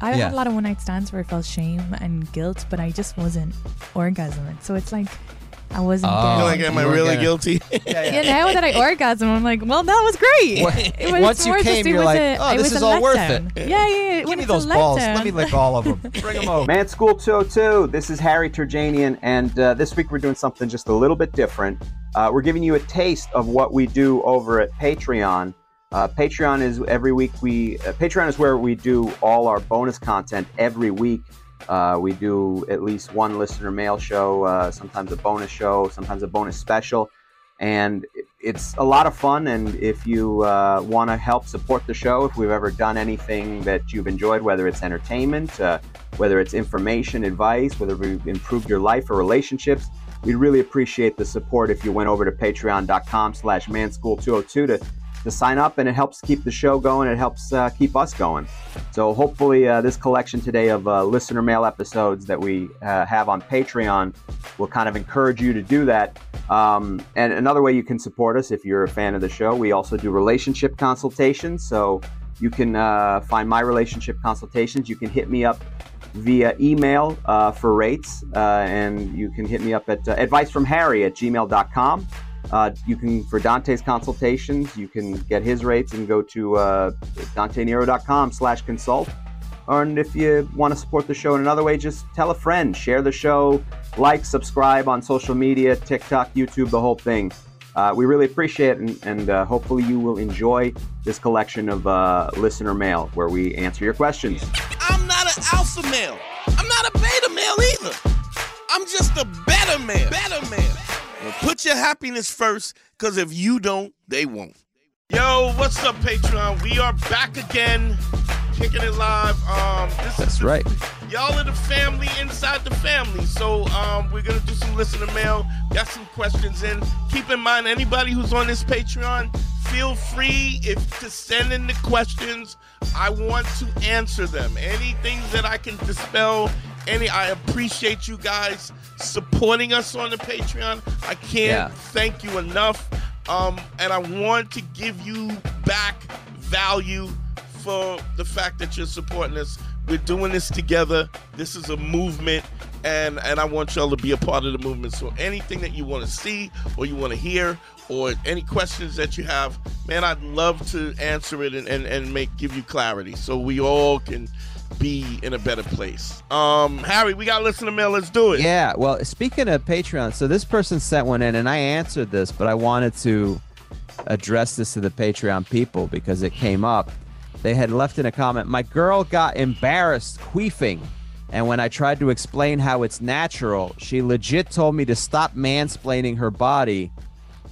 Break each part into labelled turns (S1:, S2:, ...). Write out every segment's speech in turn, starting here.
S1: I
S2: Yeah.
S1: had a lot of one night stands where I felt shame and guilt, but I just wasn't orgasming. So it's like I wasn't.
S2: Oh.
S1: getting
S3: like, am I really
S2: gonna-
S3: guilty?
S1: Yeah, yeah. now that I orgasm, I'm like, well, that was great.
S2: What-
S1: It was
S2: once you
S1: more just
S2: came,
S1: it
S2: you're like,
S1: a-
S2: oh, this is all worth
S1: letdown.
S2: it.
S1: Yeah, yeah. yeah.
S2: Give
S1: when
S2: me those balls.
S1: letdown.
S2: Let me lick all of them. Bring them over.
S4: Man School 202, this is Harry Turjanian, and uh, this week we're doing something just a little bit different. Uh, we're giving you a taste of what we do over at Patreon. Uh, Patreon is every week we uh, Patreon is where we do all our bonus content every week. Uh, we do at least one listener mail show, uh, sometimes a bonus show, sometimes a bonus special, and it's a lot of fun. And if you uh, want to help support the show, if we've ever done anything that you've enjoyed, whether it's entertainment, uh, whether it's information, advice, whether we've improved your life or relationships, we'd really appreciate the support if you went over to patreon.com slash manschool202 to, to sign up and it helps keep the show going. It helps uh, keep us going. So hopefully uh, this collection today of uh, listener mail episodes that we uh, have on Patreon will kind of encourage you to do that. Um, and another way you can support us if you're a fan of the show, we also do relationship consultations. So you can uh, find my relationship consultations. You can hit me up via email uh, for rates, and you can hit me up at advicefromharry at gmail.com. Uh, you can, for Dante's consultations, you can get his rates and go to uh, dantenero.com slash consult. And if you want to support the show in another way, just tell a friend, share the show, like, subscribe on social media, TikTok, YouTube, the whole thing. Uh, we really appreciate it, and, and uh, hopefully you will enjoy this collection of uh, listener mail where we answer your questions.
S3: I'm not an alpha male. I'm not a beta male either. I'm just a better man. Better man. Well, put your happiness first, because if you don't, they won't. Yo, what's up, Patreon? We are back again, kicking it live. Um, this
S2: That's
S3: is
S2: right.
S3: Y'all are the family inside the family. So um, we're gonna do some listener mail. Got some questions in. Keep in mind, anybody who's on this Patreon, feel free if to send in the questions. I want to answer them. Anything that I can dispel. Any, I appreciate you guys supporting us on the Patreon. I can't
S2: Yeah.
S3: thank you enough. Um, and I want to give you back value for the fact that you're supporting us. We're doing this together. This is a movement, and and I want y'all to be a part of the movement. So anything that you want to see or you want to hear or any questions that you have, man, I'd love to answer it and, and, and make give you clarity so we all can be in a better place. Um, Harry, we got listener mail. Let's do it.
S2: Yeah, well, speaking of Patreon, so this person sent one in, and I answered this, but I wanted to address this to the Patreon people because it came up. They had left in a comment, My girl got embarrassed queefing. And when I tried to explain how it's natural, she legit told me to stop mansplaining her body.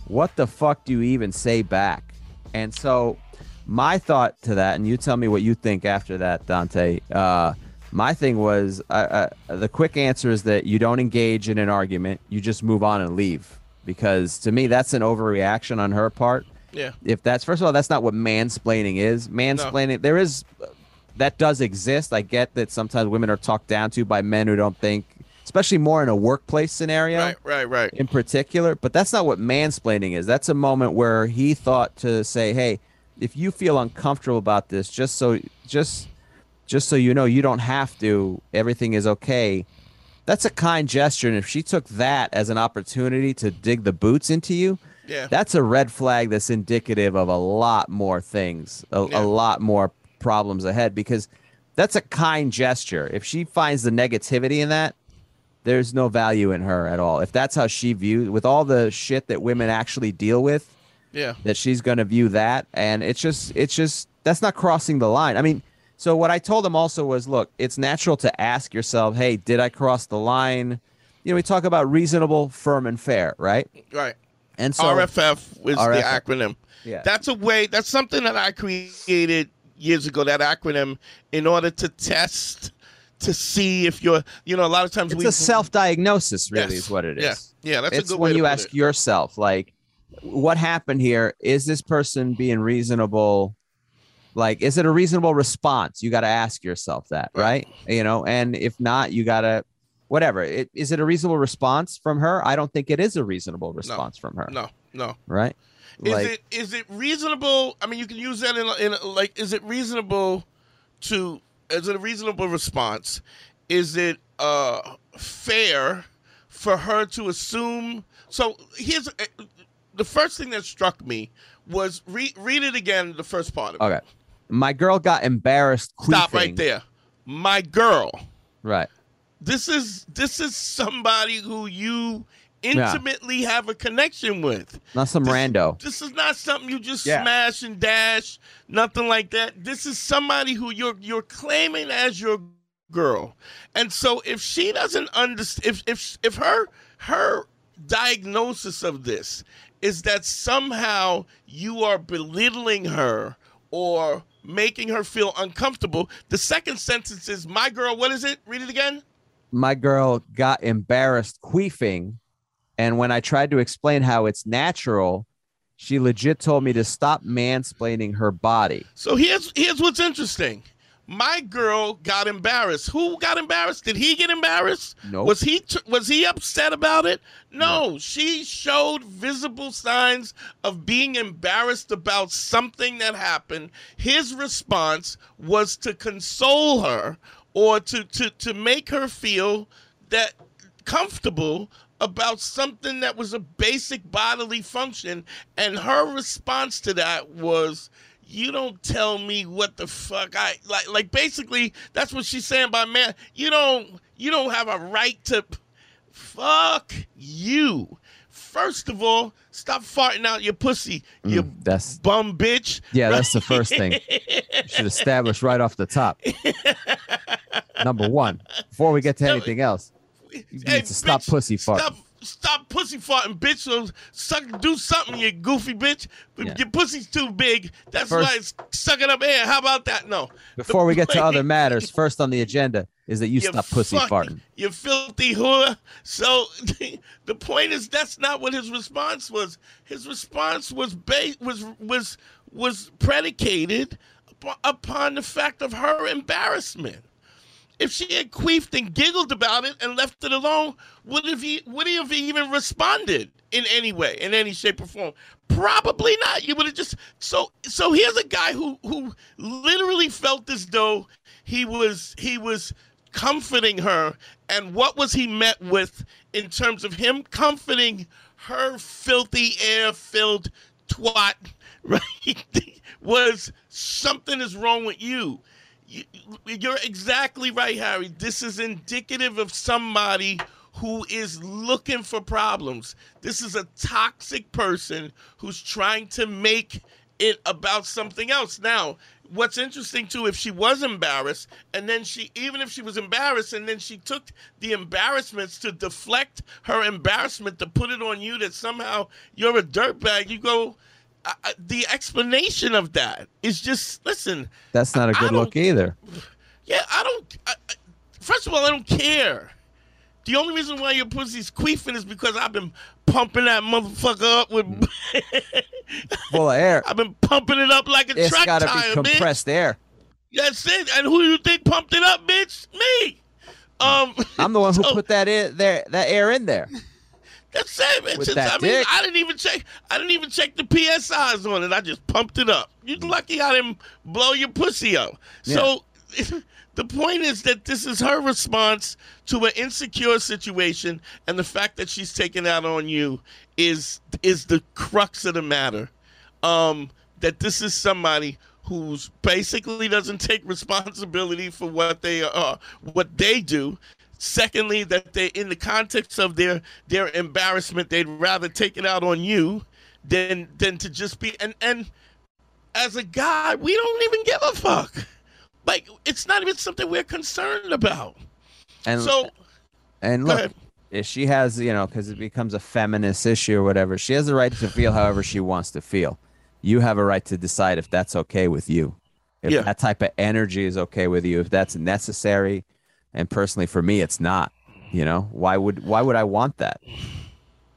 S2: What the fuck do you even say back? And so, my thought to that, and you tell me what you think after that, Dante. Uh, my thing was uh, uh, the quick answer is that you don't engage in an argument, you just move on and leave. Because to me, that's an overreaction on her part.
S3: Yeah.
S2: If that's first of all, that's not what mansplaining is. Mansplaining, there is that does exist. I get that sometimes women are talked down to by men who don't think, especially more in a workplace scenario
S3: Right, right, right.
S2: in particular, but that's not what mansplaining is. That's a moment where he thought to say, "Hey, if you feel uncomfortable about this, just so just just so you know, you don't have to. Everything is okay." That's a kind gesture, and if she took that as an opportunity to dig the boots into you,
S3: Yeah.
S2: that's a red flag that's indicative of a lot more things, a,
S3: Yeah.
S2: a lot more problems ahead because that's a kind gesture. If she finds the negativity in that, there's no value in her at all. If that's how she views with all the shit that women actually deal with,
S3: Yeah.
S2: that she's going to view that and it's just it's just that's not crossing the line. I mean, so what I told him also was, look, it's natural to ask yourself, "Hey, did I cross the line?" You know, we talk about reasonable, firm and fair, right?
S3: Right.
S2: And so
S3: RFF is the acronym.
S2: Yeah.
S3: That's a way, that's something that I created years ago, that acronym, in order to test to see if you're, you know, a lot of times
S2: It's
S3: we
S2: a self-diagnosis, really,
S3: Yes.
S2: is what it is.
S3: Yeah, yeah, that's
S2: it's
S3: a good
S2: when
S3: way to
S2: you ask
S3: it.
S2: yourself, like, what happened here? Is this person being reasonable? Like, is it a reasonable response? You got to ask yourself that, right? You know, and if not, you got to, whatever. It, is it a reasonable response from her? I don't think it is a reasonable response from her,
S3: No, no.
S2: right?
S3: Is
S2: like,
S3: it is it reasonable? I mean, you can use that in, a- in like, is it reasonable to? Is it a reasonable response? Is it uh fair for her to assume? So here's the first thing that struck me was read read it again. The first part of it.
S2: okay. My girl got embarrassed.
S3: Stop
S2: queefing.
S3: right there. My girl.
S2: Right.
S3: This is this is somebody who you intimately have a connection with.
S2: Not some rando.
S3: This is not something you just
S2: Yeah.
S3: smash and dash, nothing like that. This is somebody who you're you're claiming as your girl. And so if she doesn't understand if if if her her diagnosis of this is that somehow you are belittling her or making her feel uncomfortable, the second sentence is my girl, what is it? Read it again.
S2: my girl got embarrassed queefing and when i tried to explain how it's natural she legit told me to stop mansplaining her body
S3: So here's here's what's interesting. My girl got embarrassed. Who got embarrassed? Did he get embarrassed?
S2: Nope.
S3: Was he was he upset about it? No. She showed visible signs of being embarrassed about something that happened. His response was to console her or to to to make her feel that comfortable about something that was a basic bodily function and her response to that was you don't tell me what the fuck I like like basically that's what she's saying by man you don't you don't have a right to fuck you. First of all stop farting out your pussy you
S2: Mm, that's
S3: bum bitch.
S2: Yeah that's the first thing. You should establish right off the top. Number one before we get to anything else you
S3: Hey,
S2: need to stop pussy farting.
S3: Stop, stop pussy farting, bitch. So suck, do something, you goofy bitch.
S2: Yeah.
S3: Your pussy's too big. That's
S2: First-
S3: why it's sucking up air. How about that? No.
S2: before we get to other matters first on the agenda is that you
S3: You
S2: stop pussy
S3: fuck-
S2: farting
S3: You filthy whore. So the point is that's not what his response was. His response was ba- was was was predicated upon the fact of her embarrassment. If she had queefed and giggled about it and left it alone, would have he would he have even responded in any way, in any shape or form? Probably not. You would have just so so here's a guy who who literally felt as though he was he was comforting her and what was he met with in terms of him comforting her filthy air filled twat right was something is wrong with you you, you're exactly right, Harry. This is indicative of somebody who is looking for problems. This is a toxic person who's trying to make it about something else. Now, what's interesting too, if she was embarrassed, and then she, even if she was embarrassed, and then she took the embarrassments to deflect her embarrassment to put it on you that somehow you're a dirtbag, you go, The explanation of that is just listen.
S2: that's not a good look either
S3: Yeah, I don't. I, I, first of all, I don't care. The only reason why your pussy's queefing is because I've been pumping that motherfucker up with.
S2: full of air
S3: I've been pumping it up like a
S2: it's
S3: truck
S2: got to
S3: tire,
S2: be
S3: bitch.
S2: compressed air
S3: That's it. And who you think pumped it up, bitch? Me. Um,
S2: i'm the one who
S3: so-
S2: put that in there that air in there
S3: That's it, man.
S2: With
S3: Just-
S2: that
S3: I mean,
S2: dick.
S3: I didn't even check. I didn't even check the PSIs on it. I just pumped it up. You're lucky I didn't blow your pussy up. So the point is that this is her response to an insecure situation, and the fact that she's taking out on you is is the crux of the matter. Um, that this is somebody who's basically doesn't take responsibility for what they are, what they do. Secondly, that they, in the context of their their embarrassment, they'd rather take it out on you than than to just be and and as a guy, we don't even give a fuck. Like it's not even something we're concerned about.
S2: and
S3: So
S2: And look, if she has, you know, because it becomes a feminist issue or whatever, she has the right to feel however she wants to feel. You have a right to decide if that's okay with you. If
S3: Yeah.
S2: that type of energy is okay with you, if that's necessary And personally, for me, it's not. You know, why would why would I want that?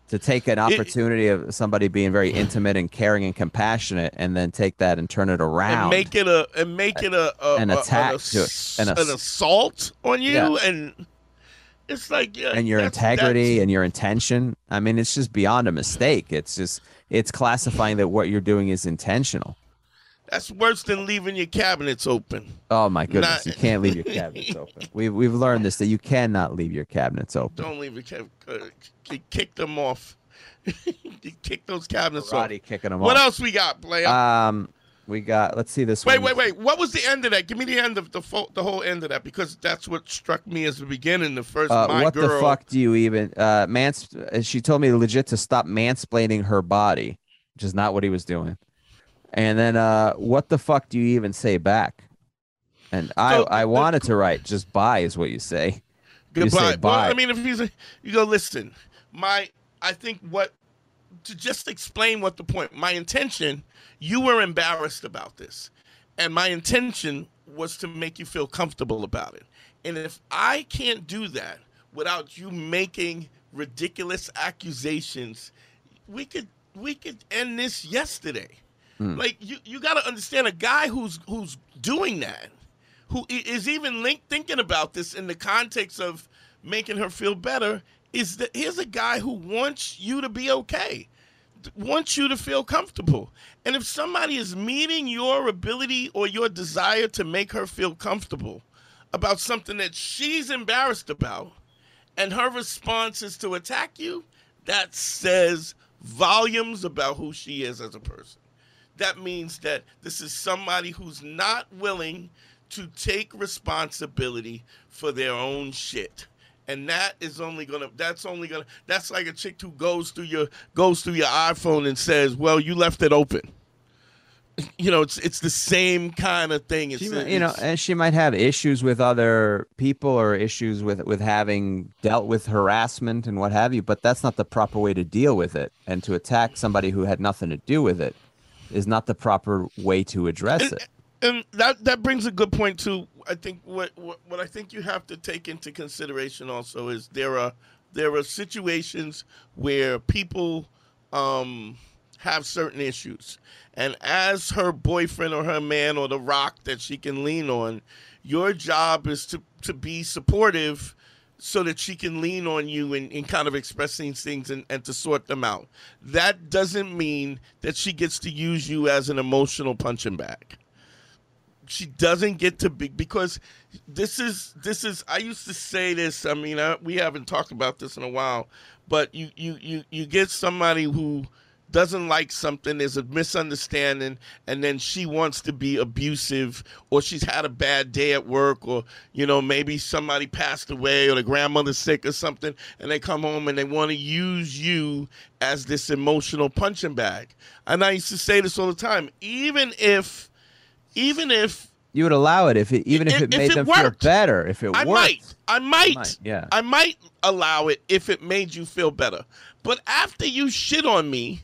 S2: To take an opportunity of somebody being very intimate and caring and compassionate, and then take that and turn it around
S3: and make it a and make it a, a
S2: an
S3: a-
S2: attack
S3: an, ass-
S2: an
S3: an,
S2: ass-
S3: assault on you,
S2: Yeah.
S3: and it's like yeah,
S2: and your
S3: that's-
S2: integrity
S3: that's-
S2: and your intention. I mean, it's just beyond a mistake. It's just it's classifying that what you're doing is intentional.
S3: That's worse than leaving your cabinets open.
S2: Oh my goodness,
S3: Not-
S2: you can't leave your cabinets open. We've we've learned this that you cannot leave your cabinets open.
S3: Don't leave your cab- uh, kick them off. kick those cabinets off.
S2: Karate kicking them
S3: What
S2: off.
S3: else we got, player?
S2: Um, we got. Let's see this.
S3: wait,
S2: one.
S3: wait, wait. Wait. What was the end of that? Give me the end of the fo- the whole end of that because that's what struck me as the beginning. The first,
S2: Uh, what
S3: girl.
S2: the fuck do you even? Uh, mans. uh, She told me legit to stop mansplaining her body, which is not what he was doing. And then, uh, what the fuck do you even say back? And I,
S3: So,
S2: I
S3: the-
S2: wanted to write just bye is what you say. You say
S3: Goodbye. Well. I mean, if he's a, you go listen, my I think what to just explain what the point. My intention, you were embarrassed about this, and my intention was to make you feel comfortable about it. And if I can't do that without you making ridiculous accusations, we could we could end this yesterday. Hmm. Like you, you got to understand a guy who's who's doing that who is even link, thinking about this in the context of making her feel better is that here's a guy who wants you to be okay wants you to feel comfortable. And if somebody is meeting your ability or your desire to make her feel comfortable about something that she's embarrassed about and her response is to attack you that says volumes about who she is as a person that means that this is somebody who's not willing to take responsibility for their own shit and that is only gonna that's only gonna that's like a chick who goes through your goes through your iphone and says well you left it open you know it's it's the same kind of thing it's
S2: She might, you know, and she might have issues with other people or issues with with having dealt with harassment and what have you. But that's not the proper way to deal with it. And to attack somebody who had nothing to do with it is not the proper way to address it.
S3: and that that brings a good point too. I think what, what what I think you have to take into consideration also is there are there are situations where people um, have certain issues, and as her boyfriend or her man or the rock that she can lean on, your job is to to be supportive. So that she can lean on you and, and kind of express these things and, and to sort them out. That doesn't mean that she gets to use you as an emotional punching bag she doesn't get to be because this is this is I used to say this I mean I, we haven't talked about this in a while but you you you you get somebody who doesn't like something there's a misunderstanding and then she wants to be abusive or she's had a bad day at work or you know maybe somebody passed away or the grandmother's sick or something and they come home and they want to use you as this emotional punching bag and I used to say this all the time even if even if
S2: You would allow it if it even if,
S3: If-
S2: it
S3: if
S2: made
S3: it
S2: them
S3: worked.
S2: feel better. If it
S3: I
S2: worked.
S3: might, I might,
S2: might, yeah.
S3: I might allow it if it made you feel better. But after you shit on me,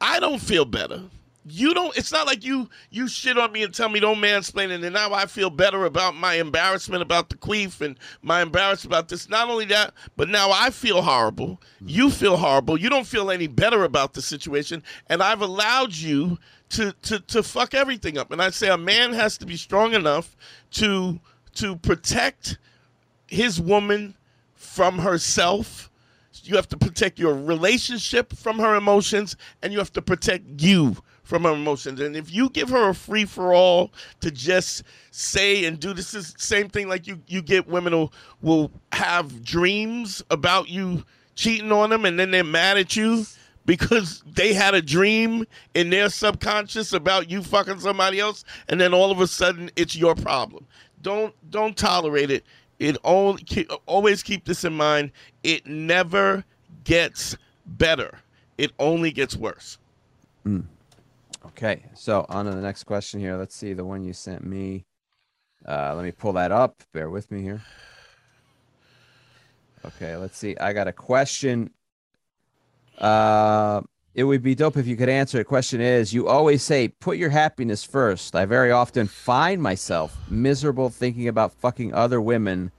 S3: I don't feel better. You don't. It's not like you you shit on me and tell me don't mansplain, and now I feel better about my embarrassment about the queef and my embarrassment about this. Not only that, but now I feel horrible. You feel horrible. You don't feel any better about the situation, and I've allowed you to to to fuck everything up. And I say a man has to be strong enough to to protect his woman from herself. You have to protect your relationship from her emotions, and you have to protect you from her emotions. And if you give her a free for all to just say and do this is the same thing like you you get women who will have dreams about you cheating on them, and then they're mad at you because they had a dream in their subconscious about you fucking somebody else, and then all of a sudden it's your problem. Don't don't tolerate it. It keep, always keep this in mind. It never gets better. It only gets worse.
S2: Okay, so on to the next question here. Let's see the one you sent me. Uh, let me pull that up. Bear with me here. Okay, let's see. I got a question. Uh, it would be dope if you could answer. The question is: You always say, "Put your happiness first. I very often find myself miserable thinking about fucking other women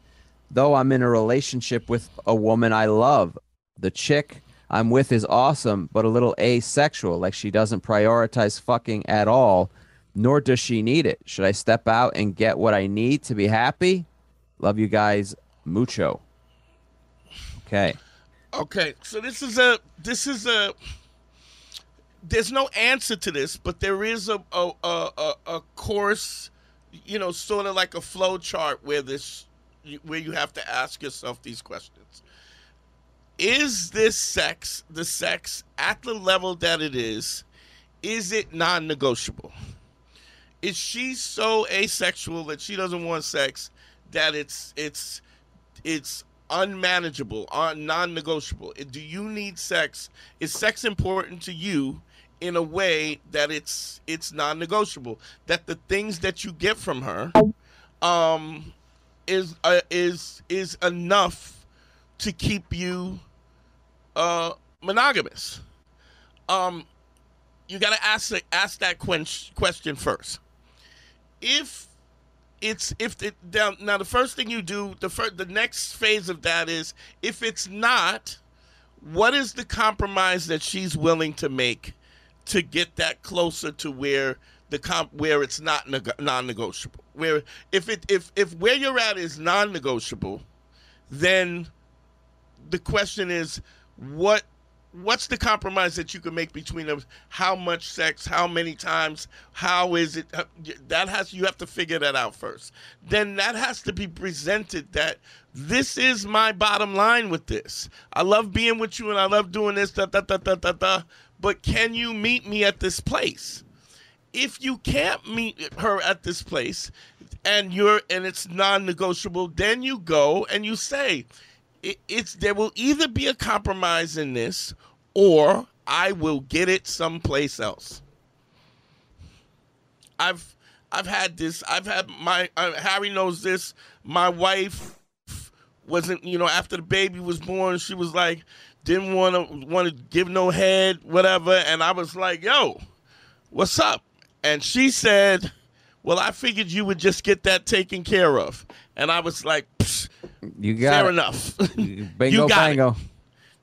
S2: though I'm in a relationship with a woman I love. The chick I'm with is awesome, but a little asexual. Like she doesn't prioritize fucking at all, nor does she need it. Should I step out and get what I need to be happy? Love you guys, mucho. Okay.
S3: Okay, so this is a this is a there's no answer to this, but there is a a a, a, course, you know, sort of like a flow chart where this where you have to ask yourself these questions. Is this sex the sex at the level that it is? Is it non-negotiable? Is she so asexual that she doesn't want sex that it's it's it's unmanageable, uh, non-negotiable? Do you need sex? Is sex important to you in a way that it's it's non-negotiable? That the things that you get from her, um, is uh, is is enough to keep you uh, monogamous. Um, you got to ask ask that question first. If it's if now, now the first thing you do the first the next phase of that is if it's not, what is the compromise that she's willing to make to get that closer to where the comp where it's not neg- non-negotiable. Where if it if if where you're at is non-negotiable then the question is what what's the compromise that you can make between them? How much sex? How many times? How is it uh, that has you have to figure that out first. Then that has to be presented that this is my bottom line with this. I love being with you and i love doing this da, da, da, da, da, da, but can you meet me at this place if you can't meet her at this place and you're and it's non-negotiable then you go and you say it, it's there will either be a compromise in this or I will get it someplace else. I've I've had this. I've had my uh, Harry knows this. My wife wasn't, you know, after the baby was born, she was like didn't want to want to give no head, whatever, and I was like, "Yo, what's up?" And she said, "Well, I figured you would just get that taken care of." And I was like,
S2: you got
S3: Fair
S2: it.
S3: enough.
S2: Bingo,
S3: you got
S2: bango.
S3: It.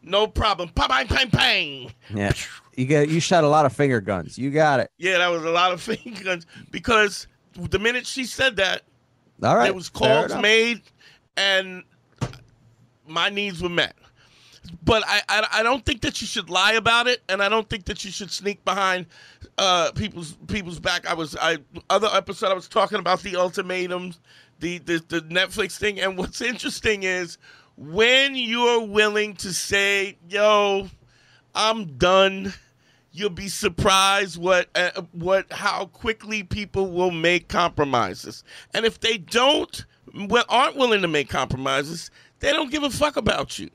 S3: No problem. Bang, bang, bang, bang.
S2: Yeah. You get you shot a lot of finger guns. You got it.
S3: Yeah, that was a lot of finger guns because the minute she said that,
S2: all right,
S3: it was calls made, and my needs were met. But I, I, I don't think that you should lie about it, and I don't think that you should sneak behind uh, people's people's back. I was I other episode I was talking about the ultimatums the, the, the Netflix thing. And what's interesting is when you're willing to say, yo, I'm done, you'll be surprised what uh, what how quickly people will make compromises. And if they don't well, aren't willing to make compromises, they don't give a fuck about you.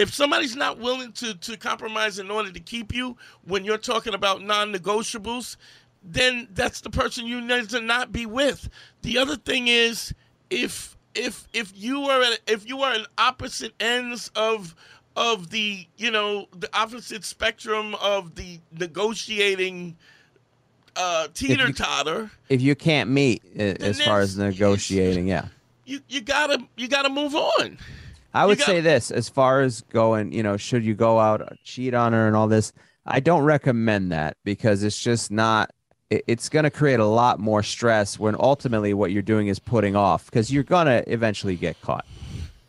S3: If somebody's not willing to, to compromise in order to keep you when you're talking about non-negotiables, then that's the person you need to not be with. The other thing is if if if you are at, if you are in opposite ends of of the you know the opposite spectrum of the negotiating uh, teeter totter.
S2: If, if, you can't meet as far as negotiating, yeah,
S3: you you gotta you gotta move on.
S2: I would say this as far as going, you know, should you go out cheat on her and all this? I don't recommend that because it's just not it's going to create a lot more stress when ultimately what you're doing is putting off because you're going to eventually get caught.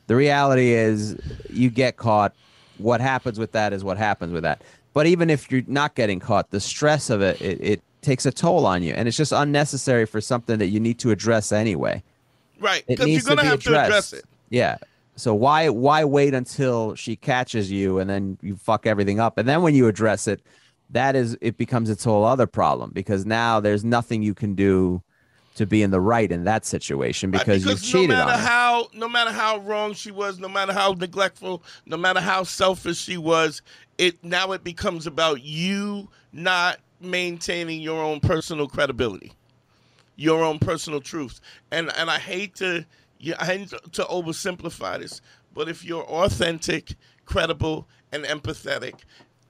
S2: The reality is, you get caught. What happens with that is what happens with that. But even if you're not getting caught, the stress of it, it, it takes a toll on you. And it's just unnecessary for something that you need to address anyway.
S3: Right. Because you're going to have addressed. to address it.
S2: Yeah. So why why wait until she catches you and then you fuck everything up and then when you address it, that is it becomes its whole other problem because now there's nothing you can do to be in the right in that situation because, because you cheated
S3: no matter
S2: on her.
S3: how no matter how wrong she was no matter how neglectful no matter how selfish she was it now it becomes about you not maintaining your own personal credibility your own personal truth and and i hate to i hate to oversimplify this but if you're authentic credible and empathetic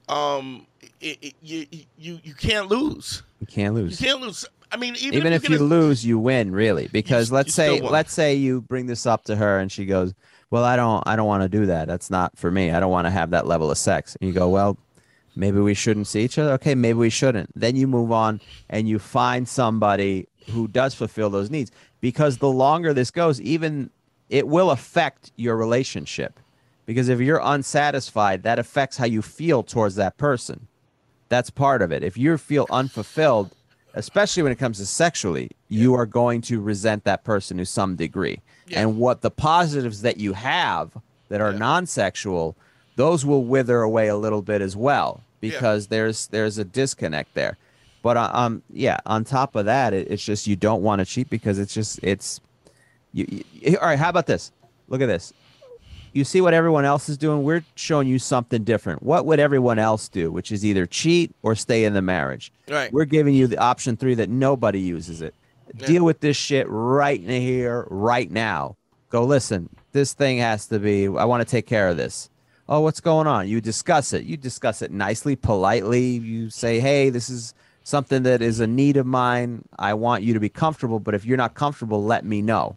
S3: um, it, it, you you you can't lose.
S2: You can't lose.
S3: You can't lose. I mean, even,
S2: even if you
S3: can-
S2: lose you win really. Because
S3: you
S2: let's say let's say you bring this up to her and she goes well i don't i don't want to do that. That's not for me. I don't want to have that level of sex. And you go well maybe we shouldn't see each other. Okay maybe we shouldn't. Then you move on and you find somebody who does fulfill those needs. Because the longer this goes even it will affect your relationship. Because if you're unsatisfied that affects how you feel towards that person. That's part of it. If you feel unfulfilled especially when it comes to sexually you are going to resent that person to some degree.
S3: Yeah.
S2: and what the positives that you have that are
S3: Yeah.
S2: non-sexual those will wither away a little bit as well.
S3: Yeah.
S2: because there's there's a disconnect there but uh, um yeah on top of that it, it's just you don't want to cheat because it's just it's you, you all right how about this? Look at this. You see what everyone else is doing? We're showing you something different. What would everyone else do? Which is either cheat or stay in the marriage.
S3: Right.
S2: we're giving you the option three that nobody uses it.
S3: Yeah.
S2: deal with this shit right in here right now. Go listen this thing has to be i want to take care of this. Oh what's going on? You discuss it. You discuss it nicely politely. You say hey this is something that is a need of mine. I want you to be comfortable but if you're not comfortable let me know.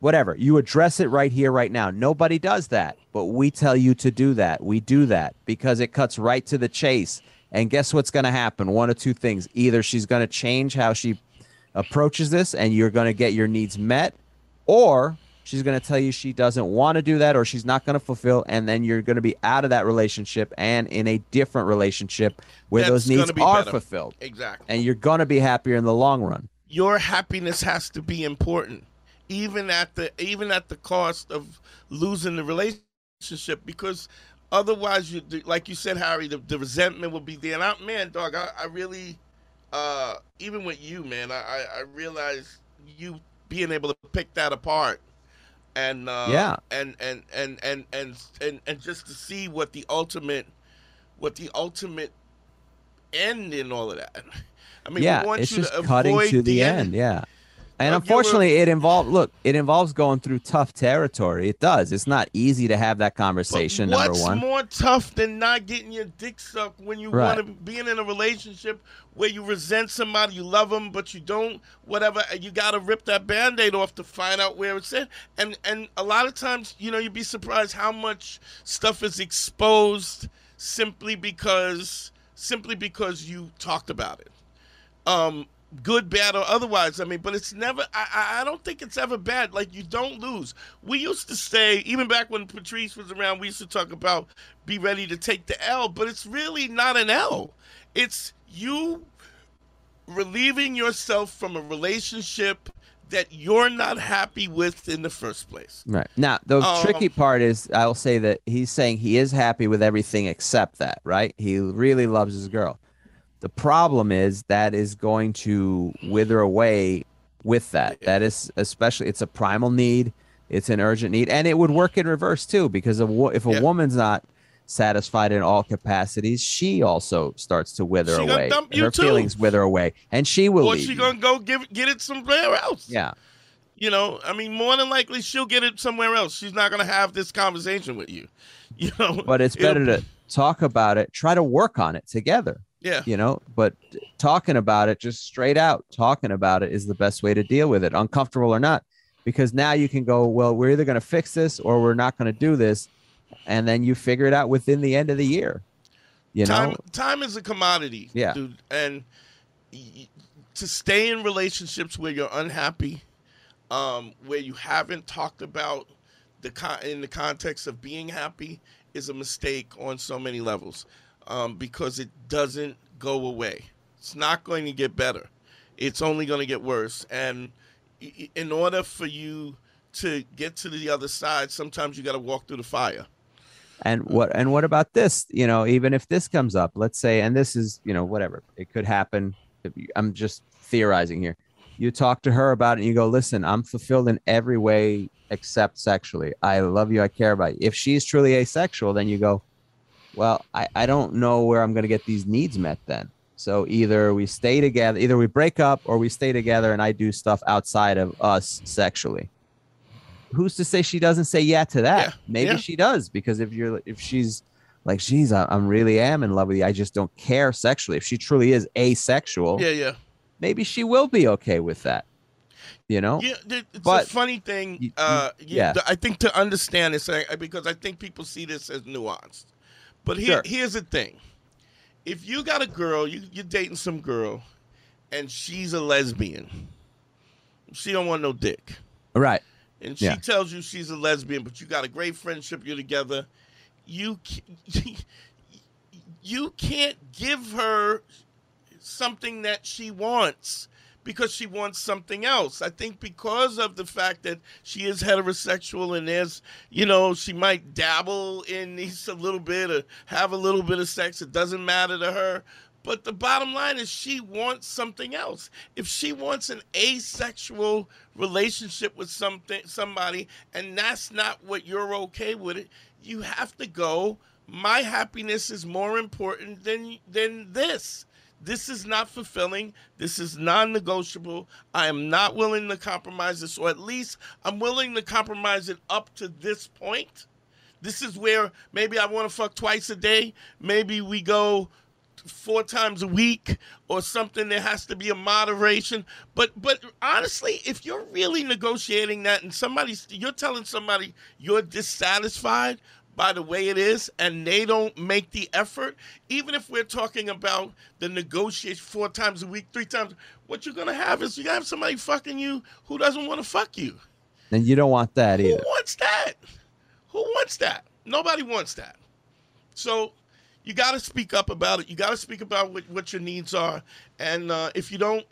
S2: Whatever. You address it right here right now. Nobody does that but we tell you to do that. We do that because it cuts right to the chase. And guess what's going to happen? One of two things. Either she's going to change how she approaches this and you're going to get your needs met or she's going to tell you she doesn't want to do that or she's not going to fulfill and then you're going to be out of that relationship and in a different relationship where
S3: That's
S2: those needs
S3: be
S2: are
S3: better.
S2: fulfilled
S3: Exactly.
S2: and you're going to be happier in the long run
S3: your happiness has to be important even at the even at the cost of losing the relationship because otherwise you like you said harry the, the resentment will be there and I, man dog I, I really uh even with you man I, I i realize you being able to pick that apart and uh
S2: Yeah.
S3: and and and and and and, and just to see what the ultimate what the ultimate end in all of that i mean
S2: yeah
S3: we want
S2: it's
S3: you
S2: just
S3: to
S2: cutting
S3: avoid
S2: to the
S3: end.
S2: end yeah and
S3: Like, you were-
S2: unfortunately it involves look it involves going through tough territory it does it's not easy to have that
S3: But
S2: conversation
S3: what's
S2: number one
S3: more tough than not getting your dick sucked when you
S2: Right.
S3: want to be in a relationship where you resent somebody, you love them, but you don't, whatever, you got to rip that band-aid off to find out where it's at. And and a lot of times, you know, you'd be surprised how much stuff is exposed simply because simply because you talked about it. Um good, bad, or otherwise. I mean, but it's never. I, I don't think it's ever bad. Like you don't lose. We used to say, even back when Patrice was around, we used to talk about be ready to take the L. But it's really not an L. It's you relieving yourself from a relationship that you're not happy with in the first place.
S2: right now the
S3: Um,
S2: tricky part is i'll say that he's saying he is happy with everything except that right he really loves his girl the problem is that is going to wither away with that that is especially it's a primal need it's an urgent need and it would work in reverse too because if a
S3: Yeah.
S2: woman's not satisfied in all capacities she also starts to wither
S3: She
S2: away her
S3: too.
S2: feelings wither away and she will
S3: Or she gonna go give get it somewhere else.
S2: yeah
S3: You know, I mean, more than likely she'll get it somewhere else. She's not gonna have this conversation with you. You know,
S2: but it's
S3: It'll-
S2: better to talk about it try to work on it together
S3: yeah.
S2: you know but talking about it just straight out talking about it is the best way to deal with it uncomfortable or not because now you can go well we're either going to fix this or we're not going to do this and then you figure it out within the end of the year you
S3: time
S2: know
S3: time is a commodity
S2: Yeah.
S3: dude and to stay in relationships where you're unhappy um where you haven't talked about the con- in the context of being happy is a mistake on so many levels um because it doesn't go away. It's not going to get better. It's only going to get worse. And in order for you to get to the other side sometimes you got to walk through the fire.
S2: And what and what about this? You know even if this comes up let's say and this is you know whatever it could happen. I'm just theorizing here. You talk to her about it and you go listen i'm fulfilled in every way except sexually. I love you i care about you. If she's truly asexual then you go well i, I don't know where i'm going to get these needs met then so either we stay together either we break up or we stay together and i do stuff outside of us sexually who's to say she doesn't say yeah to that
S3: Yeah,
S2: maybe
S3: yeah.
S2: she does because if you're if she's like geez I, i'm really am in love with you i just don't care sexually if she truly is asexual
S3: yeah yeah
S5: maybe she will be okay with that. You know?
S3: Yeah, it's
S5: But-
S3: a funny thing.
S5: You-
S3: uh,
S5: yeah.
S3: I think to understand this because I think people see this as nuanced. But here,
S5: Sure.
S3: here's the thing: if you got a girl, you, you're dating some girl, and she's a lesbian, she don't want no dick,
S5: Right.
S3: and she
S5: Yeah.
S3: tells you she's a lesbian, but you got a great friendship, you're together, you you can't give her something that she wants because she wants something else. I think because of the fact that she is heterosexual and there's, you know, she might dabble in these a little bit or have a little bit of sex. It doesn't matter to her. But the bottom line is she wants something else. If she wants an asexual relationship with something somebody and that's not what you're okay with it, you have to go my happiness is more important than than this. This is not fulfilling. This is non-negotiable. I am not willing to compromise this, or at least I'm willing to compromise it up to this point. This is where maybe I want to fuck twice a day. Maybe we go four times a week or something there has to be a moderation but but honestly if you're really negotiating that and somebody's you're telling somebody you're dissatisfied by the way it is and they don't make the effort even if we're talking about the negotiation four times a week three times what you're gonna have is you have somebody fucking you who doesn't want to fuck you
S5: And you don't want that either.
S3: who wants that? Who wants that? Nobody wants that. So you got to speak up about it. You got to speak about what, what your needs are. And uh, if you don't,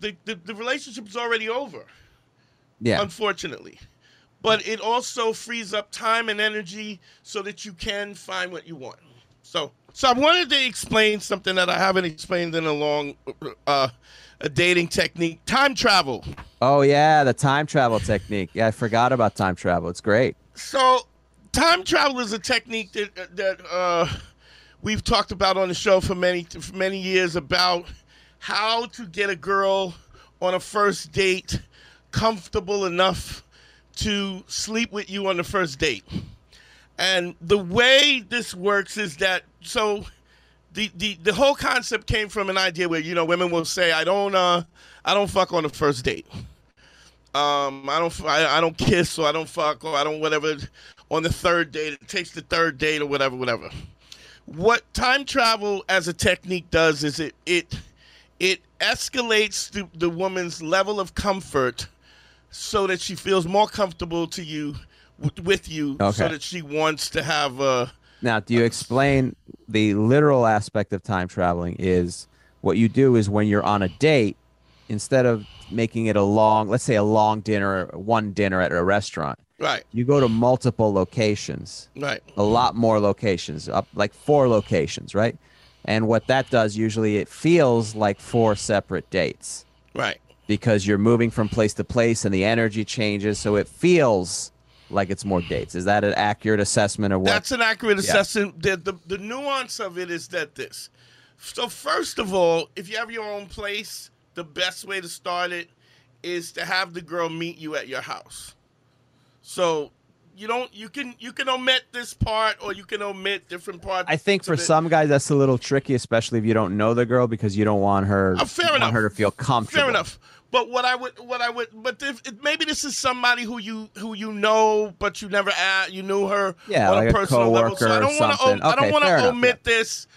S3: the, the, the relationship is already over,
S5: Yeah.
S3: unfortunately. But it also frees up time and energy so that you can find what you want. So, so I wanted to explain something that I haven't explained in a long, uh, a dating technique: time travel.
S5: Oh yeah, the time travel technique. Yeah, I forgot about time travel. It's great.
S3: So, time travel is a technique that that uh, we've talked about on the show for many for many years about how to get a girl on a first date comfortable enough to sleep with you on the first date. And the way this works is that so the, the the whole concept came from an idea where you know women will say I don't uh I don't fuck on the first date. Um, I don't, I, I don't kiss or I don't fuck or I don't whatever on the third date. It takes the third date or whatever, whatever. What time travel as a technique does is it it it escalates the, the woman's level of comfort so that she feels more comfortable to you with, with you, so that she wants to have uh
S5: Now, do you explain the literal aspect of time traveling? Is what you do is when you're on a date, instead of making it a long, let's say a long dinner, one dinner at a restaurant,
S3: right,
S5: you go to multiple locations,
S3: right,
S5: a lot more locations, up like four locations, right? And what that does usually, it feels like four separate dates
S3: right.
S5: Because you're moving from place to place and the energy changes, so it feels like it's more dates. Is that an accurate assessment or what?
S3: That's an accurate
S5: Yeah.
S3: assessment. The, the the nuance of it is that this. So first of all, if you have your own place, the best way to start it is to have the girl meet you at your house. So you don't you can you can omit this part or you can omit different parts.
S5: I think for some guys that's a little tricky, especially if you don't know the girl because you don't want her,
S3: Uh, fair enough.
S5: her to feel comfortable.
S3: Fair enough. But what I would, what I would, but if, maybe this is somebody who you who you know, but you never you knew her
S5: Yeah,
S3: on
S5: like
S3: a
S5: a
S3: personal level. So I don't want to,
S5: something.
S3: I don't want to
S5: enough,
S3: omit this. uh,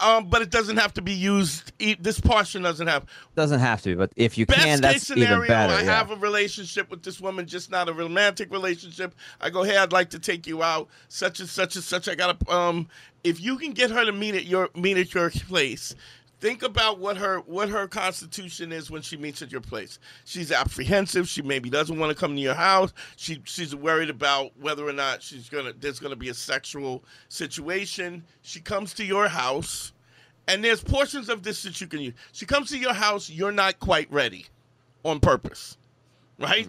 S3: Um, but it doesn't have to be used. This portion doesn't have.
S5: Doesn't have to, be but if you
S3: Best
S5: can, that's
S3: scenario,
S5: even better.
S3: I
S5: yeah.
S3: have a relationship with this woman, just not a romantic relationship. I go, hey, I'd like to take you out, such and such and such. I got to. Um, if you can get her to meet at your meet at your place, think about what her what her constitution is when she meets at your place. She's apprehensive. She maybe doesn't want to come to your house. She she's worried about whether or not she's gonna there's gonna be a sexual situation. She comes to your house. And there's portions of this that you can use. She comes to your house, you're not quite ready on purpose, right?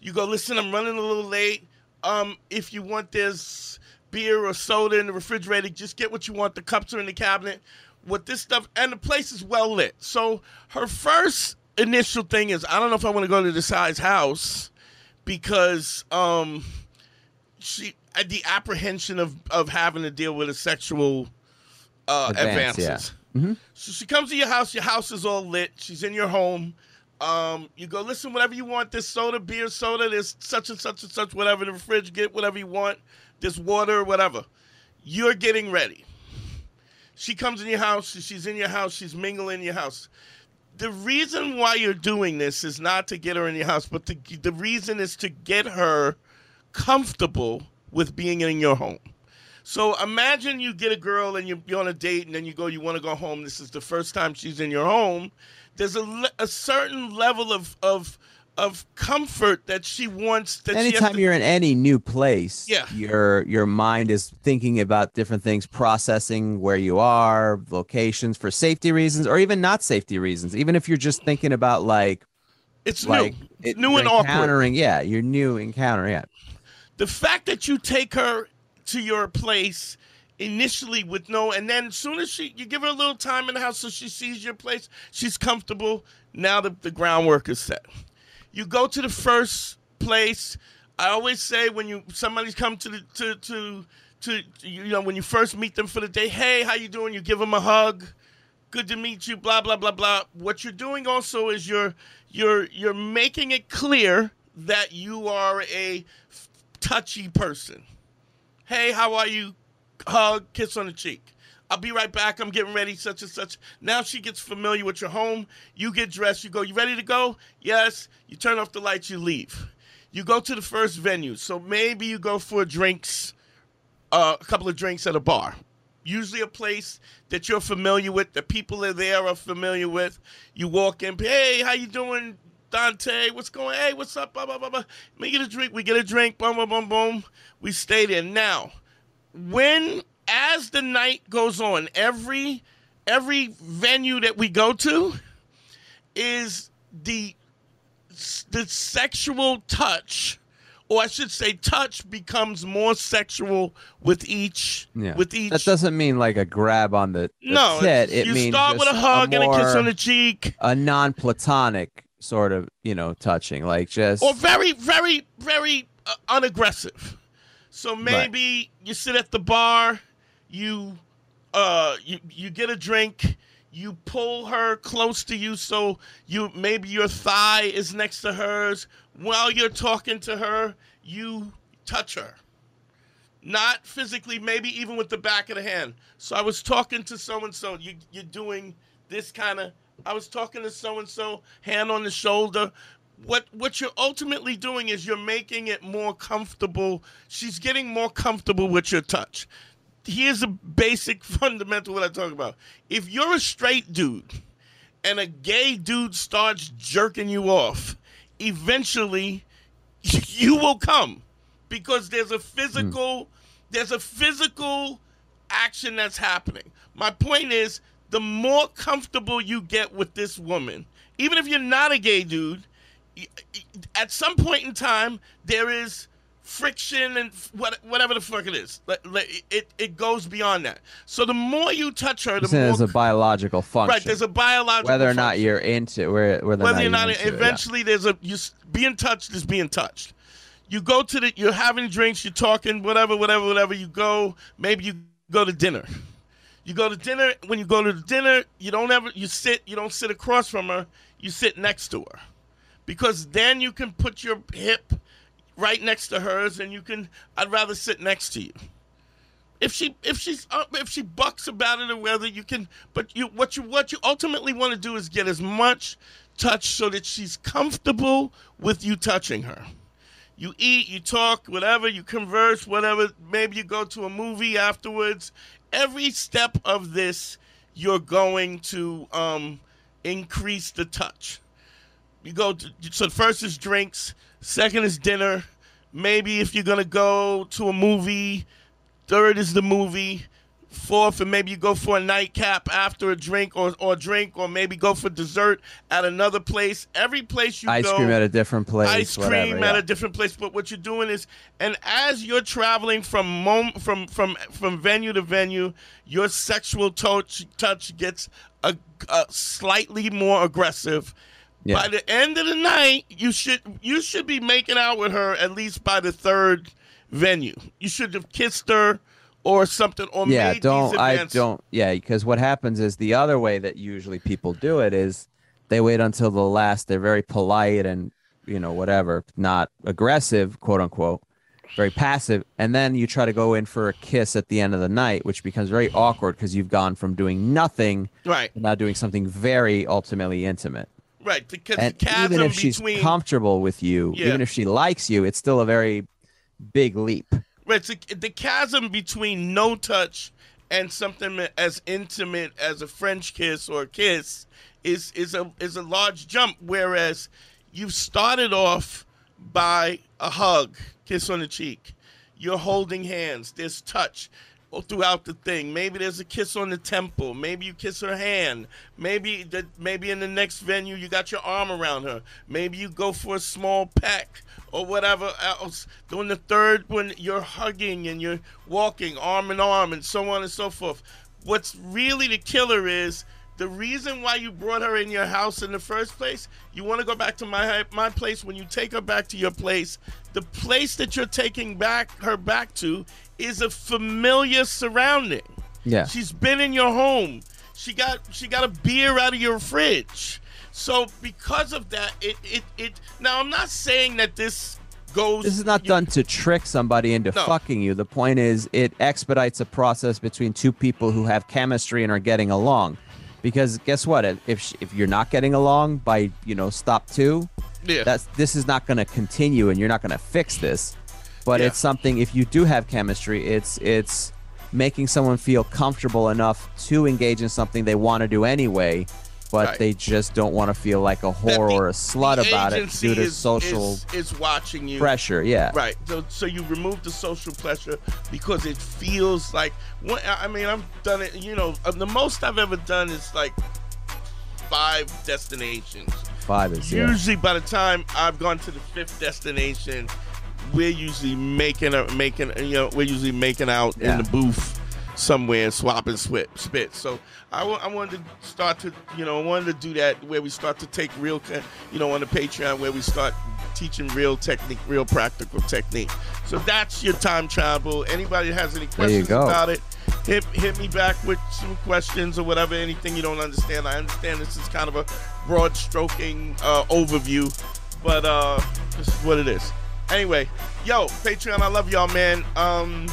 S3: You go, listen, I'm running a little late. Um, if you want this beer or soda in the refrigerator, just get what you want. The cups are in the cabinet. With this stuff, and the place is well lit. So her first initial thing is, I don't know if I want to go to this size house because um, she uh, the apprehension of of having to deal with a sexual uh,
S5: Advance,
S3: advances.
S5: yeah.
S3: So she comes to your house. Your house is all lit. She's in your home. Um, you go listen, whatever you want. This soda, beer, soda. There's such and such and such. Whatever in the fridge, get whatever you want. This water, whatever. You're getting ready. She comes in your house. She's in your house. She's mingling in your house. The reason why you're doing this is not to get her in your house, but the the reason is to get her comfortable with being in your home. So imagine you get a girl and you're, you're on a date and then you go, you want to go home. This is the first time she's in your home. There's a, a certain level of, of, of comfort that she wants. That
S5: Anytime
S3: to-
S5: you're in any new place,
S3: Yeah.
S5: your your mind is thinking about different things, processing where you are, locations for safety reasons, or even not safety reasons. Even if you're just thinking about like
S3: it's
S5: like
S3: new,
S5: it-
S3: new and awkward.
S5: encountering, yeah, your new encounter, yeah.
S3: the fact that you take her to your place initially with no and then as soon as she you give her a little time in the house so she sees your place she's comfortable now the, the groundwork is set you go to the first place. I always say when you somebody's come to the to to to you know when you first meet them for the day hey how you doing? You give them a hug. Good to meet you blah blah blah blah. What you're doing also is you're you're you're making it clear that you are a touchy person. Hey how are you? Hug kiss on the cheek i'll be right back i'm getting ready such and such now she gets familiar with your home you get dressed you go you ready to go yes you turn off the lights you leave you go to the first venue so maybe you go for drinks uh, a couple of drinks at a bar. Usually a place that you're familiar with, the people are there are familiar with. You walk in, hey, how you doing, Dante? What's going? Hey, what's up? Blah blah blah blah. Let me get a drink. We get a drink. Boom boom boom boom. We stay there. Now, when as the night goes on, every every venue that we go to is the the sexual touch or I should say touch becomes more sexual with each
S5: Yeah.
S3: with each
S5: That doesn't mean like a grab on the, the
S3: no
S5: tit. It
S3: you
S5: means
S3: start with a hug and a kiss on the cheek
S5: a non-platonic sort of, you know, touching, like just
S3: or very very very uh, unaggressive so maybe you sit at the bar you uh you you get a drink you pull her close to you so you maybe your thigh is next to hers. While you're talking to her you touch her. Not physically maybe even with the back of the hand. So i was talking to so and so you you're doing this kind of i was talking to so and so hand on the shoulder. What what you're ultimately doing is you're making it more comfortable. She's getting more comfortable with your touch here's a basic fundamental what I talk about. If you're a straight dude and a gay dude starts jerking you off, eventually you will come because there's a physical hmm. there's a physical action that's happening. My point is the more comfortable you get with this woman, even if you're not a gay dude, at some point in time there is friction and what, whatever the fuck it is. It, it goes beyond that. So the more you touch her, the more
S5: there's a biological function.
S3: right. There's a biological
S5: whether or not
S3: function.
S5: you're into where whether,
S3: whether
S5: or
S3: you're not
S5: not into it, yeah.
S3: eventually there's a you being touched is being touched. You go to the you're having drinks, you're talking whatever, whatever, whatever. You go maybe you go to dinner. You go to dinner. When you go to the dinner, you don't ever you sit. You don't sit across from her. You sit next to her, because then you can put your hip right next to hers, and you can. I'd rather sit next to you. If she if she's if she bucks about it or whether you can, but you what you what you ultimately want to do is get as much touch so that she's comfortable with you touching her. You eat, you talk, whatever, you converse, whatever. Maybe you go to a movie afterwards. Every step of this, you're going to um, increase the touch. You go to, so first is drinks, second is dinner. Maybe if you're gonna go to a movie, third is the movie. Fourth, and maybe you go for a nightcap after a drink or, or drink, or maybe go for dessert at another place. Every place you
S5: ice
S3: go,
S5: cream at a different place.
S3: ice cream
S5: whatever,
S3: at
S5: yeah.
S3: a different place. But what you're doing is, and as you're traveling from mom, from from from venue to venue, your sexual touch touch gets a, a slightly more aggressive.
S5: Yeah.
S3: By the end of the night, you should you should be making out with her at least by the third venue. You should have kissed her or something or
S5: yeah don't i don't yeah because what happens is the other way that usually people do it is they wait until the last they're very polite and you know whatever not aggressive quote unquote very passive and then you try to go in for a kiss at the end of the night which becomes very awkward because you've gone from doing nothing
S3: right
S5: to now doing something very ultimately intimate
S3: right because
S5: and
S3: chasm
S5: even if she's
S3: between
S5: comfortable with you
S3: Yeah.
S5: even if she likes you it's still a very big leap
S3: Right, the, the chasm between no touch and something as intimate as a French kiss or a kiss is is a is a large jump. Whereas you've started off by a hug, kiss on the cheek. You're holding hands. There's touch throughout the thing. Maybe there's a kiss on the temple. Maybe you kiss her hand. Maybe that maybe in the next venue you got your arm around her. Maybe you go for a small peck or whatever else. Doing the third one, you're hugging and you're walking arm in arm and so on and so forth. What's really the killer is the reason why you brought her in your house in the first place. You want to go back to my my place. When you take her back to your place, the place that you're taking back her back to is a familiar surrounding.
S5: yeah
S3: She's been in your home. She got she got a beer out of your fridge. So because of that, it it it. Now I'm not saying that this goes.
S5: This is not
S3: you-
S5: done to trick somebody into
S3: No.
S5: fucking you. The point is, it expedites a process between two people who have chemistry and are getting along. Because guess what? If if you're not getting along by you know stop two,
S3: Yeah.
S5: that's this is not going to continue, and you're not going to fix this. But
S3: Yeah.
S5: it's something. If you do have chemistry, it's it's making someone feel comfortable enough to engage in something they want to do anyway, but
S3: Right.
S5: they just don't want to feel like a whore
S3: the-
S5: or a slut about it due to
S3: is-
S5: social
S3: is, is watching you.
S5: pressure. Yeah.
S3: Right. So, so you remove the social pressure because it feels like. One, I mean, I've done it. You know, uh, the most I've ever done is like five destinations.
S5: Five is yeah.
S3: Usually, by the time I've gone to the fifth destination, we're usually making a making you know we're usually making out
S5: Yeah.
S3: in the booth somewhere, and swapping spit spit. So I wa- I wanted to start to you know I wanted to do that where we start to take real you know on the Patreon where we start teaching real technique, real practical technique. So that's your time travel. Anybody has any questions about it, hit hit me back with some questions or whatever. Anything you don't understand, I understand this is kind of a broad stroking uh, overview, but uh, this is what it is. Anyway, yo, Patreon, I love y'all, man. Um,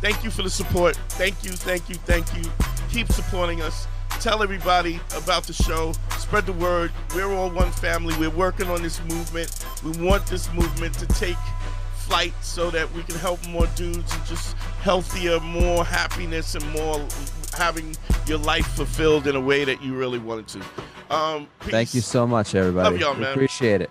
S3: thank you for the support. Thank you, thank you, thank you. Keep supporting us. Tell everybody about the show. Spread the word. We're all one family. We're working on this movement. We want this movement to take flight so that we can help more dudes and just healthier, more happiness, and more having your life fulfilled in a way that you really wanted to. Um,
S5: Thank you so much, everybody.
S3: Love y'all, man.
S5: Appreciate it.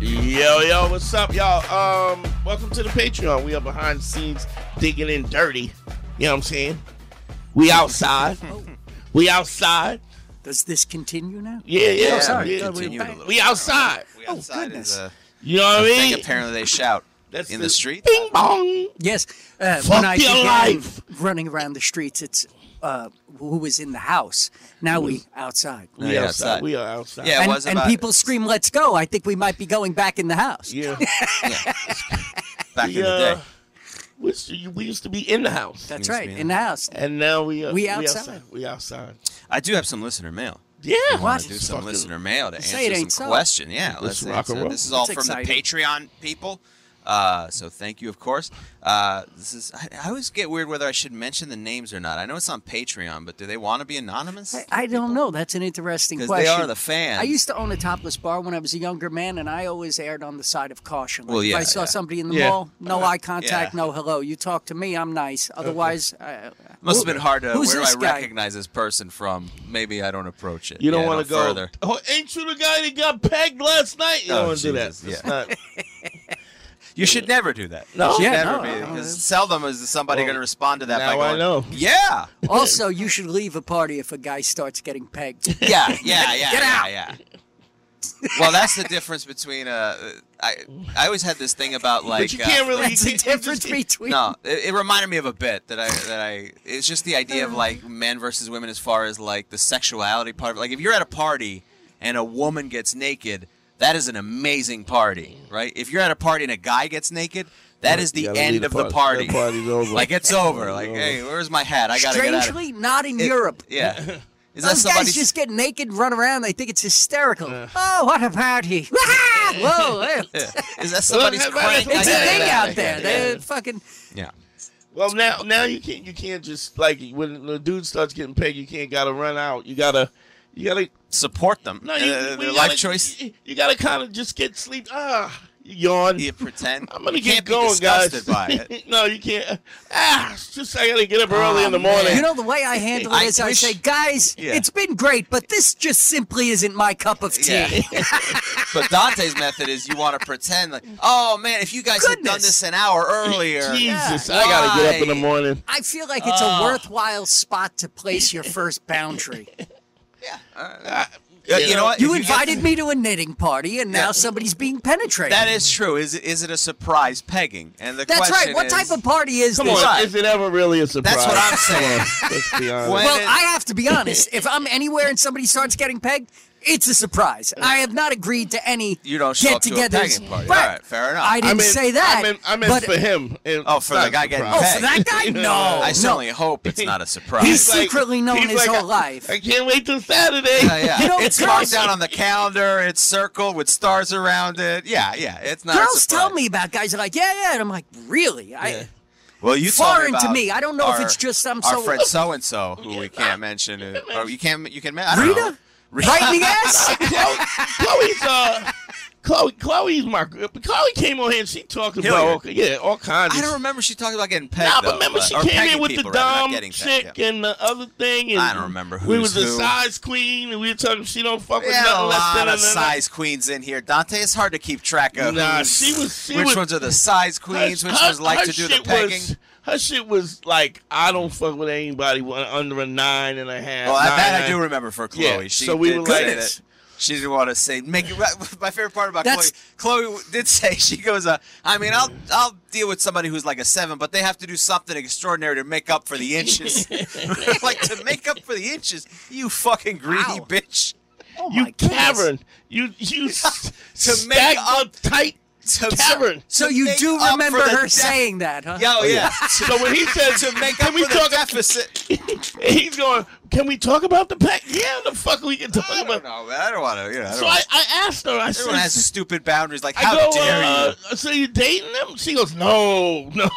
S3: Yo, yo, what's up, y'all? Um, welcome to the Patreon. We are behind the scenes digging in dirty. You know what I'm saying? We outside. we outside.
S6: Does this continue now?
S3: Yeah, yeah.
S6: Oh, sorry.
S3: yeah.
S6: Thought we were
S2: Continue a
S6: back.
S2: little
S3: We outside.
S2: We
S6: Oh,
S2: outside
S6: goodness.
S2: is a,
S3: You know what I
S2: a
S3: mean?
S2: thing apparently they shout
S3: That's
S2: in the street.
S3: Bing bong.
S6: Yes. Uh,
S3: Fuck
S6: when I
S3: your life.
S6: running around the streets, it's uh, who was in the house. Now we outside.
S3: We
S2: Yeah,
S3: outside.
S2: outside.
S3: We are outside.
S2: Yeah, it
S6: and,
S2: was
S6: and
S2: about
S6: people scream, "Let's go!" I think we might be going back in the house.
S3: Yeah.
S2: back in
S3: We,
S2: the
S3: uh,
S2: day.
S3: we used to- we used to be in the house,
S6: That's
S2: Used
S6: right,
S2: be in
S6: in the house.
S3: and now we are,
S6: We outside.
S3: We outside.
S2: I do have some listener mail.
S3: Yeah.
S2: I want
S6: What?
S2: to do some
S3: Fucking-
S2: listener mail to
S6: Say it
S2: answer
S6: ain't
S2: some
S6: so.
S2: question. Yeah,
S3: Let's
S2: let's
S3: rock and
S2: answer.
S3: roll.
S2: This is all
S6: That's
S2: from
S6: exciting.
S2: the Patreon people. Uh, so thank you, of course. Uh, this is. I, I always get weird whether I should mention the names or not. I know it's on Patreon, but do they want to be anonymous?
S6: I, I don't know. That's an interesting question.
S2: they are the fans.
S6: I used to own a topless bar when I was a younger man, and I always erred on the side of caution. Like
S2: Well,
S6: if I saw
S2: yeah.
S6: somebody in the
S3: Yeah.
S6: mall, no eye contact,
S2: yeah.
S6: no hello. You talk to me, I'm nice. Otherwise, uh,
S2: Must
S6: who-
S2: have been hard to. Where do I
S6: guy?
S2: recognize this person from? Maybe I don't approach it.
S3: You don't
S2: Yeah,
S3: want
S2: no
S3: to go.
S2: further.
S3: Oh, ain't you the guy that got pegged last night? You
S2: Oh,
S3: don't want to do that.
S2: Jesus,
S3: It's not-
S2: You should never do that.
S3: No?
S2: You should
S6: Yeah,
S2: never
S6: no,
S2: be
S6: no,
S2: because seldom is somebody
S3: Well,
S2: going to respond to that
S3: now
S2: by
S3: I know.
S2: "Yeah,
S6: Also, you should leave a party if a guy starts getting pegged.
S2: yeah, yeah, yeah,
S6: Get
S2: yeah,
S6: out.
S2: yeah." Well, that's the difference between uh, I I always had this thing about like
S3: but you
S2: uh,
S3: can't really.
S6: That's
S3: you
S6: the difference between.
S2: No, it, it reminded me of a bit that I that I. It's just the idea of like men versus women as far as like the sexuality part of it. Like if you're at a party and a woman gets naked, that is an amazing party, right? If you're at a party and a guy gets naked, that is the end of
S3: the
S2: the
S3: party.
S2: party.
S3: That party's over.
S2: Like it's over. Like hey, where's my hat? I gotta get out. Of
S6: Strangely, not in
S2: It-
S6: Europe.
S2: Yeah. Is that
S6: Those
S2: somebody's?
S6: guys just get naked, run around. They think it's hysterical. Oh, what a party! Whoa, hey.
S2: Is that somebody's
S3: Well,
S2: crank?
S6: it's a
S2: gotta
S6: thing
S2: get
S6: out there.
S2: here.
S6: They fucking.
S2: Yeah.
S3: Well, now now you can't you can't just like when the dude starts getting paid, you can't gotta run out. You gotta you gotta
S2: Support them.
S3: no you,
S2: Uh,
S3: we
S2: their
S3: gotta-
S2: life choice.
S3: You, you gotta kind of just get sleep. Ah, you yawn.
S2: You pretend.
S3: I'm gonna
S2: you
S3: get
S2: can't
S3: going,
S2: be disgusted
S3: guys.
S2: by it.
S3: no, you can't. Ah, it's just I gotta get up early in the
S2: Oh, man.
S3: morning.
S6: You know the way I handle it is I
S2: I
S6: say, guys,
S2: Yeah.
S6: it's been great, but this just simply isn't my cup of tea.
S2: Yeah. but Dante's method is you want to pretend like, oh man, if you guys had done this an hour earlier,
S3: Jesus, I gotta get up in the morning.
S6: I feel like it's
S2: Oh.
S6: a worthwhile spot to place your first boundary.
S2: Uh, you know what?
S6: You
S2: If get-
S6: invited me to a knitting party, and now
S2: Yeah.
S6: somebody's being penetrated.
S2: That is true. Is it, is it a surprise pegging? And the
S6: That's
S2: question
S6: right. What
S2: is,
S6: type of party is
S3: Come
S6: this?
S3: on, is it ever really a surprise?
S2: That's what I'm saying.
S3: Let's be honest.
S6: Well,
S2: it-
S6: I have to be honest. If I'm anywhere and somebody starts getting pegged, it's a surprise. I have not agreed to any
S2: You don't show up to a
S6: get-togethers.
S2: pegging party.
S6: Right.
S2: All right, fair enough.
S6: I
S3: I
S6: didn't
S3: meant,
S6: say that.
S3: I meant, I meant
S6: but
S3: for him. It-
S2: Oh, for the guy getting
S6: oh, for that guy, no.
S2: I
S6: no.
S2: certainly hope it's not a surprise.
S6: He's secretly known
S3: he's
S6: his
S3: like,
S6: whole life.
S3: I can't wait till Saturday.
S2: Yeah, yeah.
S6: You know,
S2: it's
S6: girls-
S2: marked down on the calendar. It's circled with stars around it. Yeah, yeah. It's not. a
S6: Girls
S2: surprise.
S6: tell me about guys that are like, yeah, yeah, and I'm like, really? I
S2: Well, you told me
S6: foreign to me. I don't know if it's just I'm
S2: our
S6: so
S2: friend so and so who we can't mention. Or you can't. You can. I don't
S6: Rita?
S2: know.
S6: Right in the ass.
S3: Chloe, Chloe's uh, Chloe, Chloe's my. Chloe came on here and she talked about all, yeah, all kinds.
S2: I don't remember she talking about getting pegged.
S3: Nah,
S2: though,
S3: but remember she
S2: or
S3: came
S2: pegging
S3: in with
S2: people,
S3: the
S2: rather, not
S3: dumb
S2: getting
S3: chick
S2: pegged, yeah.
S3: and the other thing. And
S2: I don't remember who.
S3: We
S2: who's
S3: was the size queen, and we were talking. She don't fuck
S2: We
S3: with
S2: had
S3: nothing
S2: a lot
S3: than
S2: of size queens in here, Dante. It's hard to keep track of.
S3: Nah, she was- she
S2: which
S3: was-
S2: ones are the size queens?
S3: Her-
S2: which
S3: her-
S2: ones like to do the pegging?
S3: Was, her shit was like, I don't fuck with anybody under a nine and a half.
S2: well, that, that I do remember for Chloe.
S3: Yeah,
S2: she
S3: so we
S2: did
S3: were like-
S2: that she didn't want to say make it. My favorite part about
S6: That's-
S2: Chloe, Chloe did say she goes, uh, "I mean, I'll I'll deal with somebody who's like a seven, but they have to do something extraordinary to make up for the inches. like to make up for the inches, you fucking greedy
S6: Wow.
S2: bitch.
S6: Oh
S3: You
S6: my goodness.
S3: cavern. You you
S2: To make
S3: stacked
S2: up-
S3: up tight Cavern.
S6: So
S2: to
S6: you do remember her
S2: def-
S6: saying that, huh?
S2: Yeah, oh, yeah.
S3: So when he says
S2: to make
S3: can
S2: up
S3: we
S2: for the
S3: talk
S2: deficit.
S3: he's going, Can we talk about the pack? Yeah, the fuck we can talk
S2: I
S3: about.
S2: man. I don't want to. You know, I
S3: So I, I asked her. I
S2: everyone
S3: said,
S2: has stupid boundaries. Like,
S3: I
S2: how
S3: go,
S2: dare
S3: uh,
S2: you?
S3: So you dating them? She goes, No, no.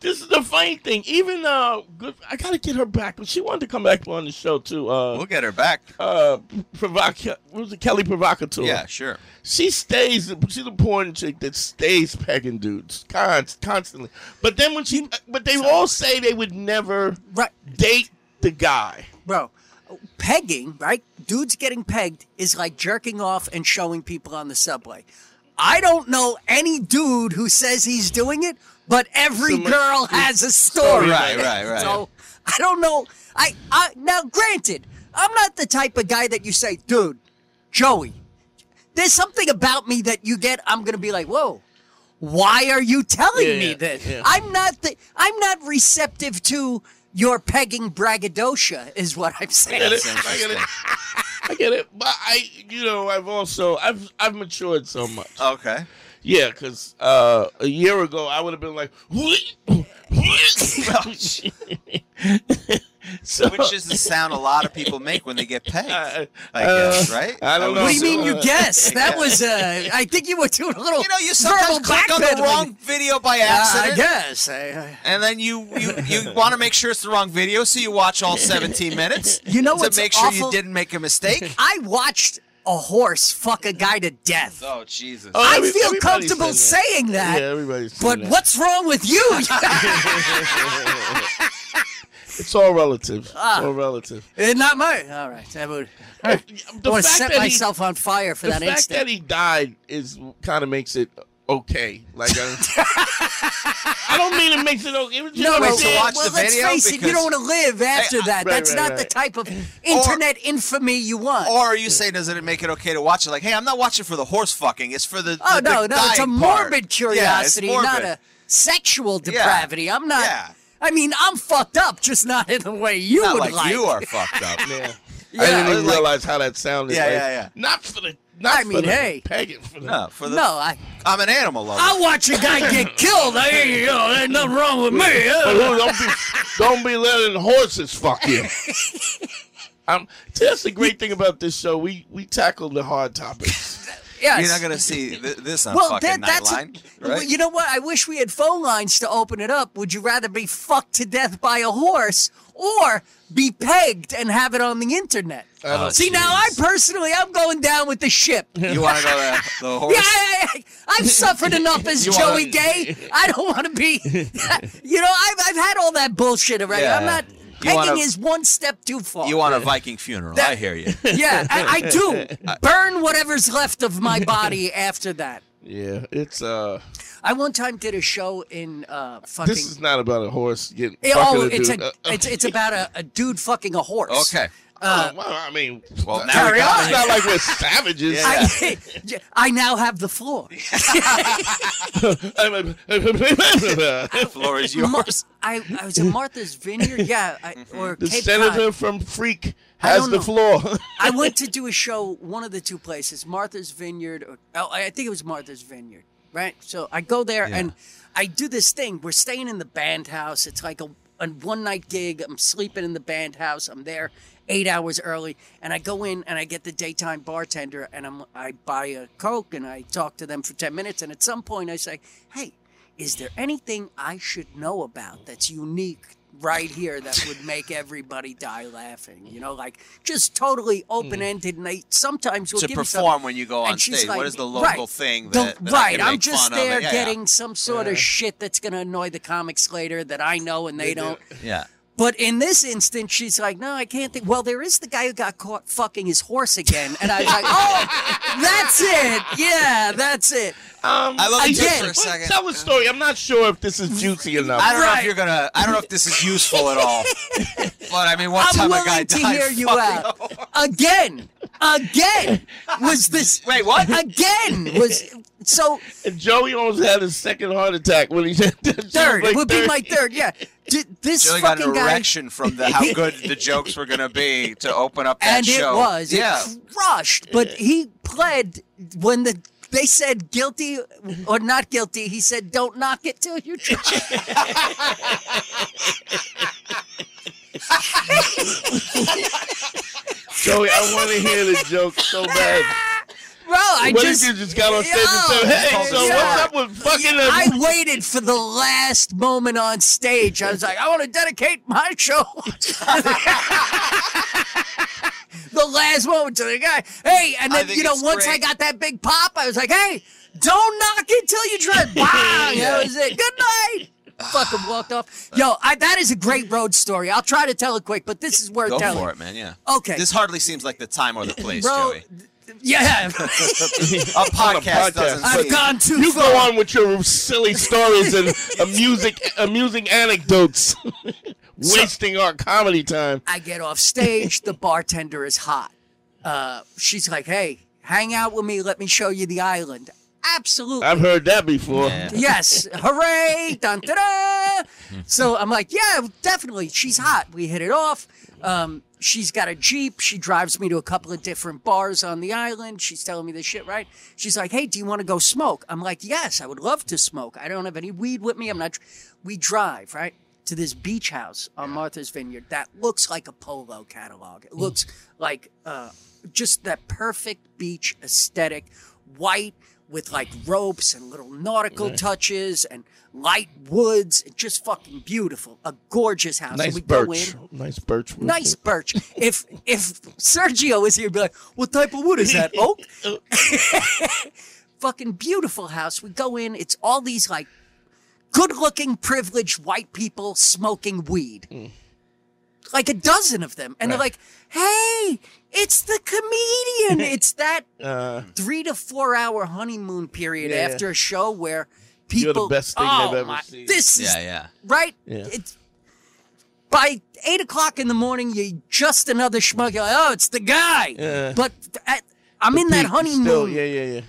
S3: This is the funny thing. Even uh, good. I gotta get her back. She wanted to come back on the show too. Uh,
S2: We'll get her back.
S3: uh, provoca- what was it? Kelly Provocateur.
S2: Yeah, sure.
S3: She stays. She's a porn chick that stays pegging dudes const- constantly. But then when she, but they all say they would never
S6: Right.
S3: date the guy.
S6: Bro, pegging, right? Dudes getting pegged is like jerking off and showing people on the subway. I don't know any dude who says he's doing it, but every
S3: So much-
S6: girl has a story.
S2: Right, right, right.
S6: So I don't know. I, I now, granted, I'm not the type of guy that you say, dude, Joey. There's something about me that you get. I'm gonna be like, whoa. Why are you telling
S3: Yeah,
S6: me this?
S3: yeah.
S6: I'm not the. I'm not receptive to your pegging braggadocio. Is what I'm saying.
S3: get it. I get it. I get it. But I, you know, I've also I've I've matured so much.
S2: Okay.
S3: Yeah, because uh, a year ago I would have been like, so,
S2: Which is the sound a lot of people make when they get pegged.
S3: uh,
S2: I guess,
S3: uh,
S2: right?
S3: I don't know.
S6: What do you mean you
S3: Uh,
S6: guess? That was uh I think you were doing a little
S2: You know, you sometimes
S6: verbal
S2: click on the wrong video by
S6: Uh, I
S2: accident.
S6: guess. I-
S2: and then you, you, you want to make sure it's the wrong video, so you watch all 17 minutes.
S6: You know
S2: to
S6: what's
S2: make sure
S6: awful?
S2: you didn't make a mistake.
S6: I watched a horse fuck a guy to death.
S2: Oh Jesus!
S3: Oh,
S6: I
S3: every-
S6: feel comfortable
S3: saying
S6: saying that.
S3: Yeah, everybody's saying
S6: but
S3: that.
S6: what's wrong with you?
S3: It's all relative.
S6: Ah.
S3: All relative.
S6: Eh, Not my. All right. I would. I
S3: The
S6: want to
S3: fact
S6: set
S3: that he-
S6: myself on fire for
S3: the
S6: that
S3: fact
S6: instant.
S3: that he died is kind of makes it okay. Like I, uh, I don't mean it makes it okay. It was just
S6: No,
S3: like
S6: no,
S2: to watch
S6: well,
S2: the
S6: let's
S2: video
S6: face it, you don't want to live after that.
S3: right,
S6: That's
S3: right,
S6: not the type of internet infamy you want.
S2: Or are you saying does it make it okay to watch it? Like, hey, I'm not watching for the horse fucking. It's for the.
S6: oh
S2: the,
S6: no,
S2: the
S6: no, it's a
S2: dying part.
S6: morbid
S2: Yeah, it's
S6: curiosity, not a sexual depravity. I'm not.
S2: Yeah.
S6: I mean, I'm fucked up, just not in the way you
S2: Not
S6: would
S2: like, you are fucked up.
S3: Yeah.
S6: Yeah,
S3: I didn't even
S2: like-
S3: realize how that sounded.
S2: Yeah,
S3: like,
S2: yeah, yeah.
S3: Not for the. Not
S6: I
S3: for
S6: mean,
S3: the
S6: hey.
S3: pegging for the.
S2: No, for the.
S6: No, I.
S2: I'm an animal lover.
S6: I'll watch a guy get killed. I, you know, there's nothing wrong with me.
S3: But don't be don't be letting horses fuck you. Um, that's the great thing about this show. We we tackle the hard topics.
S6: Yes.
S2: You're not gonna see th- this on
S6: well,
S2: fucking
S6: that, that's a-
S2: Nightline,
S6: well,
S2: right?
S6: you know what? I wish we had phone lines to open it up. Would you rather be fucked to death by a horse or be pegged and have it on the internet?
S2: Oh, oh
S6: See, now I personally, I'm going down with the ship.
S2: You want to go the, the horse?
S6: Yeah, I, I, I've suffered enough as Joey
S2: wanna-
S6: Gay. I don't want to be. You know, I've, I've had all that bullshit already.
S2: Yeah.
S6: I'm not.
S2: You wanna-
S6: is one step too far.
S2: You want a Viking funeral?
S6: That-
S2: I hear you.
S6: Yeah, I, I do. Burn whatever's left of my body after that.
S3: Yeah, it's uh.
S6: I one time did a show in uh fucking.
S3: This is not about a horse getting. Fucking
S6: oh, it's
S3: dude.
S6: a,
S3: uh,
S6: it's it's about a, a dude fucking a horse.
S2: Okay.
S6: Uh,
S3: well, I mean,
S2: Well, now we
S6: Carry
S2: got
S6: on.
S3: it's not like we're savages.
S6: I, I now have the floor.
S2: The floor is
S6: Mar-
S2: yours.
S6: I, I was at Martha's Vineyard, yeah, I, or
S3: the
S6: Cape
S3: senator
S6: Cod.
S3: from Freak has the
S6: know.
S3: floor.
S6: I went to do a show, one of the two places, Martha's Vineyard, or oh, I think it was Martha's Vineyard, right? So I go there and I do this thing. We're staying in the band house. It's like a, a one night gig. I'm sleeping in the band house. I'm there eight hours early, and I go in and I get the daytime bartender, and I'm I buy a coke and I talk to them for ten minutes, and at some point I say, "Hey, is there anything I should know about that's unique right here that would make everybody die laughing? You know, like just totally hmm. open ended. And they sometimes will
S2: To
S6: give
S2: perform when you go on stage, what
S6: like,
S2: is the local
S6: right,
S2: thing that- that I
S6: right? I'm
S2: make
S6: just there?
S2: Yeah, yeah.
S6: getting some sort of shit that's gonna annoy the comics later that I know and they don't.
S2: Yeah.
S6: But in this instance, she's like, no, I can't think. Well, there is the guy who got caught fucking his horse again. And I was like, oh, that's it. Yeah, that's it.
S3: Um,
S2: I love you
S6: Again.
S2: for a second.
S3: Tell the story. I'm not sure if this is juicy enough.
S2: I don't know if you're gonna. I don't know if this is useful at all. but I mean, one
S6: I'm
S2: time a
S6: willing
S2: guy
S6: to
S2: died.
S6: hear you
S2: fucking-
S6: out. Again, again was this.
S2: Wait, what?
S6: Again was so
S3: And Joey almost had his second heart attack when he said
S6: third.
S3: like
S6: It would be my third. Yeah, Did this
S2: Joey got
S6: fucking
S2: an
S6: guy.
S2: erection from the how good the jokes were gonna be to open up that
S6: and
S2: show.
S6: it was
S2: Yeah.
S6: it crushed but he pled when the they said guilty or not guilty he said don't knock it till you try it."
S3: Joey, I want to hear the joke so bad.
S6: bro i
S3: what
S6: just
S3: if you just got on stage and said, "Hey, so
S6: yeah.
S3: what's up with fucking?"
S6: Yeah, I waited for the last moment on stage. I was like, I want to dedicate my show. the last moment to the guy. Hey, and then you know, once I got that big pop, I was like, hey, don't knock it till you try. Bang! That was it. Good night. Fucking walked off. Yo, I, that is a great road story. I'll try to tell it quick, but this is worth
S2: Go
S6: telling.
S2: for it, man. Yeah.
S6: Okay.
S2: This hardly seems like the time or the place,
S6: Bro,
S2: Joey.
S6: Yeah,
S2: A
S3: on a
S2: podcast, doesn't.
S6: I've
S2: seem-
S6: gone too
S3: you
S6: far.
S3: go on with your silly stories and amusing, amusing anecdotes, wasting our comedy time.
S6: I get off stage. The bartender is hot. Uh, she's like, "Hey, hang out with me. Let me show you the island." Absolutely.
S3: I've heard that before.
S2: Yeah.
S6: yes. Hooray! Dun, da, da. So I'm like, yeah, definitely. She's hot. We hit it off. Um, she's got a Jeep. She drives me to a couple of different bars on the island. She's telling me this shit, right? She's like, hey, do you want to go smoke? I'm like, yes, I would love to smoke. I don't have any weed with me. I'm not. We drive, right? To this beach house on Martha's Vineyard that looks like a polo catalog. It looks like uh, just that perfect beach aesthetic, white with like ropes and little nautical touches and light woods. It's just fucking beautiful. A gorgeous house.
S3: Nice
S6: and we go
S3: birch.
S6: in.
S3: Nice birch. wood.
S6: Nice birch. If if Sergio was here, he'd be like, "What type of wood is that? Oak." Fucking beautiful house. We go in. It's all these like good-looking, privileged white people smoking weed. Mm. Like a dozen of them, and they're like, "Hey, It's the comedian. it's that
S3: Uh,
S6: three to four hour honeymoon period
S3: Yeah.
S6: after a show where people.
S3: You're the best thing
S6: oh
S3: they've ever
S6: my,
S3: seen.
S6: This is
S2: Yeah, yeah.
S6: right.
S3: Yeah.
S6: It's by eight o'clock in the morning. You're just another schmuck. You're like, oh, it's the guy.
S3: Yeah.
S6: But at, I'm in that honeymoon.
S3: Still, yeah, yeah, yeah.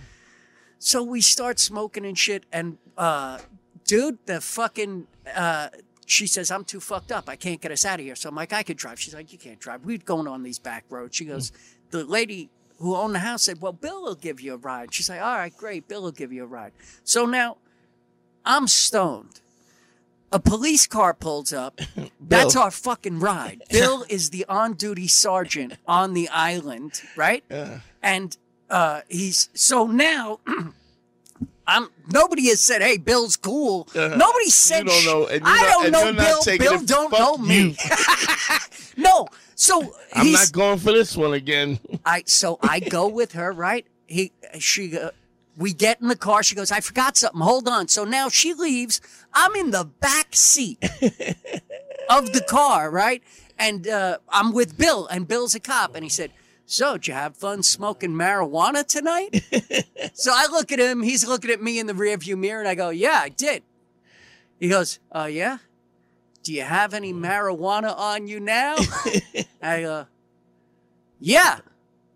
S6: So we start smoking and shit, and uh, dude, the fucking. Uh, she says, I'm too fucked up. I can't get us out of here. So I'm like, I could drive. She's like, You can't drive. We're going on these back roads. She goes, The lady who owned the house said, Well, Bill will give you a ride. She's like, All right, great. Bill will give you a ride. So now I'm stoned. A police car pulls up. That's our fucking ride. Bill is the on duty sergeant on the island, right? And uh, he's so now. I'm. Nobody has said, "Hey, Bill's cool." Nobody said.
S3: don't know, and
S6: I
S3: not-
S6: don't know Bill. Bill don't know me. no. So
S3: I'm not going for this one again.
S6: I so I go with her, right? He she uh, we get in the car. She goes, "I forgot something. Hold on." So now she leaves. I'm in the back seat of the car, right? And uh, I'm with Bill, and Bill's a cop, and he said. So, did you have fun smoking marijuana tonight? so I look at him. He's looking at me in the rearview mirror, and I go, "Yeah, I did." He goes, "Oh yeah, do you have any mm. marijuana on you now?" I go, "Yeah,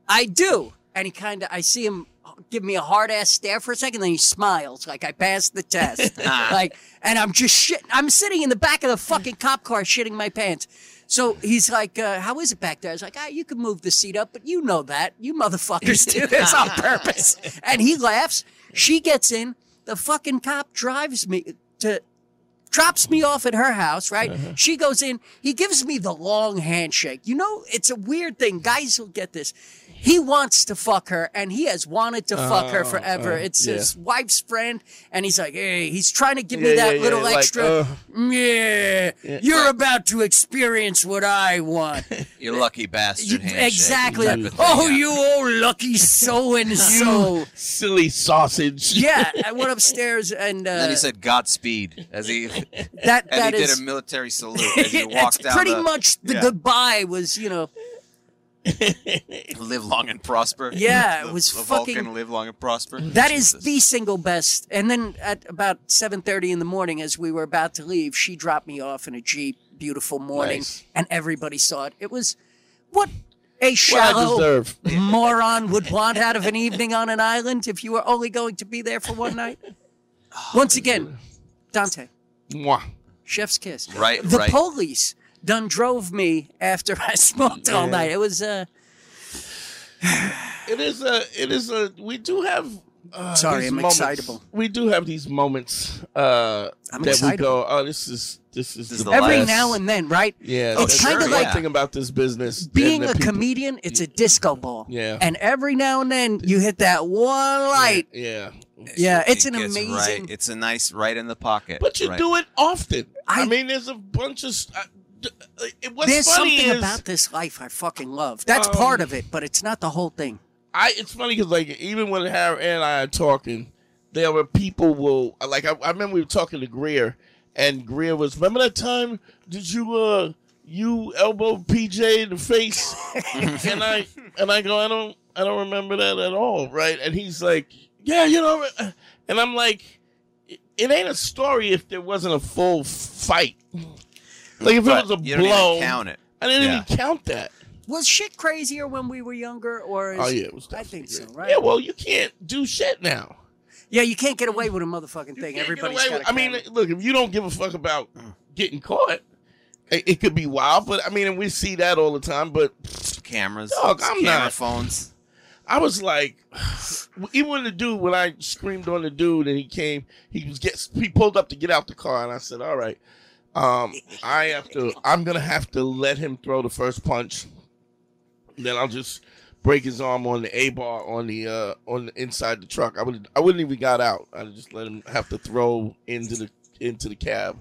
S6: I do." And he kind of, I see him give me a hard ass stare for a second, then he smiles like I passed the test. like, and I'm just shit. I'm sitting in the back of the fucking cop car shitting my pants. So he's like, uh, "How is it back there?" I was like, "Ah, you can move the seat up, but you know that you motherfuckers do this on purpose." And he laughs. She gets in. The fucking cop drives me to drops me off at her house, right? She goes in. He gives me the long handshake. You know, it's a weird thing. Guys will get this. He wants to fuck her, and he has wanted to fuck her forever.
S3: uh,
S6: it's
S3: yeah.
S6: his wife's friend, and he's like, "Hey," he's trying to give
S3: Yeah,
S6: me that
S3: yeah, yeah,
S6: little
S3: like,
S6: extra.
S3: uh,
S6: yeah, you're about to experience what I want.
S2: You lucky bastard. handshake
S6: exactly.
S2: type of thing,
S6: Oh,
S2: yeah.
S6: you old lucky so and so.
S3: Silly sausage.
S6: Yeah, I went upstairs and uh,
S2: And then he said Godspeed as he
S6: that
S2: and
S6: that
S2: he
S6: is
S2: did a military salute as he
S6: That's
S2: walked down
S6: pretty
S2: the,
S6: much the
S2: yeah.
S6: goodbye was, you know,
S2: live long and prosper.
S6: Yeah, it was
S2: the Vulcan
S6: fucking-
S2: live long and prosper.
S6: that is
S2: Jesus.
S6: the single best. And then at about seven thirty in the morning, as we were about to leave, she dropped me off in a jeep. Beautiful morning,
S3: Nice.
S6: and everybody saw it. It was what a
S3: Well,
S6: shallow
S3: deserve.
S6: moron would want out of an evening on an island if you were only going to be there for one night.
S2: Oh,
S6: Once again, Dante,
S3: Mwah.
S6: chef's kiss.
S2: Right,
S6: The
S2: right.
S6: police done drove me after I smoked all
S3: Yeah.
S6: night. It was uh.
S3: It is a. It is a. We do have. Uh,
S6: Sorry,
S3: these
S6: I'm
S3: moments.
S6: excitable.
S3: We do have these moments uh,
S6: I'm
S3: that we go. Oh, this is this is
S2: This
S3: the
S2: is the
S6: Every
S2: best.
S6: now and then, right?
S3: Yeah,
S6: It's
S3: that's
S6: kinda
S3: the
S6: like-
S3: one thing about this business.
S6: Being
S3: and
S6: a
S3: people-
S6: comedian, it's a disco ball.
S3: Yeah.
S6: And every now and then you hit that one light.
S3: Yeah,
S6: Yeah, it's
S2: It
S6: an
S2: gets
S6: amazing.
S2: Right. It's a nice right in the pocket.
S3: but you
S2: right.
S3: do it often. I,
S6: I-
S3: mean, there's a bunch of. D- uh, what's
S6: There's
S3: funny
S6: something
S3: is,
S6: about this life I fucking love. That's
S3: Um,
S6: part of it, but it's not the whole thing.
S3: I it's funny because like even when Harry and I are talking, there were people will like I, I remember we were talking to Greer, and Greer was remember that time did you uh you elbow PJ in the face, and I and I go I don't I don't remember that at all, right? And he's like, yeah, you know, and I'm like, it ain't a story if there wasn't a full fight. Like if
S2: But
S3: it was a
S2: you don't
S3: blow,
S2: even count it.
S3: I didn't
S2: Yeah.
S3: even count that.
S6: Was shit crazier when we were younger, or is,
S3: Oh yeah, it was.
S6: I think so,
S3: definitely-
S6: right?
S3: Yeah, well, you can't do shit now.
S6: Yeah, you can't get away with a motherfucking thing.
S3: Can't get
S6: Everybody's
S3: away
S6: got
S3: with-
S6: a
S3: I mean,
S6: camera.
S3: look, if you don't give a fuck about hmm. getting caught, it, it could be wild. But I mean, and we see that all the time. But
S2: cameras,
S3: Dog, I'm
S2: camera
S3: not-
S2: phones.
S3: I was like, even when the dude, when I screamed on the dude and he came, he was get, he pulled up to get out the car, and I said, "All right, um, I have to, I'm gonna have to let him throw the first punch. Then I'll just break his arm on the A bar on the uh on the inside the truck. I would, I wouldn't even got out. I'd just let him have to throw into the into the cab.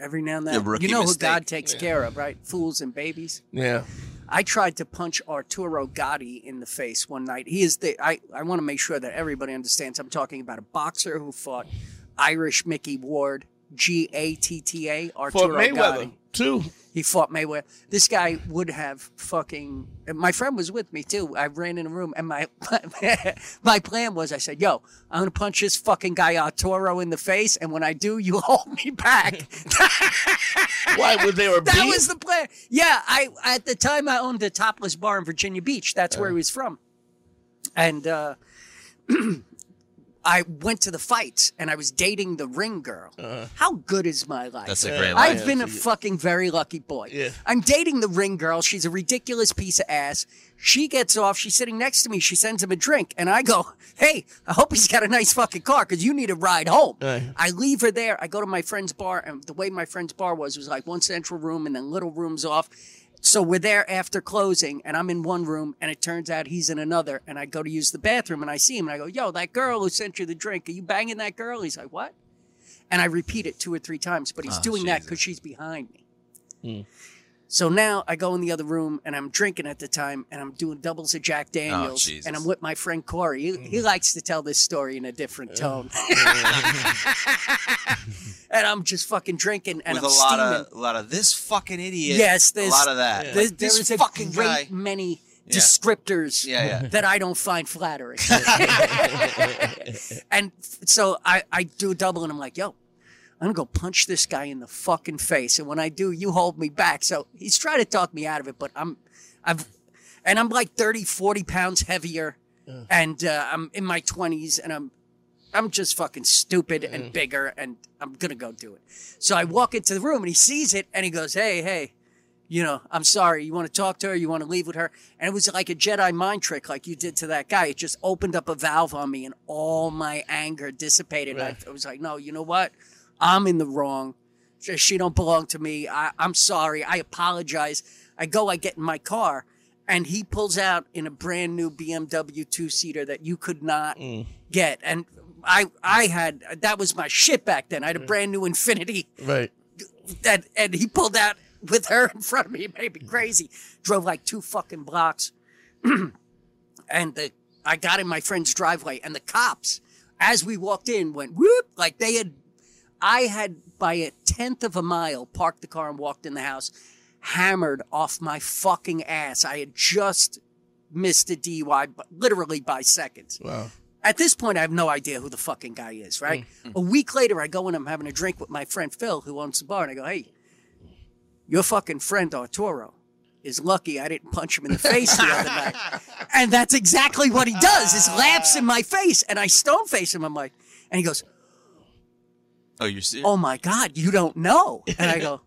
S6: Every now and then,
S2: rookie
S6: you know who. God takes care of, right? Fools and babies.
S3: Yeah,
S6: I tried to punch Arturo Gatti in the face one night. He is the I, I want to make sure that everybody understands I'm talking about a boxer who fought Irish Micky Ward, G A T T A, Arturo fought
S3: Mayweather.
S6: Gatti.
S3: Two.
S6: He fought Mayweather. This guy would have fucking. and My friend was with me too. I ran in a room, and my my plan was, I said, "Yo, I'm gonna punch this fucking guy Arturo in the face, and when I do, you hold me back."
S3: Why was there a
S6: that
S3: beef?
S6: was the plan. Yeah, I at the time I owned a topless bar in Virginia Beach. That's where he was from, and uh, I went to the fights, and I was dating the ring girl. Uh-huh. How good is my life?
S2: That's a great
S6: I've been a fucking very lucky boy.
S3: Yeah.
S6: I'm dating the ring girl. She's a ridiculous piece of ass. She gets off. She's sitting next to me. She sends him a drink. And I go, Hey, I hope he's got a nice fucking car because you need a ride home.
S3: Right.
S6: I leave her there. I go to my friend's bar. And the way my friend's bar was, was like one central room and then little rooms off. So we're there after closing, and I'm in one room, and it turns out he's in another. And I go to use the bathroom, and I see him, and I go, "Yo, that girl who sent you the drink, are you banging that girl?" He's like, "What?" And I repeat it two or three times, but he's
S2: Oh,
S6: doing that because she's behind me. Hmm. So now I go in the other room, and I'm drinking at the time, and I'm doing doubles of Jack oh, Daniels,
S2: Jesus.
S6: and I'm with my friend Corey. He, he mm. likes to tell this story in a different tone. and I'm just fucking drinking, and
S2: With
S6: I'm
S2: a lot
S6: steaming.
S2: of a lot of this fucking idiot.
S6: Yes,
S2: a lot of that.
S6: There,
S2: Like,
S6: there
S2: this
S6: is a
S2: fucking
S6: great
S2: guy.
S6: many
S2: Yeah.
S6: descriptors
S2: Yeah, yeah.
S6: that I don't find flattering. and so I, I do a double and I'm like, yo, I'm gonna go punch this guy in the fucking face. And when I do, you hold me back. So he's trying to talk me out of it, but I'm, I've, and I'm like 30, 40 pounds heavier. And uh, I'm in my 20s and I'm, I'm just fucking stupid and bigger and I'm gonna go do it. So I walk into the room and he sees it and he goes, hey, hey, you know, I'm sorry. You want to talk to her? You want to leave with her? And it was like a Jedi mind trick, like you did to that guy. It just opened up a valve on me, and all my anger dissipated. I, I was like, no, you know what? I'm in the wrong. She- don't belong to me. I, I'm sorry. I apologize. I go. I get in my car, and he pulls out in a brand new BMW two seater that you could not mm. get. And I, I had that was my shit back then. I had a mm. brand new Infiniti
S3: Right.
S6: that and he pulled out with her in front of me. It made me crazy. Drove like two fucking blocks, and the I got in my friend's driveway, and the cops, as we walked in, went whoop like they had. I had by a tenth of a mile parked the car and walked in the house, hammered off my fucking ass. I had just missed a DUI, but literally by seconds.
S3: Wow.
S6: At this point, I have no idea who the fucking guy is, right? Mm. Mm. A week later, I go in, I'm having a drink with my friend Phil, who owns the bar, and I go, hey, your fucking friend Arturo is lucky I didn't punch him in the face the other night. And that's exactly what he does, is laughs in my face, and I stone face him. I'm like, and he goes,
S2: Oh, you're
S6: oh my God, you don't know. And I go,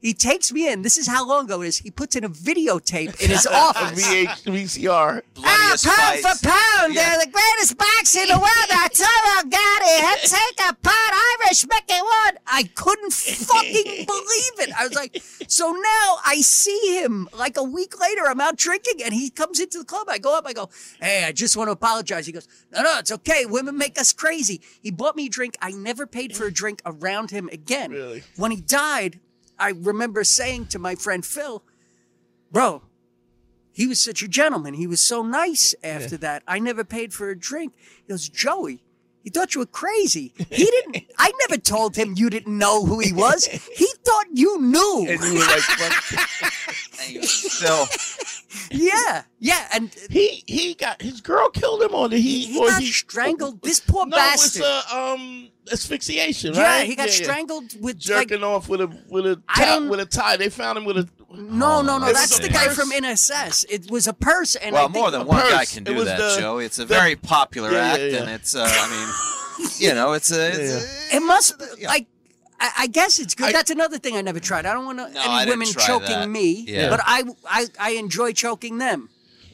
S6: he takes me in. This is how long ago it is. He puts in a videotape in his
S3: A
S6: office.
S3: VH, VCR.
S6: Ah, pound
S2: fights.
S6: for pound,
S2: Yeah.
S6: they're the greatest boxer in the world. Arturo Gatti. Take apart Irish Micky Ward. I couldn't fucking believe it. I was like, so now I see him like a week later. I'm out drinking and he comes into the club. I go up, I go, hey, I just want to apologize. He goes, no, no, it's okay. Women make us crazy. He bought me a drink. I never paid for a drink around him again.
S3: Really?
S6: When he died, I remember saying to my friend Phil, bro, he was such a gentleman. He was so nice after that. I never paid for a drink. He goes, Joey, he thought you were crazy. He didn't, I never told him you didn't know who he was. He thought you knew.
S3: And you were like, fuck.
S2: And
S6: yeah, yeah. And
S3: he he got his girl killed him or did he
S6: he
S3: or
S6: got
S3: he
S6: strangled. This poor
S3: no,
S6: bastard.
S3: it's a um asphyxiation, right?
S6: yeah,
S3: right?
S6: he got strangled with like,
S3: Jerking off with a with a
S6: I
S3: tie, with a tie. They found him with a
S6: no, no, no.
S3: It
S6: That's the guy
S3: purse.
S6: from INXS. It was a purse, and
S2: well,
S6: I think
S2: more than
S3: a
S2: one guy can do that,
S3: the-
S2: Joe. It's a
S3: the-
S2: very popular
S3: Yeah, yeah,
S2: act,
S3: yeah.
S2: and it's, uh, I mean, you know, it's a, it's a
S6: It must be
S2: Yeah.
S6: like. I, I guess it's good.
S3: I-
S6: That's another thing I never tried. I don't want
S2: No,
S6: any
S2: I
S6: women choking
S2: that.
S6: me,
S2: Yeah.
S6: but I, I I enjoy choking them.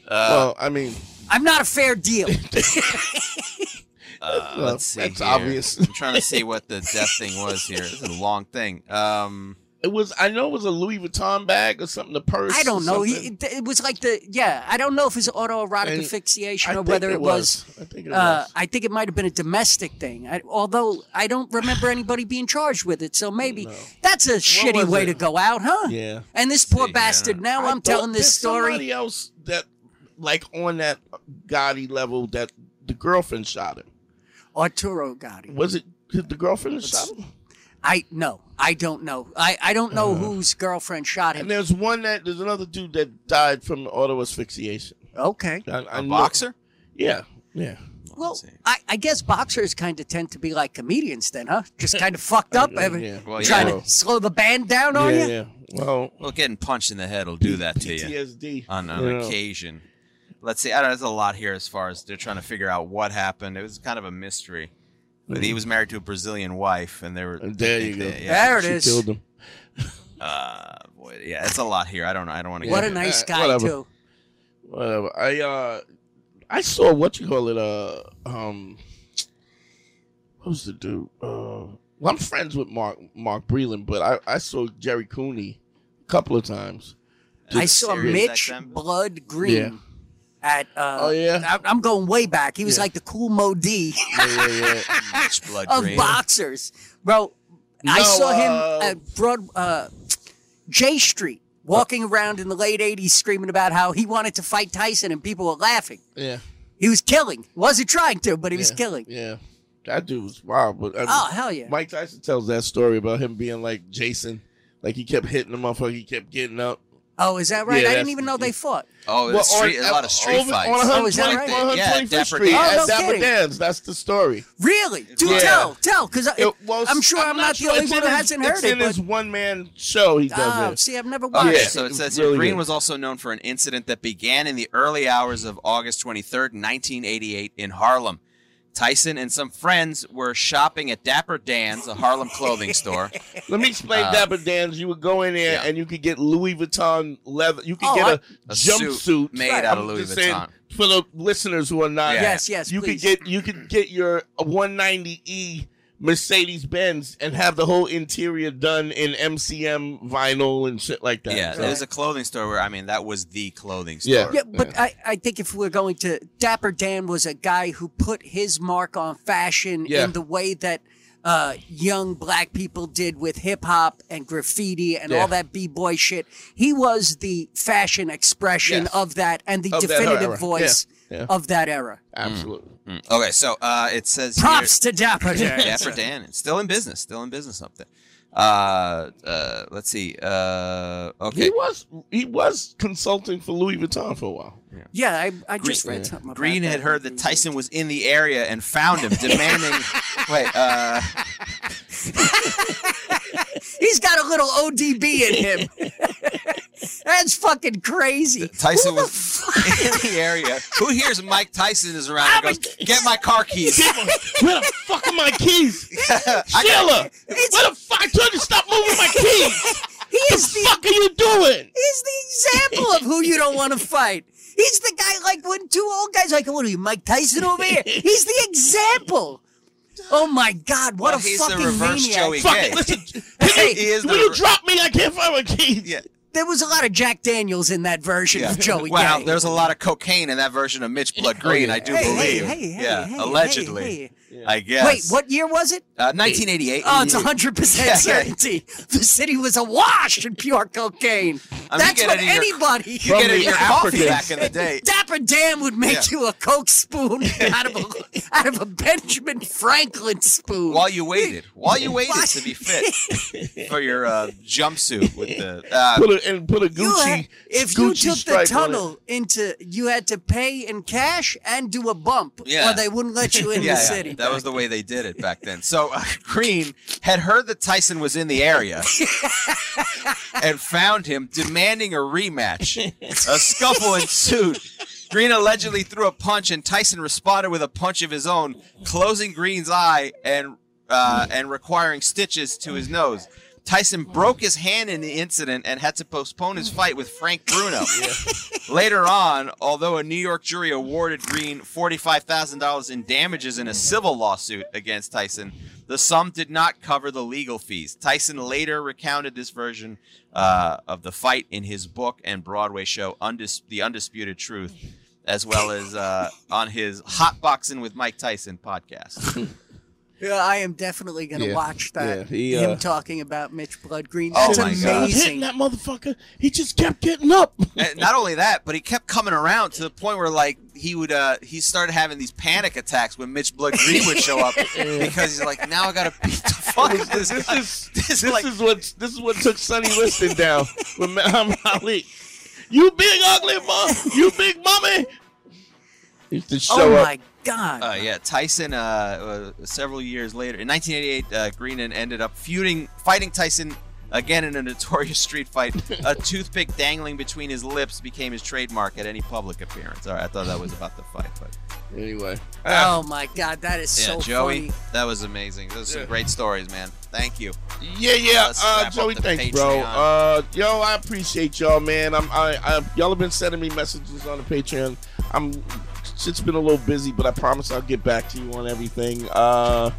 S3: well, I mean,
S6: I'm not a fair deal.
S2: Uh,
S3: Well,
S2: let's see.
S3: that's
S2: here.
S3: obvious.
S2: I'm trying to see what the death thing was here. This is a long thing. Um,
S3: it was. I know it was a Louis Vuitton bag or something. The purse.
S6: I don't know. He, it, it was like the yeah. I don't know if it's autoerotic
S3: And
S6: asphyxiation
S3: I
S6: or whether it was.
S3: I think it
S6: Uh,
S3: was.
S6: I think it might have been a domestic thing. I, although I don't remember anybody being charged with it, so maybe that's a shitty way
S3: it?
S6: to go out, huh?
S3: Yeah.
S6: And this poor
S2: See,
S6: bastard.
S2: yeah.
S6: Now
S3: I
S6: I'm telling this story.
S3: Somebody else that, like, on that Gatti level, that the girlfriend shot him.
S6: Arturo Gatti.
S3: Was it the girlfriend that shot him?
S6: I no, I don't know. I, I don't know
S3: Uh-huh.
S6: whose girlfriend shot him.
S3: And there's one that there's another dude that died from auto asphyxiation.
S6: Okay.
S3: I, I
S2: A
S3: know-
S2: boxer?
S3: Yeah, yeah.
S6: Well, I, I guess boxers kind of tend to be like comedians, then, huh? Just kind of fucked up, every,
S3: yeah.
S2: Well,
S6: trying to slow the band down on
S3: yeah,
S6: you.
S3: yeah. Well,
S2: Well, getting punched in the head will do that to you
S3: PTSD
S2: on an
S3: you know.
S2: occasion. Let's see. I don't know. There's a lot here as far as they're trying to figure out what happened. It was kind of a mystery. But he was married to a Brazilian wife, and they were.
S3: And there you go.
S2: Yeah.
S6: There it
S3: she
S6: is.
S3: killed him.
S2: Uh, boy, yeah, it's a lot here. I don't know. I don't want to.
S6: Get What
S2: get
S6: a nice
S3: Uh,
S6: guy
S3: whatever.
S6: too.
S3: Whatever. I uh, I saw what you call it. Uh, um, what was the dude? Uh, well, I'm friends with Mark Mark Breland, but I I saw Gerry Cooney a couple of times.
S6: I saw
S2: Sirius
S6: Mitch Blood Green
S3: Yeah.
S6: At. Uh,
S3: Oh, yeah?
S6: I, I'm going way back. He was
S3: Yeah.
S6: like the Kool Moe Dee
S3: Yeah, yeah, yeah.
S6: Of
S2: Green.
S6: boxers, bro. I
S3: No,
S6: saw him
S3: uh,
S6: at Broad uh, J Street walking around in the late '80s, screaming about how he wanted to fight Tyson, and people were laughing.
S3: yeah.
S6: He was killing. Wasn't trying to, but he was killing.
S3: Yeah, that dude was wild. But I,
S6: Oh hell yeah!
S3: Mike Tyson tells that story about him being like Jason, like he kept hitting the motherfucker, he kept getting up.
S6: Oh, is that right?
S3: Yeah,
S6: I didn't even know they fought.
S2: Oh,
S3: Well,
S2: it's street,
S3: on-
S2: a lot of street
S3: over-
S2: fights.
S3: On
S6: Oh, is that
S3: 120
S6: right?
S3: on
S2: Yeah,
S3: 125th
S2: Dapper
S3: Street
S2: Dan.
S6: Oh,
S3: at
S6: no
S3: Dapper
S6: kidding.
S3: Dan's. That's the story.
S6: Really? Do
S3: Yeah.
S6: tell, tell, because
S3: well,
S6: I'm sure I'm, not,
S3: sure.
S6: the only one
S3: in
S6: who hasn't
S3: it's
S6: heard it.
S3: in his one man show. He does
S6: oh,
S3: it.
S6: see, I've never watched.
S2: Okay,
S6: it.
S2: so it says
S3: really
S2: Green
S3: good.
S2: was also known for an incident that began in the early hours of August 23rd, 1988, in Harlem. Tyson and some friends were shopping at Dapper Dan's, a Harlem clothing store.
S3: Let me explain
S2: Uh,
S3: Dapper Dan's. You would go in there
S2: yeah.
S3: and you could get Louis Vuitton leather. You could
S6: Oh,
S3: get
S6: I-
S3: a,
S2: A suit
S3: jumpsuit
S2: made
S6: Right.
S2: out of Louis
S3: just saying,
S2: Vuitton.
S3: for the listeners who are not,
S2: Yeah.
S6: Yes, yes,
S3: you
S6: please.
S3: could get you could get your 190e Mercedes Benz and have the whole interior done in MCM vinyl and shit like that.
S2: Yeah,
S3: So-
S2: there's a clothing store where I mean that was the clothing store.
S3: Yeah.
S6: Yeah, but I, I think if we're going to Dapper Dan was a guy who put his mark on fashion
S3: Yeah.
S6: in the way that uh, young black people did with hip hop and graffiti and
S3: Yeah.
S6: all that b boy shit. He was the fashion expression
S3: Yes.
S6: of that and the
S3: Of
S6: definitive
S3: era.
S6: voice
S3: Yeah, yeah.
S6: of that era.
S3: Absolutely.
S2: Mm. Okay, so uh, it says
S6: Props
S2: here,
S6: to Dapper Dan.
S2: Dapper Dan, still in business, still in business up there. Uh, uh, let's see. Uh, okay,
S3: He was he was consulting for Louis Vuitton for a while.
S6: Yeah, I, I
S2: Green-
S6: just read something about
S2: Green
S6: that.
S2: had heard that Tyson was in the area and found him, demanding. wait, uh,
S6: He's got a little ODB in him. That's fucking crazy.
S2: Tyson
S6: Who the
S2: was in the area. Who hears Mike Tyson is around and goes, "Get my car keys."
S3: Where the fuck are my keys? Sheila! Where the fuck? I told you to stop moving my keys!
S6: He
S3: the
S6: is the
S3: fuck are you doing?
S6: He's the example of who you don't want to fight. He's the guy like when two old guys like, what are you, Mike Tyson over here? He's the example. Oh my God, what
S2: Well,
S6: a
S2: he's the
S6: fucking
S2: reverse
S6: maniac.
S2: Joey
S3: Fuck
S2: Gay.
S3: it, listen.
S6: Hey,
S2: He is
S3: Will
S2: the
S3: you drop me? I can't find my keys.
S2: Yeah.
S6: There was a lot of Jack Daniels in that version
S2: Yeah.
S6: of Joey
S2: Wow,
S6: Gay.
S2: there's a lot of cocaine in that version of Mitch Blood Green. Oh, I do
S6: Hey, hey,
S2: believe.
S6: hey, hey,
S2: yeah,
S6: hey,
S2: allegedly.
S6: Hey,
S2: I guess.
S6: Wait, what year was it?
S2: Uh, 1988.
S6: Oh, it's 100%
S2: Yeah, yeah.
S6: certainty. The city was awash in pure cocaine.
S2: I mean,
S6: That's what
S2: your-
S6: anybody.
S2: You get it in your coffee
S3: Africans.
S2: back in the day.
S6: Dapper Dan would make
S2: Yeah.
S6: you a Coke spoon out of a out of a Benjamin Franklin spoon.
S2: While you waited, while you waited to be fit for your uh, jumpsuit with the. Uh,
S3: Put a, and put a
S6: You
S3: Gucci.
S6: had- if you took the
S3: stripe on it.
S6: tunnel into, you had to pay in cash and do a bump,
S2: Yeah.
S6: or they wouldn't let you in
S2: yeah,
S6: the
S2: yeah,
S6: city.
S2: That was the way they did it back then. So uh, Green had heard that Tyson was in the area and found him demanding a rematch. A scuffle ensued. Green allegedly threw a punch, and Tyson responded with a punch of his own, closing Green's eye and uh, and requiring stitches to his nose. Tyson broke his hand in the incident and had to postpone his fight with Frank Bruno. Later on, although a New York jury awarded Green $45,000 in damages in a civil lawsuit against Tyson, the sum did not cover the legal fees. Tyson later recounted this version uh, of the fight in his book and Broadway show, Undis- The Undisputed Truth, as well as uh, on his Hot Boxing with Mike Tyson podcast.
S6: Yeah, I am definitely gonna
S3: Yeah,
S6: watch that.
S3: yeah, he,
S6: him
S3: uh,
S6: talking about Mitch Blood Green.
S2: Oh
S6: That's
S2: my God.
S6: amazing.
S3: Hitting that motherfucker. He just kept getting up.
S2: And not only that, but he kept coming around to the point where like he would uh he started having these panic attacks when Mitch Blood Green would show up because he's like, now I gotta beat the fuck out of this
S3: this
S2: guy.
S3: is
S2: This
S3: this,
S2: is like-
S3: is what this is what took Sonny Liston down with Muhammad Ali. You big ugly mom, you big mummy. He used to show
S6: oh
S3: up.
S6: my god.
S2: Uh, yeah, Tyson. Uh, uh, several years later, in 1988, uh, Greenan ended up feuding, fighting Tyson again in a notorious street fight. a toothpick dangling between his lips became his trademark at any public appearance. All right, I thought that was about the fight, but
S3: Anyway,
S6: oh my god, that is
S2: yeah,
S6: so
S2: Joey,
S6: funny.
S2: that was amazing. Those are
S3: Yeah.
S2: some great stories, man. Thank you.
S3: Yeah, yeah.
S2: Let's
S3: Uh, Joey,
S2: the
S3: thanks, bro. Uh, yo, I appreciate y'all, man. I'm, I, I, y'all have been sending me messages on the Patreon. I'm, it's been a little busy, but I promise I'll get back to you on everything. Uh,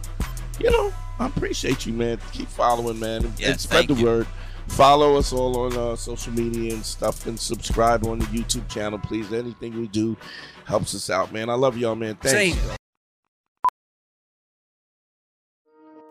S3: you know, I appreciate you, man. Keep following, man, and,
S2: Yeah,
S3: and spread the
S2: you.
S3: word. Follow us all on uh, social media and stuff, and subscribe on the YouTube channel, please. Anything we do helps us out, man. I love y'all, man. Thanks.
S6: Same.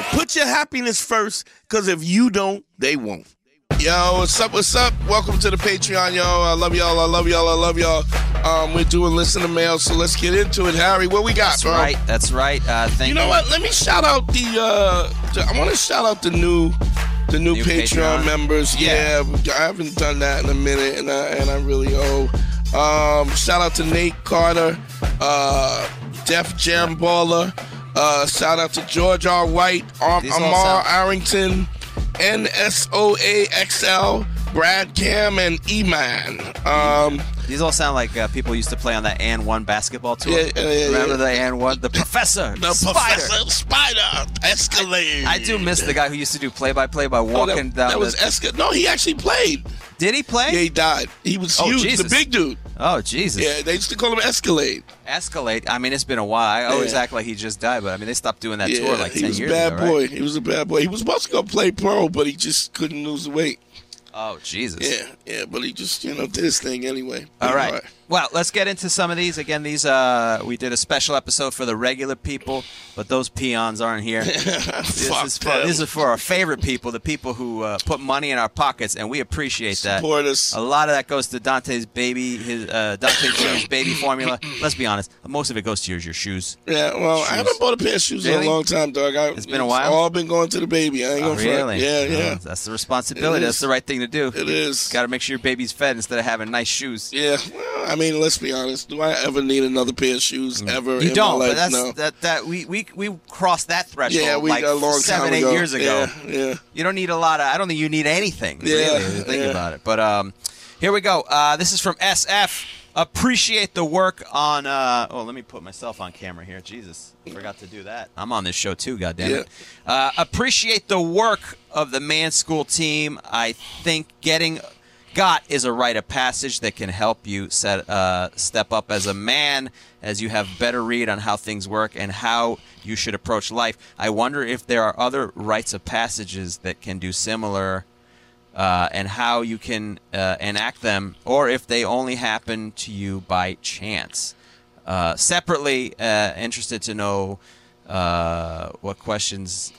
S3: Well, put your happiness first, because if you don't, they won't. Yo, what's up? What's up? Welcome to the Patreon, yo. I love y'all. I love y'all. I love y'all. Um, we're doing listen to mail, so let's get into it. Harry, what we got,
S2: That's
S3: bro?
S2: right. That's right. Uh, thank
S3: You You know what? Let me shout out the. uh the- I want to shout out the new, the new,
S2: New
S3: Patreon,
S2: Patreon?
S3: members. Yeah. I haven't done that in a minute, and I and I really owe. Um, shout out to Nate Carter, uh, Def Jam Baller. Uh, shout out to George R. White, Ar- Amar Arrington, NSOAXL, Brad Cam, and E-Man. Um,
S2: These all sound like uh, people used to play on that AND1 basketball tour.
S3: Yeah, yeah, yeah,
S2: Remember the AND1? The professor.
S3: the
S2: Spider.
S3: Professor Spider Escalade.
S2: I do miss the guy who used to do play by play by
S3: Oh,
S2: walking
S3: that,
S2: down.
S3: that was
S2: the,
S3: Esca. No, he actually played.
S2: Did he play?
S3: Yeah, he died. He was
S2: Oh,
S3: huge,
S2: Jesus.
S3: the big dude.
S2: Oh Jesus!
S3: Yeah, they used to call him Escalade.
S2: Escalate. I mean, it's been a while. I always
S3: Yeah.
S2: act like he just died, but I mean, they stopped doing that
S3: yeah,
S2: tour like ten years ago.
S3: he was a bad
S2: ago,
S3: boy.
S2: right?
S3: He was a bad boy. He was supposed to go play pro, but he just couldn't lose the weight.
S2: Oh Jesus!
S3: Yeah, yeah, but he just you know did his thing anyway.
S2: All right. Well, let's get into some of these. Again, these uh, we did a special episode for the regular people, but those peons aren't here. this,
S3: Fuck
S2: is for, this is for our favorite people, the people who uh, put money in our pockets, and we appreciate that.
S3: Support us.
S2: A lot of that goes to Dante's baby, his uh, Dante Jones baby formula. Let's be honest, most of it goes to your, your shoes.
S3: Yeah, well, I haven't bought a pair of shoes in a long time, dog. I,
S2: It's been a while?
S3: all been going to the baby. I ain't
S2: Oh,
S3: front.
S2: really?
S3: Yeah,
S2: Oh,
S3: yeah.
S2: that's the responsibility. That's the right thing to do.
S3: It is.
S2: Got to make sure your baby's fed instead of having nice shoes.
S3: Yeah, well, I mean, let's be honest. Do I ever need another pair of shoes ever.
S2: You
S3: in
S2: don't,
S3: my life?
S2: but that's
S3: no.
S2: that that we we we crossed that threshold
S3: yeah, we
S2: like
S3: a long
S2: seven
S3: time
S2: eight
S3: ago.
S2: years ago.
S3: Yeah, yeah.
S2: You don't need a lot of. I don't think you need anything.
S3: Yeah,
S2: really, think
S3: yeah.
S2: about it. But um, here we go. Uh, this is from SF. Appreciate the work on. Uh, oh, let me put myself on camera here. Jesus, forgot to do that. I'm on this show too. God damn it. Uh, appreciate the work of the Man School team. I think getting got is a rite of passage that can help you set uh, step up as a man as you have better read on how things work and how you should approach life. I wonder if there are other rites of passages that can do similar uh, and how you can uh, enact them, or if they only happen to you by chance. Uh, separately, uh, interested to know uh, what questions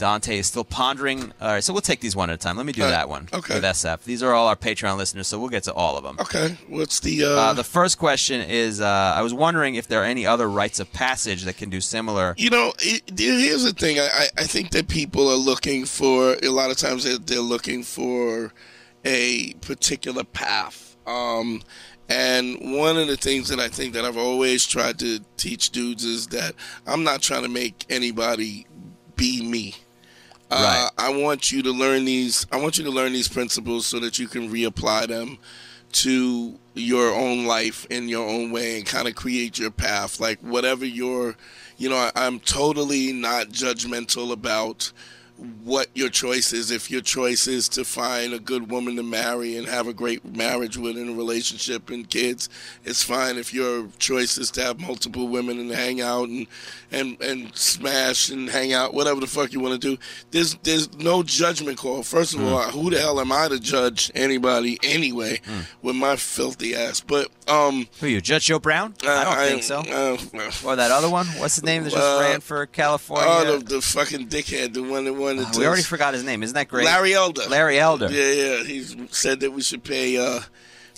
S2: Dante is still pondering. All right, so we'll take these one at a time. Let me do
S3: right,
S2: that one
S3: okay.
S2: with SF. These are all our Patreon listeners, so we'll get to all of them.
S3: Okay, what's the? Uh,
S2: Uh, the first question is: uh, I was wondering if there are any other rites of passage that can do similar.
S3: you know, it, here's the thing. I, I I think that people are looking for a lot of times they're, they're looking for a particular path. Um, and one of the things that I think that I've always tried to teach dudes is that I'm not trying to make anybody be me. Uh, I want you to learn these. I want you to learn these principles so that you can reapply them to your own life in your own way and kind of create your path. Like whatever your, you know, I, I'm totally not judgmental about what your choice is. If your choice is to find a good woman to marry and have a great marriage with and a relationship and kids, it's fine. If your choice is to have multiple women and hang out and and and smash and hang out, whatever the fuck you want to do, there's there's no judgment call. First of hmm. all, who the hell am I to judge anybody anyway hmm. with my filthy ass? But um,
S2: Who are you, Judge Joe Brown? I don't think so.
S3: Uh,
S2: or that other one? What's his name that just
S3: Uh,
S2: ran for California?
S3: Oh, the, the fucking dickhead, the one that wanted
S2: Uh,
S3: to.
S2: we already forgot his name. Isn't that great?
S3: Larry Elder.
S2: Larry Elder.
S3: Yeah, yeah. He said that we should pay.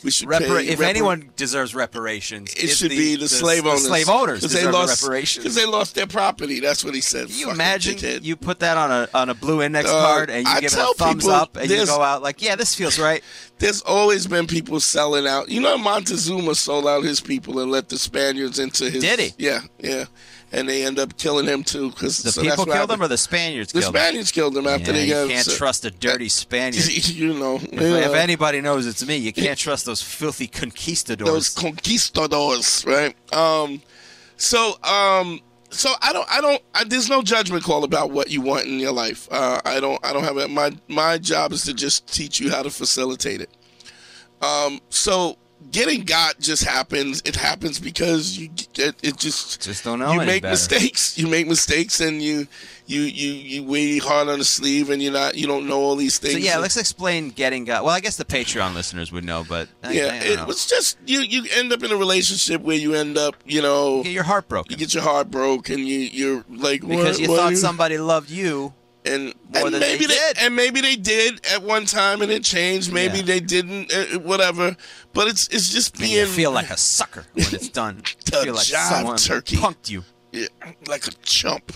S3: We should
S2: Repar- if
S3: repar-
S2: anyone deserves reparations,
S3: it should be the, slave owners.
S2: The slave owners
S3: 'Cause they
S2: deserve
S3: lost
S2: reparations.
S3: because they lost their property. That's what he said.
S2: Can you
S3: Fucking
S2: imagine
S3: dickhead.
S2: you put that on a on a blue index
S3: Uh,
S2: card and you
S3: I
S2: give it a thumbs up and you go out like, yeah, this feels right.
S3: There's always been people selling out. You know, Montezuma sold out his people and let the Spaniards into his.
S2: Did he?
S3: Yeah, yeah. And they end up killing him too. Because
S2: The people killed him or the Spaniards
S3: The
S2: killed him?
S3: Spaniards killed him after
S2: Yeah,
S3: they
S2: you
S3: got.
S2: can't
S3: so-
S2: trust a dirty Spaniard.
S3: you know,
S2: If,
S3: you
S2: if
S3: know.
S2: anybody knows it's me, you can't trust those filthy conquistadors.
S3: those conquistadors, right? Um, so, um, so I don't, I don't, I, there's no judgment call about what you want in your life. Uh, I don't, I don't have it. My, my job is to just teach you how to facilitate it. Um, so getting got just happens. It happens because you, it, it just,
S2: just don't know
S3: you make
S2: better.
S3: mistakes. You make mistakes and you, you, you, you your heart on the sleeve and you're not, you don't know all these things.
S2: So yeah,
S3: And-
S2: let's explain getting got. Well, I guess the Patreon listeners would know, but I,
S3: yeah,
S2: I
S3: it was just you. You end up in a relationship where you end up, you know, you
S2: get your heart broken.
S3: You get your heart broke, and you you're like
S2: because
S3: what-
S2: you
S3: what
S2: thought
S3: are
S2: somebody loved you,
S3: and and maybe
S2: they did.
S3: and maybe they did at one time, and it changed. Maybe
S2: Yeah.
S3: they didn't, uh, whatever. But it's it's just being
S2: feel like a sucker when it's done. You feel like someone
S3: turkey.
S2: punked you.
S3: yeah, like a chump.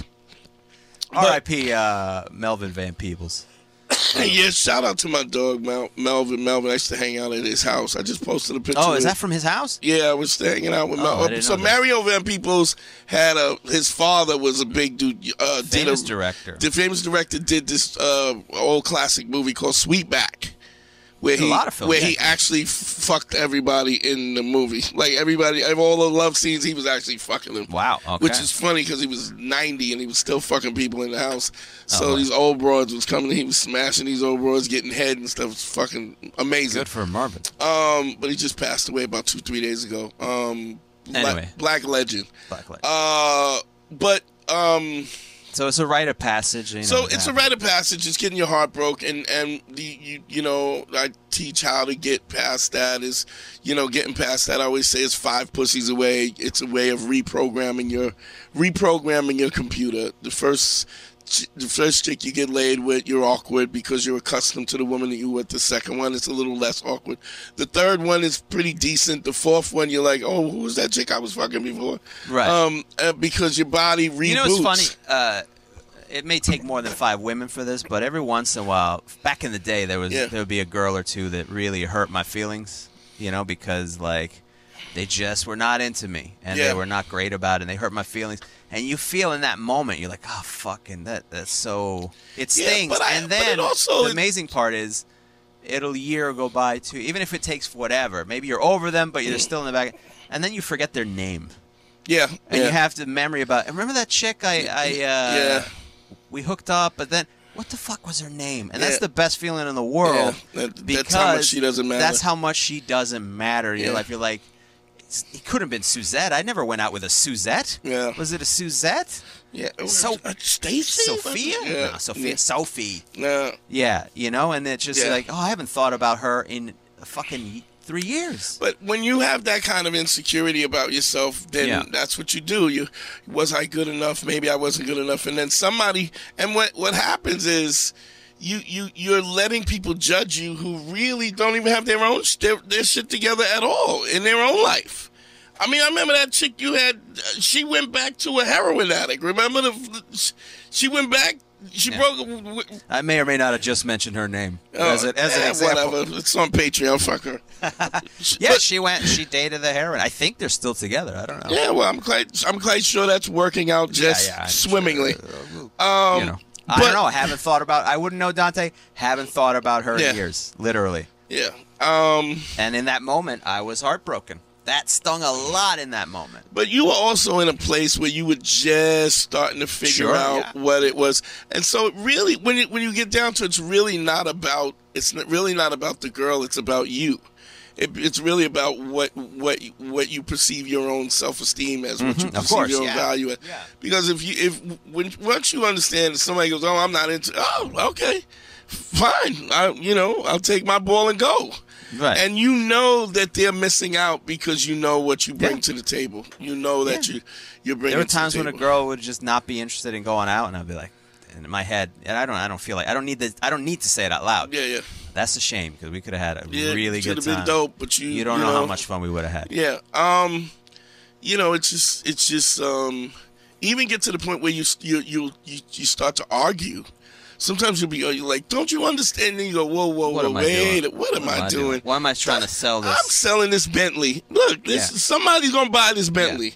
S2: R.I.P. Uh, Melvin Van Peebles.
S3: yeah, shout out to my dog Mel- Melvin. Melvin, I used to hang out at his house. I just posted a picture.
S2: Oh, is that from his house?
S3: Yeah, I was hanging out with
S2: Oh,
S3: Mel. So. Mario Van Peebles had a his father was a big dude. Uh, did
S2: Famous
S3: a,
S2: director.
S3: The famous director did this uh, old classic movie called Sweetback, where
S2: There's a
S3: he
S2: lot of films,
S3: where
S2: yeah.
S3: he actually fucked everybody in the movie. Like everybody, of all the love scenes, he was actually fucking them.
S2: Wow. Okay.
S3: Which is funny because he was 90 and he was still fucking people in the house. So
S2: Oh,
S3: these old broads was coming. He was smashing these old broads, getting head and stuff. It was fucking amazing.
S2: good for Marvin.
S3: Um, but he just passed away about two, three days ago. Um,
S2: Anyway.
S3: Black Legend.
S2: Black Legend.
S3: Uh, but um,
S2: So it's a rite of passage. You know,
S3: so
S2: it
S3: it's a rite of passage. It's getting your heart broke, and and the you you know I teach how to get past that. Is you know getting past that. I always say it's five pussies away. It's a way of reprogramming your reprogramming your computer. The first. The first chick you get laid with, you're awkward because you're accustomed to the woman that you with. The second one, it's a little less awkward. The third one is pretty decent. The fourth one, you're like, oh, who was that chick I was fucking before?
S2: Right.
S3: Um, uh, because your body reboots.
S2: You know what's funny? Uh, it may take more than five women for this, but every once in a while, back in the day, there was
S3: Yeah.
S2: there would be a girl or two that really hurt my feelings. You know, because like they just were not into me and
S3: Yeah.
S2: they were not great about it. and They hurt my feelings, and you feel in that moment, you're like, oh fucking that that's so it
S3: Yeah,
S2: stings.
S3: but I-
S2: and then
S3: also-
S2: the amazing part is. It'll year go by too, even if it takes whatever. Maybe you're over them, but you're still in the back, and then you forget their name
S3: Yeah.
S2: and
S3: yeah.
S2: you have the memory about. Remember that chick I, I uh,
S3: Yeah.
S2: we hooked up, but then what the fuck was her name? And that's the best feeling in the world.
S3: Yeah, that-
S2: because
S3: that's how much she doesn't matter.
S2: That's how much she doesn't matter in your
S3: Yeah.
S2: life. You're like, it could have been Suzette. I never went out with a Suzette.
S3: Yeah.
S2: Was it a Suzette?
S3: Yeah.
S2: So
S3: Stacy?
S2: Sophia?
S3: Yeah.
S2: No, Sophia.
S3: Yeah.
S2: Sophie.
S3: No.
S2: Yeah, you know, and it's just
S3: Yeah.
S2: like, oh, I haven't thought about her in a fucking three years.
S3: But when you have that kind of insecurity about yourself, then
S2: Yeah.
S3: that's what you do. You was I good enough? Maybe I wasn't good enough. And then somebody and what what happens is you you you're letting people judge you who really don't even have their own their, their shit together at all in their own life. I mean, I remember that chick you had. uh, She went back to a heroin addict. Remember the? She went back. She
S2: Yeah.
S3: broke.
S2: I may or may not have just mentioned her name
S3: Oh,
S2: as, a, as an
S3: eh,
S2: example.
S3: Whatever. It's on Patreon. Fuck her.
S2: Yeah, she went. She dated the heroin. I think they're still together. I don't know.
S3: Yeah, well, I'm quite, I'm quite sure that's working out just
S2: yeah, I'm
S3: swimmingly.
S2: sure.
S3: Um,
S2: you know, I
S3: but-
S2: don't know. I haven't thought about. I wouldn't know Dante. Haven't thought about her
S3: Yeah.
S2: in years. Literally.
S3: Yeah, Um,
S2: and in that moment, I was heartbroken. That stung a lot in that moment.
S3: But you were also in a place where you were just starting to figure
S2: Sure,
S3: out
S2: yeah.
S3: what it was, and so it really, when it, when you get down to it, it's really not about it's really not about the girl. It's about you. It, it's really about what what what you perceive your own self esteem as, what mm-hmm.
S2: you of
S3: perceive
S2: course,
S3: your own
S2: yeah.
S3: value as. Because if you if when once you understand that somebody goes, oh, I'm not into, oh, okay, fine, I you know I'll take my ball and go.
S2: Right.
S3: And you know that they're missing out because you know what you bring to the table. You know that you you're bringing.
S2: There were
S3: to the
S2: times when a girl would just not be interested in going out, and I'd be like, in my head, and I don't, I don't feel like I don't need the, I don't need to say it out loud.
S3: Yeah, yeah.
S2: That's a shame because we could have had a
S3: Yeah,
S2: really good
S3: should've been dope, but you-
S2: you don't
S3: you
S2: know, how much fun we would have had.
S3: Yeah. Um, you know, it's just it's just um, even get to the point where you you you you, you start to argue. Sometimes you'll be you're like, don't you understand? And you go, whoa, whoa,
S2: What
S3: whoa, wait,
S2: doing?
S3: what am I doing?
S2: Why am I trying to sell this?
S3: I'm selling this Bentley. Look, this
S2: Yeah.
S3: somebody's gonna buy this Bentley.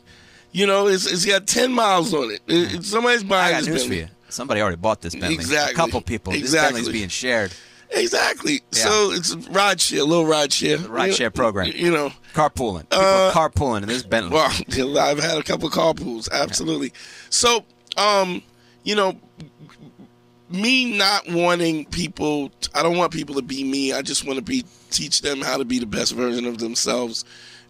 S3: You know, it's, it's got ten miles on it. It- somebody's
S2: I
S3: buying this Bentley.
S2: Somebody already bought this Bentley.
S3: Exactly.
S2: A couple people.
S3: Exactly. This.
S2: Bentley's being shared.
S3: Exactly.
S2: Yeah.
S3: So it's a ride share, a little ride share.
S2: Ride share program.
S3: You know,
S2: Carpooling. People
S3: Uh,
S2: carpooling in this Bentley.
S3: Well, I've had a couple of carpools, absolutely. So, um, you know, me not wanting people, I don't want people to be me. I just want to be teach them how to be the best version of themselves.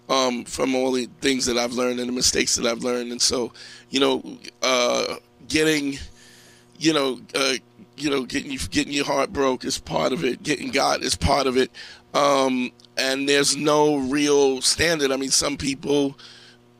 S3: Um, from all the things that I've learned and the mistakes that I've learned, and so, you know, uh, getting, you know, uh, you know, getting you, getting your heart broke is part of it. Getting got is part of it. Um, and there's no real standard. I mean, some people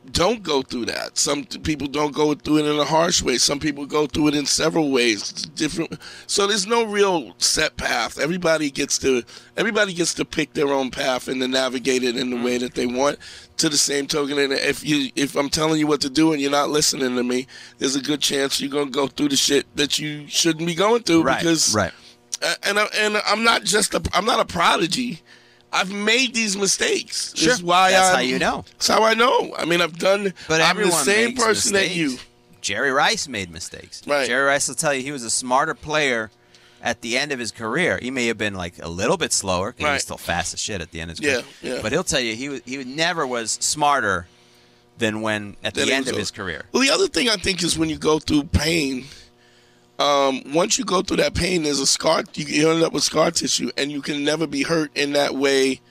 S3: don't go through that. Some people don't go through it in a harsh way. Some people go through it in several ways. Different. So there's no real set path. Everybody gets to everybody gets to pick their own path and to navigate it in the way mm-hmm. that they want. To the same token, and if you if I'm telling you what to do and you're not listening to me, there's a good chance you're gonna go through the shit that you shouldn't be going through
S2: Right,
S3: because
S2: right.
S3: and I, and I'm not just a I'm not a prodigy. I've made these mistakes.
S2: Sure.
S3: Is why
S2: That's
S3: I'm,
S2: how you know.
S3: That's how I know. I mean, I've done.
S2: But
S3: I'm the same person that you.
S2: mistakes. Jerry Rice made mistakes.
S3: Right.
S2: Jerry Rice will tell you he was a smarter player at the end of his career. He may have been like a little bit slower because he was still fast as shit at the end of his
S3: Yeah,
S2: career.
S3: yeah.
S2: But he'll tell you he he never was smarter than when at
S3: That
S2: the end of his career.
S3: Well, the other thing I think is when you go through pain. Um, once you go through that pain, there's a scar. You, you end up with scar tissue, and you can never be hurt in that way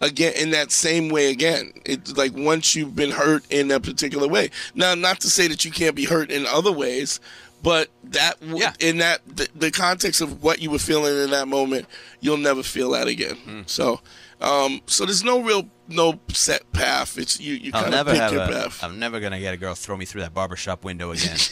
S3: again. In that same way again. It's like once you've been hurt in a particular way. Now, not to say that you can't be hurt in other ways, but that w in that the, the context of what you were feeling in that moment, you'll never feel that again.
S2: Hmm.
S3: So, um, so there's no real no set path. It's you. You kind of pick
S2: have
S3: your
S2: a,
S3: path.
S2: I'm never gonna get a girl throw me through that barbershop window again.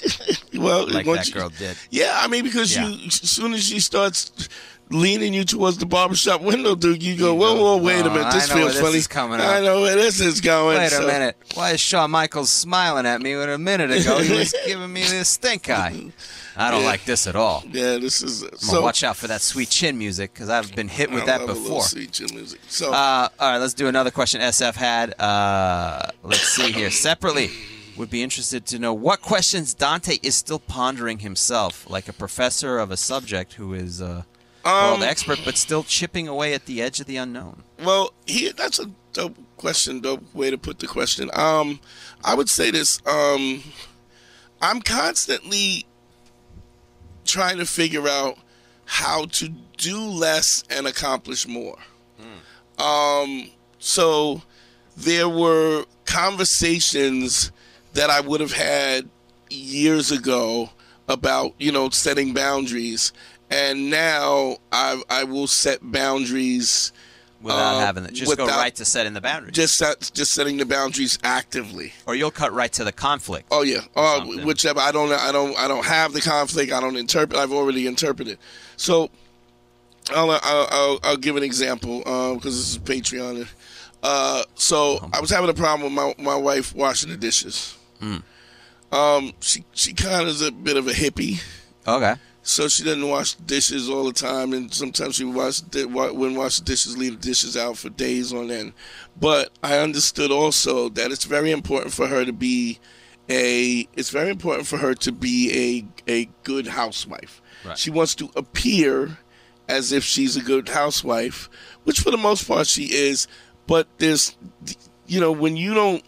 S3: Well,
S2: like that
S3: you-
S2: girl did.
S3: Yeah, I mean, because
S2: Yeah.
S3: you, as soon as she starts leaning you towards the barbershop window, dude, you go, whoa, whoa, wait a
S2: "Oh,
S3: minute, this
S2: I know where
S3: feels
S2: this
S3: funny.
S2: is coming
S3: I know where this is going.
S2: Wait a minute. Why is Shawn Michaels smiling at me when a minute ago he was giving me this stink eye? I don't
S3: Yeah.
S2: like this at all.
S3: Yeah, this is so.
S2: watch out for that sweet chin music because I've been hit with
S3: I
S2: that
S3: love a little
S2: before.
S3: sweet chin music. So,
S2: Uh, all right, let's do another question SF had. Uh, let's see here. Separately, would be interested to know what questions Dante is still pondering himself, like a professor of a subject who is a world
S3: Um,
S2: expert, but still chipping away at the edge of the unknown.
S3: well, here that's a dope question, dope way to put the question. Um, I would say this. Um, I'm constantly trying to figure out how to do less and accomplish more. Um, so there were conversations that I would have had years ago about, you know, setting boundaries. And now I, I will set boundaries
S2: Without
S3: uh,
S2: having it, just go right to setting the boundaries,
S3: Just set, just setting the boundaries actively.
S2: or you'll cut right to the conflict.
S3: Oh yeah, uh, whichever. I don't. I don't. I don't have the conflict. I don't interpret. I've already interpreted. So, I'll I'll, I'll, I'll give an example because this is Patreon. Uh, so I was having a problem with my my wife washing the dishes. Um, she she kind of is a bit of a hippie.
S2: Okay.
S3: So she doesn't wash dishes all the time, and sometimes she wash wouldn't wash the dishes, leave the dishes out for days on end. But I understood also that it's very important for her to be a. It's very important for her to be a a good housewife.
S2: Right.
S3: She wants to appear as if she's a good housewife, which for the most part she is. But there's, you know, when you don't,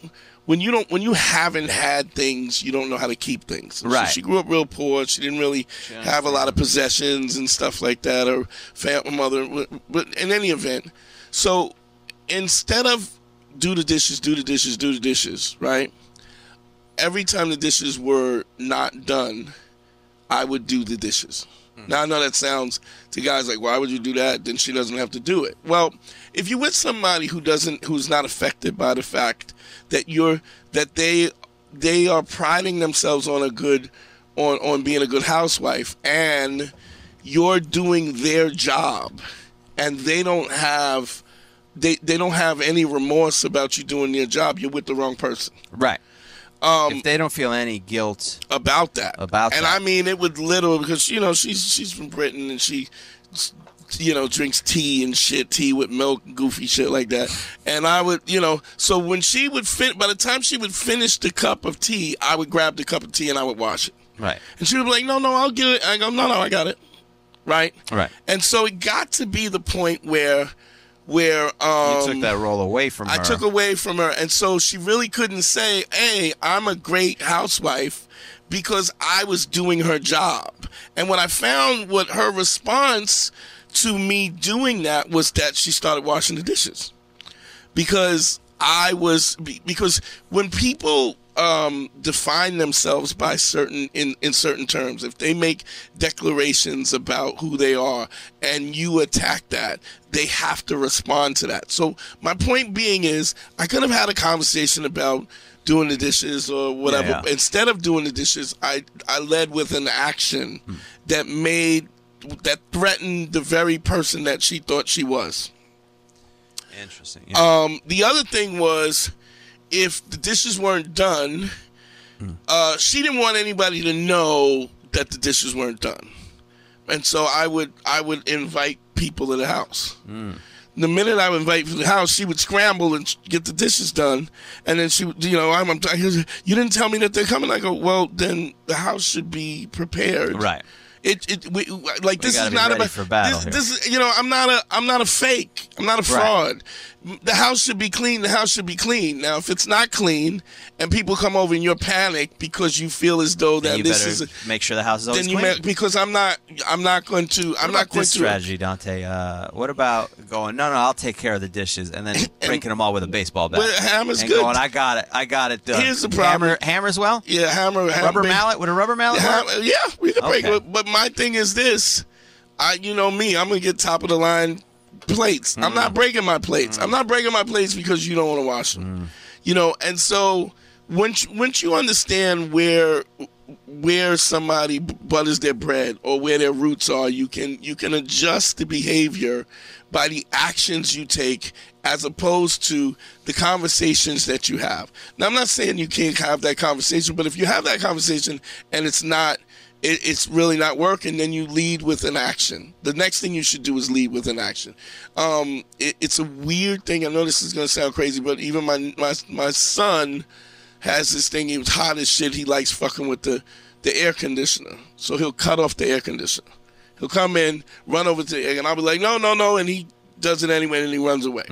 S3: when you don't, when you haven't had things, you don't know how to keep things.
S5: Right.
S3: She, grew up real poor. She didn't really have a lot of possessions and stuff like that, or family mother. But in any event, so instead of do the dishes, do the dishes, do the dishes, right? Every time the dishes were not done, I would do the dishes. Mm. Now I know that sounds to guys like, why would you do that? Then she doesn't have to do it. Well, if you're with somebody who doesn't, who's not affected by the fact that you're, that they, they are priding themselves on a good, on on being a good housewife, and you're doing their job, and they don't have, they they don't have any remorse about you doing their job. You're with the wrong person.
S5: Right.
S3: Um,
S5: if they don't feel any guilt
S3: about that.
S5: about
S3: and
S5: that.
S3: I mean, it would literally because you know she's she's from Britain and she, you know, drinks tea and shit, tea with milk, goofy shit like that. And I would, you know, so when she would fin, by the time she would finish the cup of tea, I would grab the cup of tea and I would wash it.
S5: right.
S3: And she would be like, "No, no, I'll get it." I go, "No, no, I got it." Right.
S5: Right.
S3: And so it got to be the point where, where um,
S5: you took that role away from her.
S3: I took away from her, and so she really couldn't say, "Hey, I'm a great housewife," because I was doing her job. And when I found what her response to me doing that was that she started washing the dishes because I was because when people um, define themselves by certain in, in certain terms, if they make declarations about who they are and you attack that, they have to respond to that. So my point being is, I could have had a conversation about doing the dishes or whatever.
S5: Yeah, yeah.
S3: Instead of doing the dishes, I I led with an action that made that threatened the very person that she thought she was.
S5: Interesting.
S3: Um, the other thing was, if the dishes weren't done, uh, she didn't want anybody to know that the dishes weren't done, and so I would I would invite people to the house. The minute I would invite to the house, she would scramble and get the dishes done, and then she, would, you know, I'm, I'm you didn't tell me that they're coming. I go, well, then the house should be prepared,
S5: Right.
S3: It, it, we, like this is not about this, this is, you know, I'm not a, I'm not a fake. I'm not a fraud. The house should be clean. The house should be clean. Now, if it's not clean and people come over and you're panicked because you feel as though that this is, a,
S5: make sure the house is always
S3: then you
S5: clean.
S3: may, because I'm not, I'm not going to, I'm not going
S5: this
S3: to.
S5: strategy, Dante. Uh, what about going? No, no, I'll take care of the dishes, and then breaking them all with a baseball bat.
S3: Well, hammer's
S5: and
S3: good.
S5: going, I got it. I got it done.
S3: Here's the problem.
S5: Hammer, hammers well.
S3: Yeah, hammer, hammer
S5: Rubber mallet. Would a rubber mallet
S3: Yeah, we can break
S5: Okay.
S3: it. But my thing is this: I, you know me, I'm gonna get top of the line plates. I'm
S5: Mm.
S3: not breaking my plates. I'm not breaking my plates because you don't want to wash them.
S5: Mm.
S3: You know, and so once once you understand where where somebody butters their bread or where their roots are, you can you can adjust the behavior by the actions you take as opposed to the conversations that you have. Now I'm not saying you can't have that conversation, but if you have that conversation and it's not it, it's really not working, then you lead with an action. The next thing you should do is lead with an action. Um, it, it's a weird thing. I know this is going to sound crazy, but even my my my son has this thing. He was hot as shit. He likes fucking with the the air conditioner, so he'll cut off the air conditioner. He'll come in, run over to the and I'll be like, no, no, no, and he does it anyway, and he runs away.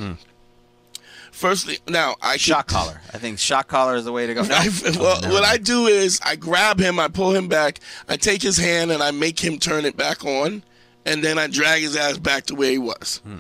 S3: Firstly, now I could-
S5: Shock collar. I think shock collar is the way to go. No.
S3: I, well,
S5: Never
S3: what I do is I grab him, I pull him back, I take his hand, and I make him turn it back on, and then I drag his ass back to where he was. Hmm.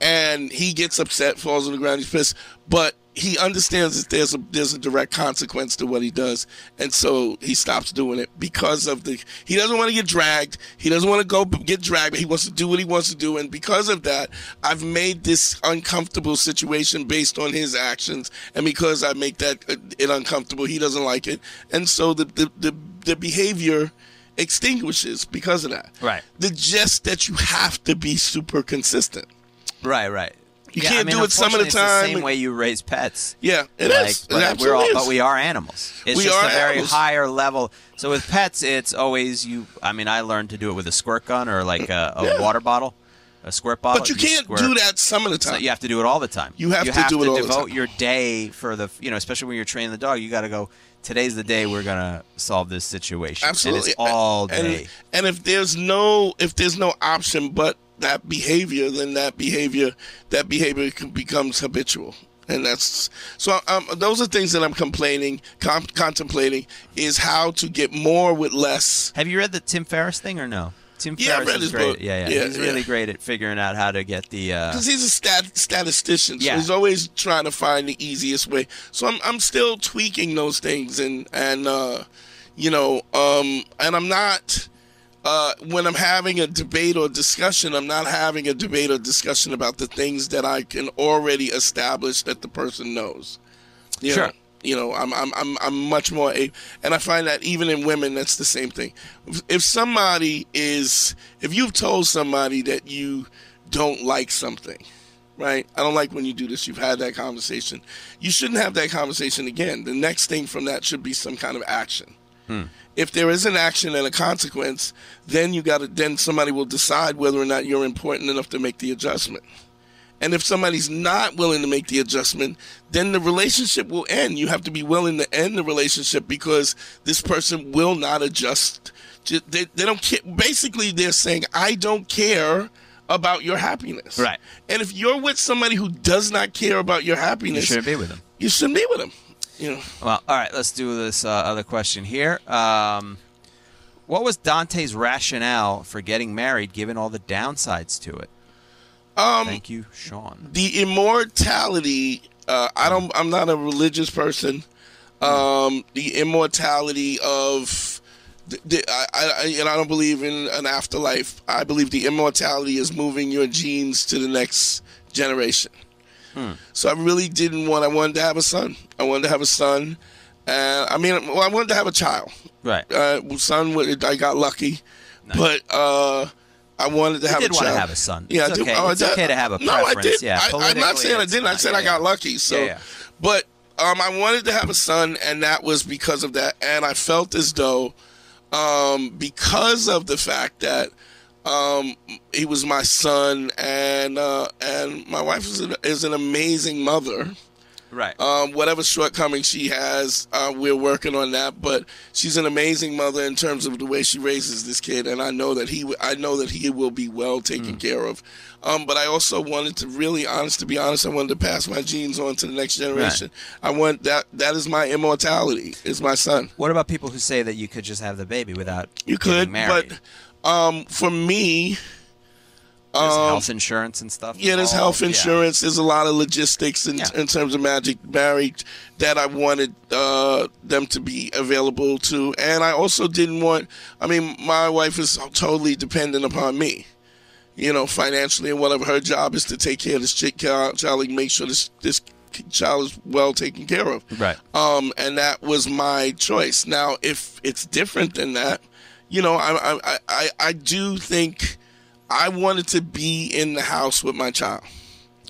S3: And he gets upset, falls on the ground, he's pissed, but he understands that there's a there's a direct consequence to what he does, and so he stops doing it because of the he doesn't want to get dragged, he doesn't want to go get dragged, but he wants to do what he wants to do, and because of that, I've made this uncomfortable situation based on his actions, and because I make that uh, it uncomfortable, he doesn't like it, and so the the the, the behavior extinguishes because of that.
S5: Right.
S3: The just that you have to be super consistent.
S5: Right, right.
S3: You
S5: Yeah,
S3: can't
S5: I mean,
S3: do it some of the time.
S5: It's the same way you raise pets.
S3: Yeah, it
S5: like,
S3: is. It
S5: But we're
S3: absolutely
S5: all,
S3: is.
S5: but we are animals. It's
S3: We
S5: just a very
S3: animals.
S5: higher level. So with pets, it's always you. I mean, I learned to do it with a squirt gun or like a, a
S3: Yeah.
S5: water bottle, a squirt bottle.
S3: But you can't
S5: squirt.
S3: do that some of the
S5: So
S3: time.
S5: you have to do it all the time.
S3: You have to do it all the
S5: devote your day for the, you know, especially when you're training the dog. You got to go. Today's the day we're gonna solve this situation.
S3: Absolutely.
S5: And it's all
S3: And-
S5: day.
S3: And, if there's no if there's no option but that behavior, then that behavior that behavior becomes habitual. And that's so. Um, those are things that I'm complaining, com- contemplating, is how to get more with less.
S2: Have you read the Tim Ferriss thing or no? Tim
S3: Yeah, I
S2: Ferriss
S3: read
S2: is
S3: his
S2: great.
S3: book.
S2: Yeah, yeah,
S3: Yeah,
S2: He's really great at figuring out how to get the. Uh,
S3: because he's a stat- statistician, so
S2: Yeah.
S3: he's always trying to find the easiest way. So I'm I'm still tweaking those things, and and uh, you know, um, and I'm not. Uh, when I'm having a debate or discussion, I'm not having a debate or discussion about the things that I can already establish that the person knows. You
S2: Sure.
S3: Know? You know, I'm I'm I'm I'm much more a, and I find that even in women, that's the same thing. If- If somebody is, if you've told somebody that you don't like something, right? I don't like when you do this. You've had that conversation. You shouldn't have that conversation again. The next thing from that should be some kind of action. If there is an action and a consequence, then you got to. Then somebody will decide whether or not you're important enough to make the adjustment. And if somebody's not willing to make the adjustment, then the relationship will end. You have to be willing to end the relationship because this person will not adjust. They, they don't care. Basically, they're saying, I don't care about your happiness.
S2: Right.
S3: And if you're with somebody who does not care about your happiness, you
S2: shouldn't be with him.
S3: you shouldn't be with them. You know.
S2: Well, all right. Let's do this uh, other question here. Um, what was Dante's rationale for getting married, given all the downsides to it?
S3: Um,
S2: Thank you, Sean.
S3: the immortality uh, i don't i'm not a religious person um, the immortality of the, the, I, I, and I don't believe in an afterlife. I believe the immortality is moving your genes to the next generation. So I really didn't want. I wanted to have a son. I wanted to have a son, and I mean, well, I wanted to have a child.
S2: Right.
S3: Uh, son, I got lucky, but uh, I wanted to
S2: You
S3: have
S2: did
S3: a
S2: wanna
S3: child.
S2: have a son.
S3: Yeah,
S2: It's
S3: I did.
S2: okay.
S3: I
S2: It's
S3: did.
S2: okay to have a
S3: No, I
S2: preference.
S3: did.
S2: Yeah,
S3: I, I'm not saying I didn't. I said
S2: yeah,
S3: I got lucky. So,
S2: Yeah, yeah.
S3: but um, I wanted to have a son, and that was because of that. And I felt as though, um, because of the fact that um, he was my son, and uh, and my wife is an, is an amazing mother.
S2: Right.
S3: Um, whatever shortcomings she has, uh, we're working on that. But she's an amazing mother in terms of the way she raises this kid, and I know that he, I know that he will be well
S2: Mm.
S3: taken care of. Um, but I also wanted to really, honest to be honest, I wanted to pass my genes on to the next generation. I want that. That is my immortality. Is my son.
S2: What about people who say that you could just have the baby without
S3: You could,
S2: married?
S3: but um, for me, um,
S2: health insurance and stuff.
S3: Yeah, there's health
S2: Yeah.
S3: insurance. There's a lot of logistics in,
S2: Yeah.
S3: in terms of magic marriage that I wanted uh, them to be available to, and I also didn't want. I mean, my wife is totally dependent upon me, you know, financially and whatever. Her job is to take care of this child, child and make sure this this child is well taken care of.
S2: Right.
S3: Um, and that was my choice. Now, if it's different than that, you know, I I I, I do think I wanted to be in the house with my child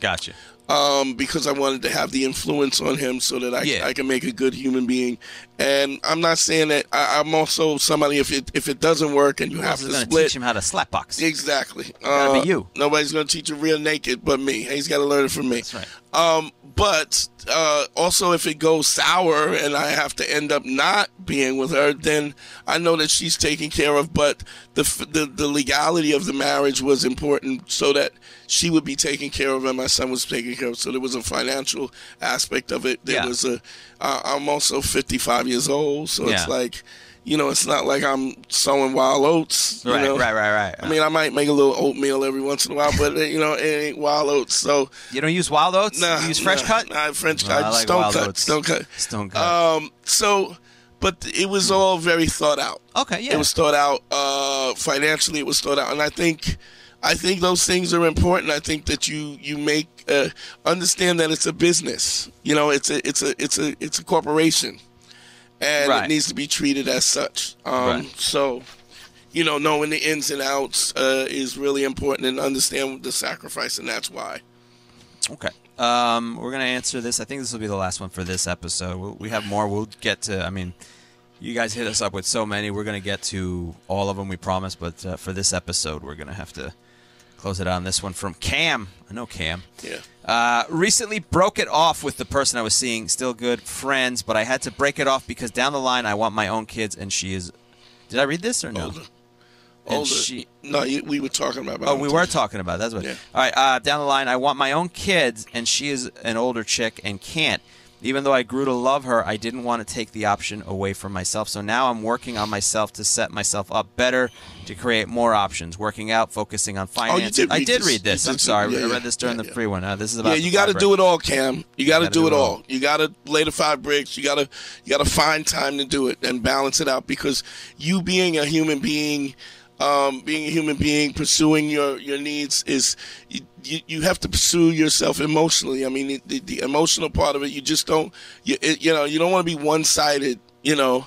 S2: Gotcha.
S3: um, because I wanted to have the influence on him so that I,
S2: Yeah.
S3: I can make a good human being. And I'm not saying that I, I'm also somebody if it if it doesn't work and you
S2: Who
S3: have to
S2: going to
S3: split.
S2: teach him how to slapbox?
S3: Exactly. Uh,
S2: you.
S3: Nobody's gonna teach him real naked but me. He's got to learn it from me.
S2: That's right.
S3: Um, but uh, also, if it goes sour and I have to end up not being with her, then I know that she's taken care of. But the the, the legality of the marriage was important, so that she would be taken care of and my son was taken care of. So there was a financial aspect of it. There
S2: Yeah.
S3: was a. I'm also 55 years old, so it's like. You know, it's not like I'm sowing wild oats.
S2: Right,
S3: know?
S2: right, right, right.
S3: I mean, I might make a little oatmeal every once in a while, but you know, it ain't wild oats. So
S2: You don't use wild oats?
S3: Nah,
S2: you use fresh
S3: nah,
S2: cut?
S3: Nah, French
S2: No, I
S3: cut.
S2: like
S3: stone cut.
S2: oats.
S3: Stone cut.
S2: Stone cut.
S3: Um. So, but it was all very thought out.
S2: okay, yeah.
S3: It was thought out. Uh, financially, it was thought out, and I think, I think those things are important. I think that you you make uh, understand that it's a business. You know, it's a it's a it's a it's a corporation, and
S2: Right.
S3: it needs to be treated as such. Um,
S2: Right.
S3: So. You know, knowing the ins and outs uh, is really important, and understand the sacrifice, and that's why.
S2: Okay. Um, we're gonna answer this. I think this will be the last one for this episode. We'll, we have more. We'll get to. I mean, you guys hit us up with so many. We're gonna get to all of them. We promise. But uh, for this episode, we're gonna have to close it on this one from Cam. I know Cam.
S3: Yeah.
S2: Uh, recently broke it off with the person I was seeing. Still good friends, but I had to break it off because down the line I want my own kids, and she is. Did I read this or no?
S3: Older.
S2: And
S3: Older.
S2: she-
S3: no, you, we were talking about.
S2: Oh, we were talking about that's what.
S3: Yeah.
S2: All right, uh, down the line, I want my own kids, and she is an older chick and can't. Even though I grew to love her, I didn't want to take the option away from myself. So now I'm working on myself to set myself up better to create more options. Working out, focusing on
S3: Oh, you
S2: finance.
S3: did
S2: I did
S3: this.
S2: read this. I'm sorry.
S3: yeah,
S2: I read this during
S3: Yeah,
S2: the
S3: yeah.
S2: free one. Uh, this is about.
S3: Yeah, you got to do it all, Cam. You got to
S2: gotta
S3: do it all. You got to lay the five bricks. You got to you got to find time to do it and balance it out because you being a human being, um, being a human being, pursuing your your needs is you, you, have to pursue yourself emotionally. I mean, the, the emotional part of it, you just don't you it, you know you don't want to be one sided. You know.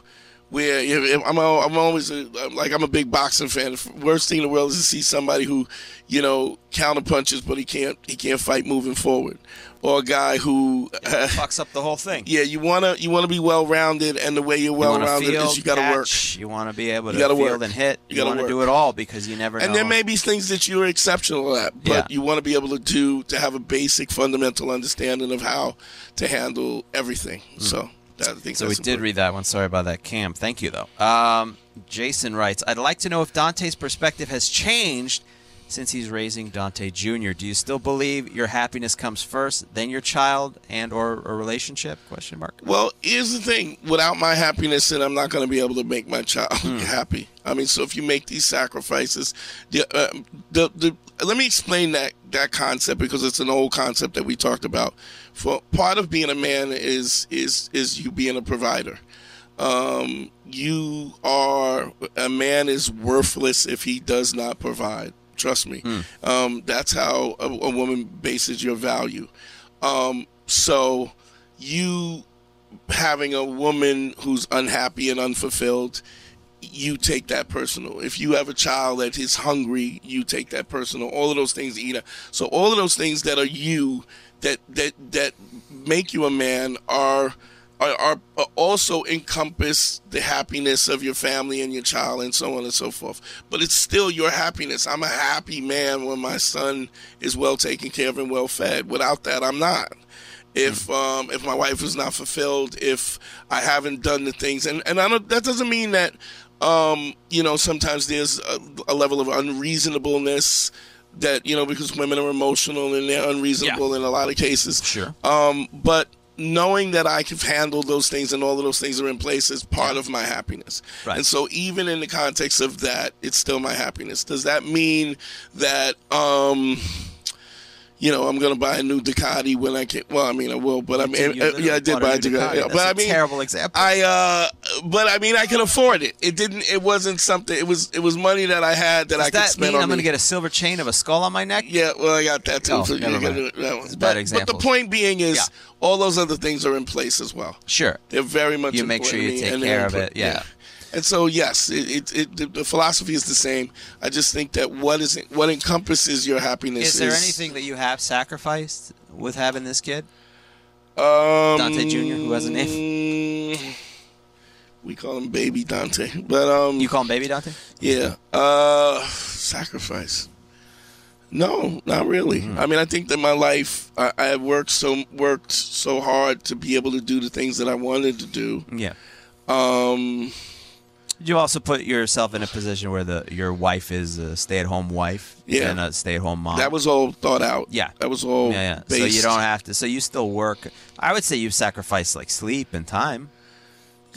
S3: Where I'm, I'm always a, like I'm a big boxing fan. The worst thing in the world is to see somebody who, you know, counter punches, but he can't he can't fight moving forward, or a guy who
S2: fucks up the whole thing.
S3: Yeah, you wanna you wanna be well rounded, and the way you're well rounded is you got to work.
S2: You want to be able
S3: You
S2: to
S3: gotta
S2: field
S3: work.
S2: and hit.
S3: You
S2: You,
S3: gotta work.
S2: do it all because you never know.
S3: And there may be things that you're exceptional at, but
S2: Yeah.
S3: you want to be able to do to have a basic fundamental understanding of how to handle everything. So that, I think.
S2: So we did read that one. Sorry about that, Cam. Thank you, though. Um, Jason writes, I'd like to know if Dante's perspective has changed since he's raising Dante Jr. Do you still believe your happiness comes first, then your child and or a relationship? Question mark.
S3: Well, here's the thing: without my happiness, then I'm not going to be able to make my child
S2: Hmm.
S3: happy. I mean, so if you make these sacrifices, the, uh, the the let me explain that that concept because it's an old concept that we talked about. For part of being a man is is is you being a provider. Um, you are a man is worthless if he does not provide. Trust me. Um, that's how a, a woman bases your value. Um, so you having a woman who's unhappy and unfulfilled, you take that personal. If you have a child that is hungry, you take that personal. All of those things, Ida. So all of those things that are you, that that that make you a man, are are, are are also encompass the happiness of your family and your child and so on and so forth. But it's still your happiness. I'm a happy man when my son is well taken care of and well fed. Without that, I'm not if um, if my wife is not fulfilled, if I haven't done the things, and and I don't, that doesn't mean that um, you know sometimes there's a, a level of unreasonableness that you know because women are emotional and they're unreasonable in a lot of cases.
S2: Sure.
S3: Um, but knowing that I can handle those things and all of those things are in place is part of my happiness.
S2: Right.
S3: And so even in the context of that, it's still my happiness. Does that mean that um you know, I'm gonna buy a new Ducati when I can. Well, I mean, I will, but I mean, uh, yeah, I did buy
S2: a
S3: Ducati.
S2: Ducati.
S3: Yeah,
S2: That's
S3: but I mean,
S2: terrible example.
S3: I, uh, but I mean, I can afford it. It didn't. It wasn't something. It was. It was money that I had that
S2: Does
S3: I could
S2: that
S3: spend
S2: mean
S3: on
S2: I'm going to get a silver chain of a skull on my neck?
S3: Yeah, well, I got that too.
S2: Oh,
S3: so
S2: never mind.
S3: that one.
S2: A bad
S3: But, but the point being is,
S2: Yeah.
S3: all those other things are in place as well.
S2: Sure.
S3: They're very much.
S2: You make sure you take care of it,
S3: important-
S2: yeah.
S3: And so, yes, it, it, it, the- the philosophy is the same. I just think that what is what encompasses your happiness
S2: Is there anything that you have sacrificed with having this kid?
S3: Um,
S2: Dante Jr., who has a name?
S3: We call him Baby Dante, but um,
S2: You call him Baby Dante?
S3: yeah, uh, sacrifice. No, not really.
S2: Hmm.
S3: I mean, I think that my life, I, I have worked so worked so hard to be able to do the things that I wanted to do.
S2: Yeah.
S3: Um,
S2: You also put yourself in a position where the your wife is a stay-at-home wife
S3: Yeah.
S2: and a stay-at-home mom.
S3: that was all thought out.
S2: Yeah.
S3: that was all.
S2: yeah, yeah. So you don't have to. So you still work. I would say you sacrifice like sleep and time.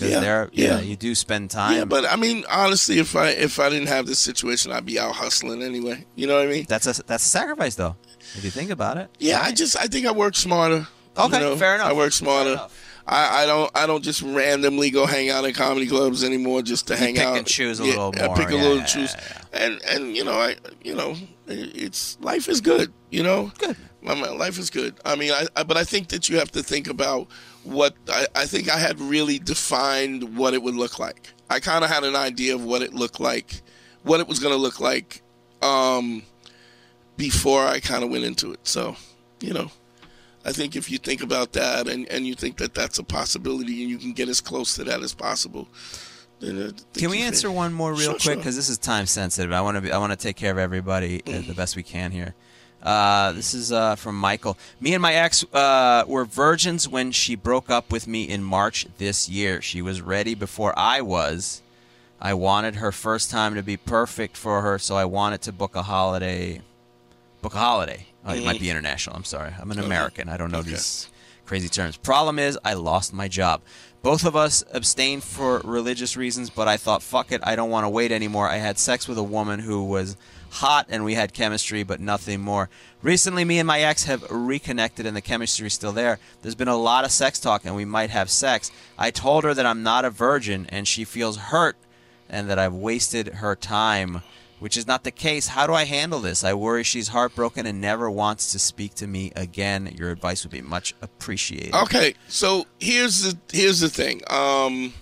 S3: Yeah,
S2: there,
S3: yeah.
S2: yeah, you do spend time.
S3: Yeah, but I mean, honestly, if I if I didn't have this situation, I'd be out hustling anyway. You know what I mean?
S2: that's a that's a sacrifice, though. If you think about it.
S3: Yeah, I just I think I work smarter.
S2: Okay,
S3: you know?
S2: fair enough.
S3: I work smarter. I, I don't I don't just randomly go hang out in comedy clubs anymore just to hang
S2: pick
S3: out.
S2: and choose a
S3: Yeah,
S2: little
S3: I
S2: more.
S3: pick a
S2: Yeah,
S3: little
S2: yeah,
S3: choose, and and you know I you know it's life is good. You know,
S2: Good.
S3: My, my life is good. I mean, I, I but I think that you have to think about what I, I think I had really defined what it would look like. I kind of had an idea of what it looked like, what it was going to look like, um, before I kind of went into it. So, you know. I think if you think about that and, and you think that that's a possibility and you can get as close to that as possible, then
S2: Can we answer one more real
S3: Sure,
S2: quick?
S3: sure.
S2: Because this is time sensitive. I want to be. I want to take care of everybody uh, the best we can here. Uh, this is uh, from Michael. Me and my ex uh, were virgins when she broke up with me in March this year. She was ready before I was. I wanted her first time to be perfect for her, so I wanted to book a holiday. Book a holiday. Oh, it might be eh. international. I'm sorry. I'm an American. I don't know these crazy terms. Problem is, I lost my job. Both of us abstained for religious reasons, but I thought, fuck it, I don't want to wait anymore. I had sex with a woman who was hot and we had chemistry, but nothing more. Recently, me and my ex have reconnected and the chemistry is still there. There's been a lot of sex talk and we might have sex. I told her that I'm not a virgin and she feels hurt and that I've wasted her time, which is not the case. How do I handle this? I worry she's heartbroken and never wants to speak to me again. Your advice would be much appreciated.
S3: Okay, so here's the here's the thing. Um,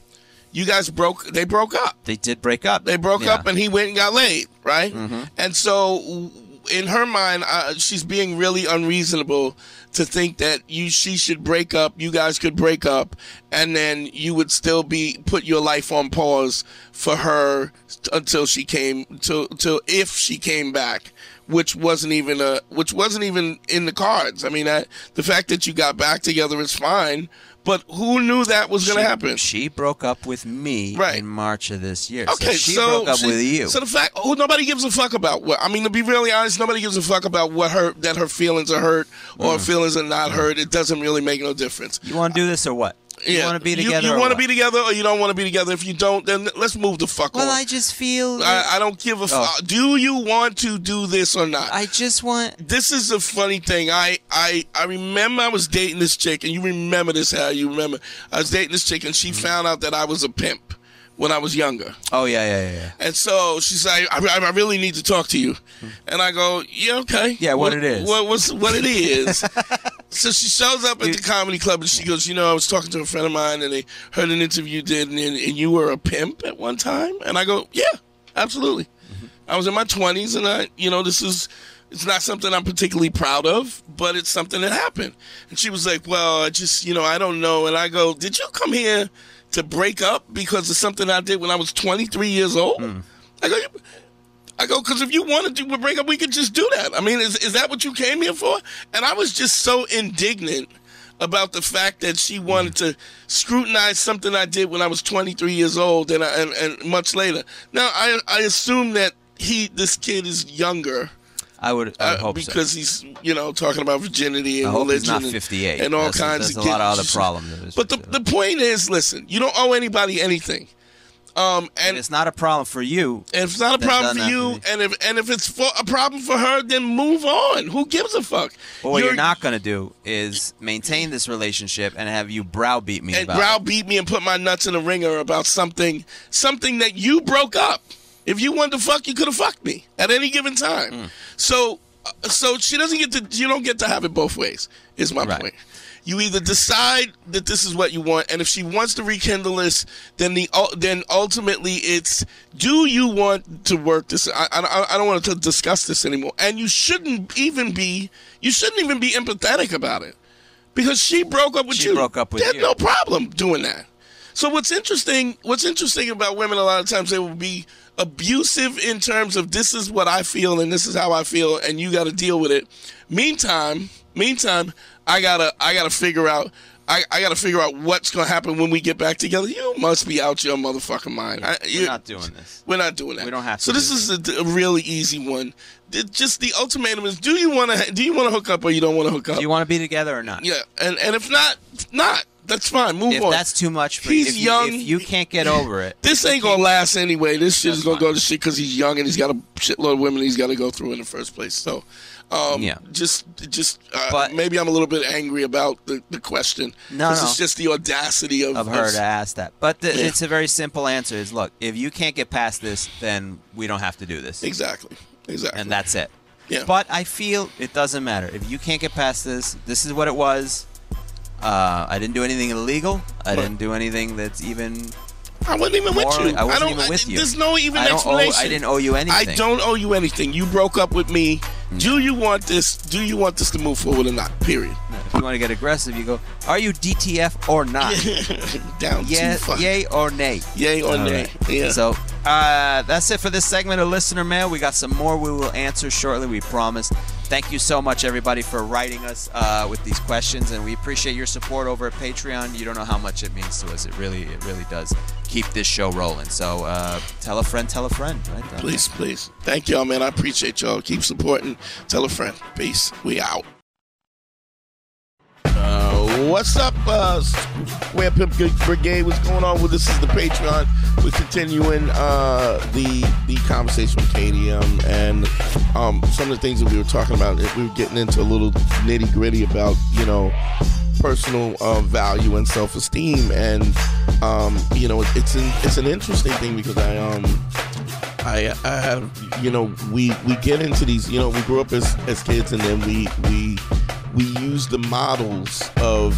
S3: you guys broke. They broke up.
S2: They did break up.
S3: They broke
S2: Yeah.
S3: up, and he went and got laid, right?
S2: Mhm.
S3: And so, in her mind, uh, she's being really unreasonable to think that you she should break up. You guys could break up, and then you would still be put your life on pause for her t- until she came till till if she came back. Which wasn't even a, which wasn't even in the cards. I mean, I, the fact that you got back together is fine, but who knew that was going to happen?
S2: She broke up with me in March of this year.
S3: Okay,
S2: so she
S3: so
S2: broke up
S3: she-
S2: with you.
S3: So the fact, oh, nobody gives a fuck about what. I mean, to be really honest, nobody gives a fuck about what her that her feelings are hurt or her feelings are not mm. hurt. It doesn't really make no difference.
S2: you want to do this or what? You want to be together?
S3: You,
S2: or
S3: want to be together or you don't want to be together. If you don't, then let's move the fuck
S2: Well,
S3: on.
S2: I just feel.
S3: I, I don't give a
S2: Oh.
S3: fuck. Do you want to do this or not?
S2: I just want.
S3: This is a funny thing. I I I remember I was dating this chick, and you remember this? How you remember? I was dating this chick, and she
S2: Mm-hmm.
S3: found out that I was a pimp when I was younger.
S2: Oh yeah, yeah, yeah, yeah.
S3: And so she's like, I, I really need to talk to you. Hmm. And I go, yeah, okay.
S2: Yeah, what it is.
S3: What, what's, what it is. so she shows up at the comedy club and she goes, you know, I was talking to a friend of mine and they heard an interview you did and, and you were a pimp at one time. And I go, yeah, absolutely. Mm-hmm. I was in my 20s and I, you know, this is, it's not something I'm particularly proud of, but it's something that happened. And she was like, well, I just, you know, I don't know. And I go, did you come here to break up because of something I did when I was 23 years old? Hmm. I go, I go, because if you want to do a breakup, we could just do that. I mean, is, is that what you came here for? And I was just so indignant about the fact that she hmm. wanted to scrutinize something I did when I was 23 years old and, I, and, and much later. Now, I, I assume that he, this kid is younger.
S2: I would, I would
S3: uh,
S2: hope
S3: because
S2: so.
S3: he's, you know, talking about virginity and religion and-
S2: 58.
S3: and, all
S2: That's-
S3: kinds
S2: there's a lot of other problems
S3: But the, the point is, listen, you don't owe anybody anything. Um, and
S2: it's not a problem for you.
S3: and if it's not a problem for you, and if and if it's for a problem for her, then move on. Who gives a fuck?
S2: But what you're,
S3: You're-
S2: not going to do is maintain this relationship and have you browbeat me
S3: and
S2: about.
S3: browbeat me and put my nuts in a ringer about something something that you broke up. If you wanted to fuck, you could have fucked me at any given time.
S2: Hmm.
S3: So, uh, so she doesn't get to. You don't get to have it both ways. Is my point. You either decide that this is what you want, and if she wants to rekindle this, then the then ultimately it's do you want to work this? I, I, I don't want to discuss this anymore, and you shouldn't even be you shouldn't even be empathetic about it because she broke up with you.
S2: She
S3: you.
S2: broke up with
S3: There's
S2: you.
S3: no problem doing that. So what's interesting? What's interesting about women? A lot of times they will be abusive in terms of this is what I feel and this is how I feel, and you got to deal with it. Meantime, meantime, I gotta I gotta figure out. I, I got to figure out what's going to happen when we get back together. You must be out your motherfucking mind. I,
S2: We're not doing this.
S3: We're not doing that.
S2: We don't have to So
S3: this is a, a really easy one. It- just the ultimatum is: Do you want to? Do you want to hook up or you don't want to hook up?
S2: Do you want to be together or not?
S3: Yeah, and and if not, not. That's fine. Move
S2: if
S3: on.
S2: that's too much for
S3: He's
S2: if you,
S3: young.
S2: if you can't get over it,
S3: This ain't gonna last anyway. This shit is gonna go to shit because he's young and he's got a shitload of women he's got to go through in the first place. So, um,
S2: Yeah.
S3: just, just, uh, maybe I'm a little bit angry about the, the question.
S2: No, no.
S3: it's just the audacity of,
S2: of her to ask that. But the,
S3: Yeah.
S2: it's a very simple answer: is look, if you can't get past this, then we don't have to do this.
S3: Exactly. Exactly.
S2: And that's it.
S3: Yeah.
S2: But I feel it doesn't matter if you can't get past this. This is what it was. Uh, I didn't do anything illegal. I didn't do anything that's even.
S3: I wasn't even with you.
S2: I wasn't
S3: don't,
S2: even with you.
S3: There's no even
S2: I don't owe-
S3: explanation.
S2: I didn't owe you anything.
S3: I don't owe you anything. You broke up with me. Do you want this? Do you want this to move forward or not? Period.
S2: If you want to get aggressive, you go. Are you DTF or not?
S3: Down
S2: yeah,
S3: too far.
S2: yay or nay.
S3: Yay or
S2: All
S3: nay.
S2: right.
S3: Yeah.
S2: So uh, that's it for this segment of listener mail. We got some more we will answer shortly. We promise. Thank you so much, everybody, for writing us uh, with these questions, and we appreciate your support over at Patreon. You don't know how much it means to us. It really, it really does. keep this show rolling. So uh, tell a friend, tell a friend. Right?
S3: Please, please. Thank y'all, man. I appreciate y'all. Keep supporting. Tell a friend. Peace. We out. What's up, uh, Square Pimp Brigade? What's going on? Well, this is the Patreon. We're continuing uh, the the conversation with Katie, um, and um, some of the things that we were talking about. We were getting into a little nitty gritty about, you know, personal uh, value and self esteem, and um, you know, it's an it's an interesting thing because I um. I, I have you know we we get into these you know we grew up as, as kids and then we we we use the models of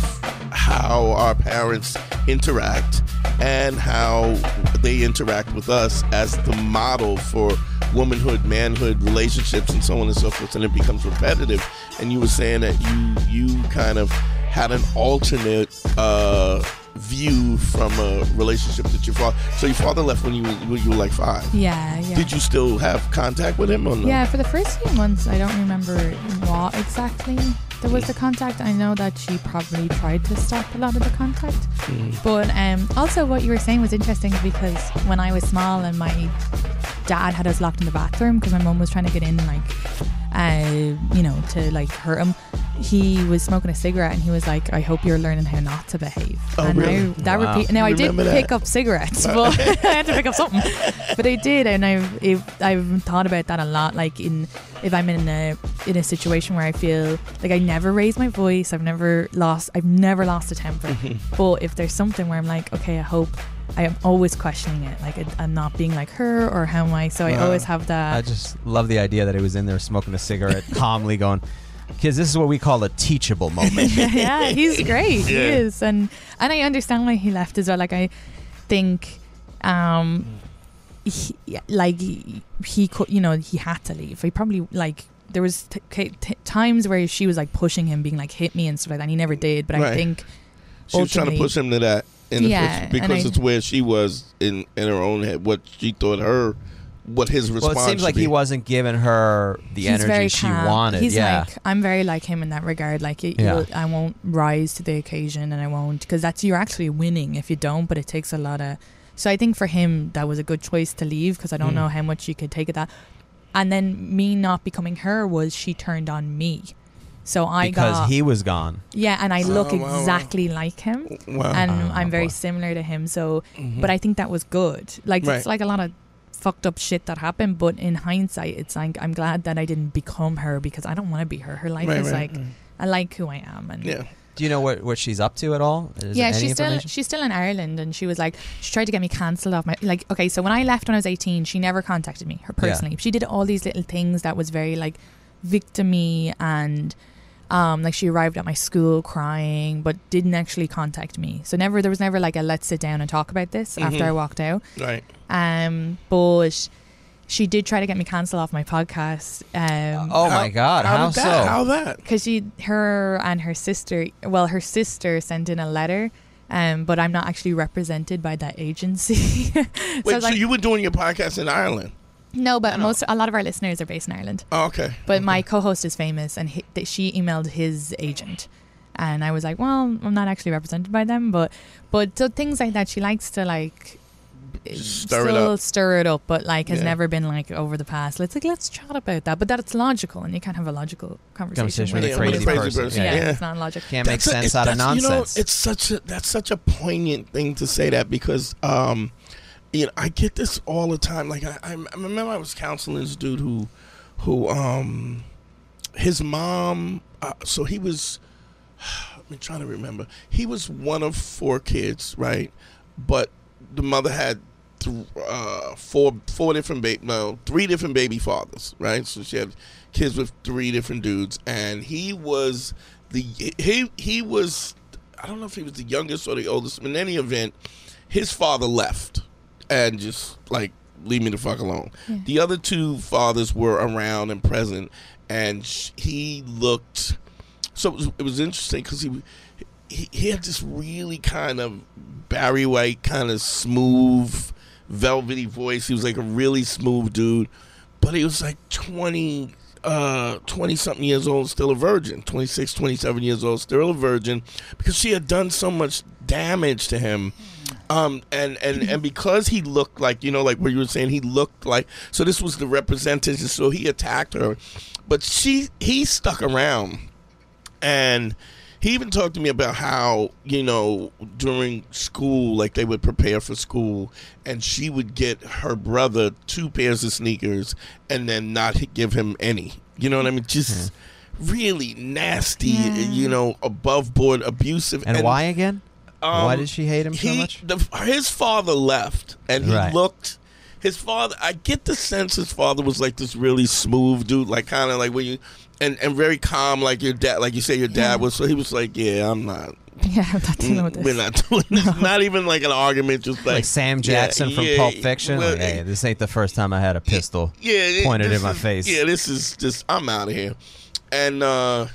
S3: how our parents interact and how they interact with us as the model for womanhood, manhood, relationships, and so on and so forth, and it becomes repetitive. And you were saying that you you kind of had an alternate uh, view from a relationship that your father. So your father left when you were, when you were like five.
S1: Yeah, yeah.
S3: Did you still have contact with him or no?
S1: Yeah, for the first few months, I don't remember what exactly there was the contact. I know that she probably tried to stop a lot of the contact.
S3: Mm.
S1: But um, also, what you were saying was interesting because when I was small and my dad had us locked in the bathroom because my mum was trying to get in, like, uh, you know, to like hurt him. He was smoking a cigarette and he was like, "I hope you're learning how not to behave."
S3: Oh,
S1: and
S3: really?
S1: I, that
S5: Wow.
S1: repeat. Now I did
S3: that.
S1: pick up cigarettes, but I had to pick up something. But I did, and I've I've thought about that a lot. Like in if I'm in a in a situation where I feel like I never raise my voice, I've never lost, I've never lost a temper. But if there's something where I'm like, okay, I hope. I am always questioning it, like I'm not being like her, or how am I? So I always have that.
S5: I just love the idea that he was in there smoking a cigarette, calmly going, "Kids, this is what we call a teachable moment."
S1: yeah, he's great. He is, and and I understand why he left as well. Like I think, um, he, like he, he could, you know, he had to leave. He probably like there was t- t- t- times where she was like pushing him, being like hit me and stuff like that. And he never did, but I think
S3: She was trying to push him to that in the
S1: Yeah,
S3: first, because
S1: I-
S3: it's where she was in in her own head, what she thought her, what his response.
S5: well, it seems like
S3: should
S5: he wasn't giving her the
S1: he's
S5: energy she wanted.
S1: He's
S5: yeah,
S1: like I'm very like him in that regard. Like it,
S5: Yeah.
S1: I won't rise to the occasion, and I won't because that's you're actually winning if you don't. But it takes a lot of. So I think for him that was a good choice to leave because I don't
S3: Mm.
S1: know how much you could take of that. And then me not becoming her was she turned on me. So I
S5: because
S1: got
S5: he was gone.
S1: yeah, and I look
S3: Oh, wow, wow.
S1: exactly like him,
S3: Wow.
S1: and
S5: Oh,
S1: I'm very
S5: boy.
S1: similar to him. So,
S3: Mhm.
S1: but I think that was good. Like
S3: Right.
S1: it's like a lot of fucked up shit that happened, but in hindsight, it's like I'm glad that I didn't become her because I don't want to be her. Her life
S3: Right,
S1: is
S3: right,
S1: like I like who I am, and
S3: yeah.
S5: Do you know what, what she's up to at all? Is
S1: yeah,
S5: any
S1: she's still she's still in Ireland, and she was like she tried to get me cancelled off my like. Okay, so when I left when I was eighteen, she never contacted me her
S5: Yeah.
S1: personally. She did all these little things that was very like victimy and um like she arrived at my school crying, but didn't actually contact me. So never there was never like a let's sit down and talk about this after
S3: Mhm.
S1: I walked out.
S3: Right.
S1: Um, but she did try to get me cancelled off my podcast. Um,
S5: oh my God! How,
S3: did that?
S5: so?
S3: How that?
S1: because she her and her sister well her sister sent in a letter um but i'm not actually represented by that agency so,
S3: Wait,
S1: it's
S3: so you were doing your podcast in Ireland?
S1: No but most a lot of our listeners are based in ireland
S3: Oh, okay.
S1: but my co-host is famous and he, that she emailed his agent and i was like well i'm not actually represented by them but but so things like that she likes to like
S3: Stir it
S1: still
S3: up.
S1: stir it up but like has
S3: Yeah.
S1: never been like over the past let's like let's chat about that but that's logical and you can't have a logical conversation,
S5: Conversation with
S1: with
S5: a
S3: Yeah,
S5: crazy,
S3: crazy
S5: person.
S3: person,
S1: yeah,
S3: yeah.
S1: it's not logical
S5: Can't make
S3: a-
S5: sense
S3: it's-
S5: out of
S3: that's-
S5: nonsense.
S3: You know, it's such a that's such a poignant thing to say that because um, you know, I get this all the time. Like I, I remember I was counseling this dude who, who um, his mom. Uh, so he was. I'm trying to remember. He was one of four kids, right? But the mother had th- uh, four four different baby, no, three different baby fathers, right? So she had kids with three different dudes, and he was the he he was I don't know if he was the youngest or the oldest. In any event, his father left and just like leave me the fuck alone.
S1: Yeah.
S3: The other two fathers were around and present, and sh- he looked. So it was, it was interesting because he, he he had this really kind of Barry White kind of smooth, velvety voice. He was like a really smooth dude, but he was like twenty. Uh, 20 something years old, still a virgin. 26, 27 years old, still a virgin, because she had done so much damage to him Um, and and and because he looked like you know, like what you were saying, he looked like. So this was the representation. So he attacked her, but she he stuck around, and he even talked to me about how you know during school like they would prepare for school and she would get her brother two pairs of sneakers and then not give him any you know what i mean just really nasty you know above board abusive
S5: And, why again? Why
S3: um,
S5: did she hate him so much?
S3: The, his father left, and he
S5: Right.
S3: looked. His father, I get the sense his father was like this really smooth dude, like kind of like when you, and and very calm, like your dad, like you say your dad was. So he was like, yeah, I'm not.
S1: Yeah, I'm not dealing with this.
S3: We're not doing this. Not even like an argument, just like,
S5: Like Sam
S3: yeah,
S5: Jackson from
S3: yeah,
S5: Pulp Fiction.
S3: well,
S5: Like, hey, this ain't the first time I had a pistol
S3: yeah,
S5: pointed in my
S3: is-
S5: face.
S3: Yeah, this is just I'm out of here, and uh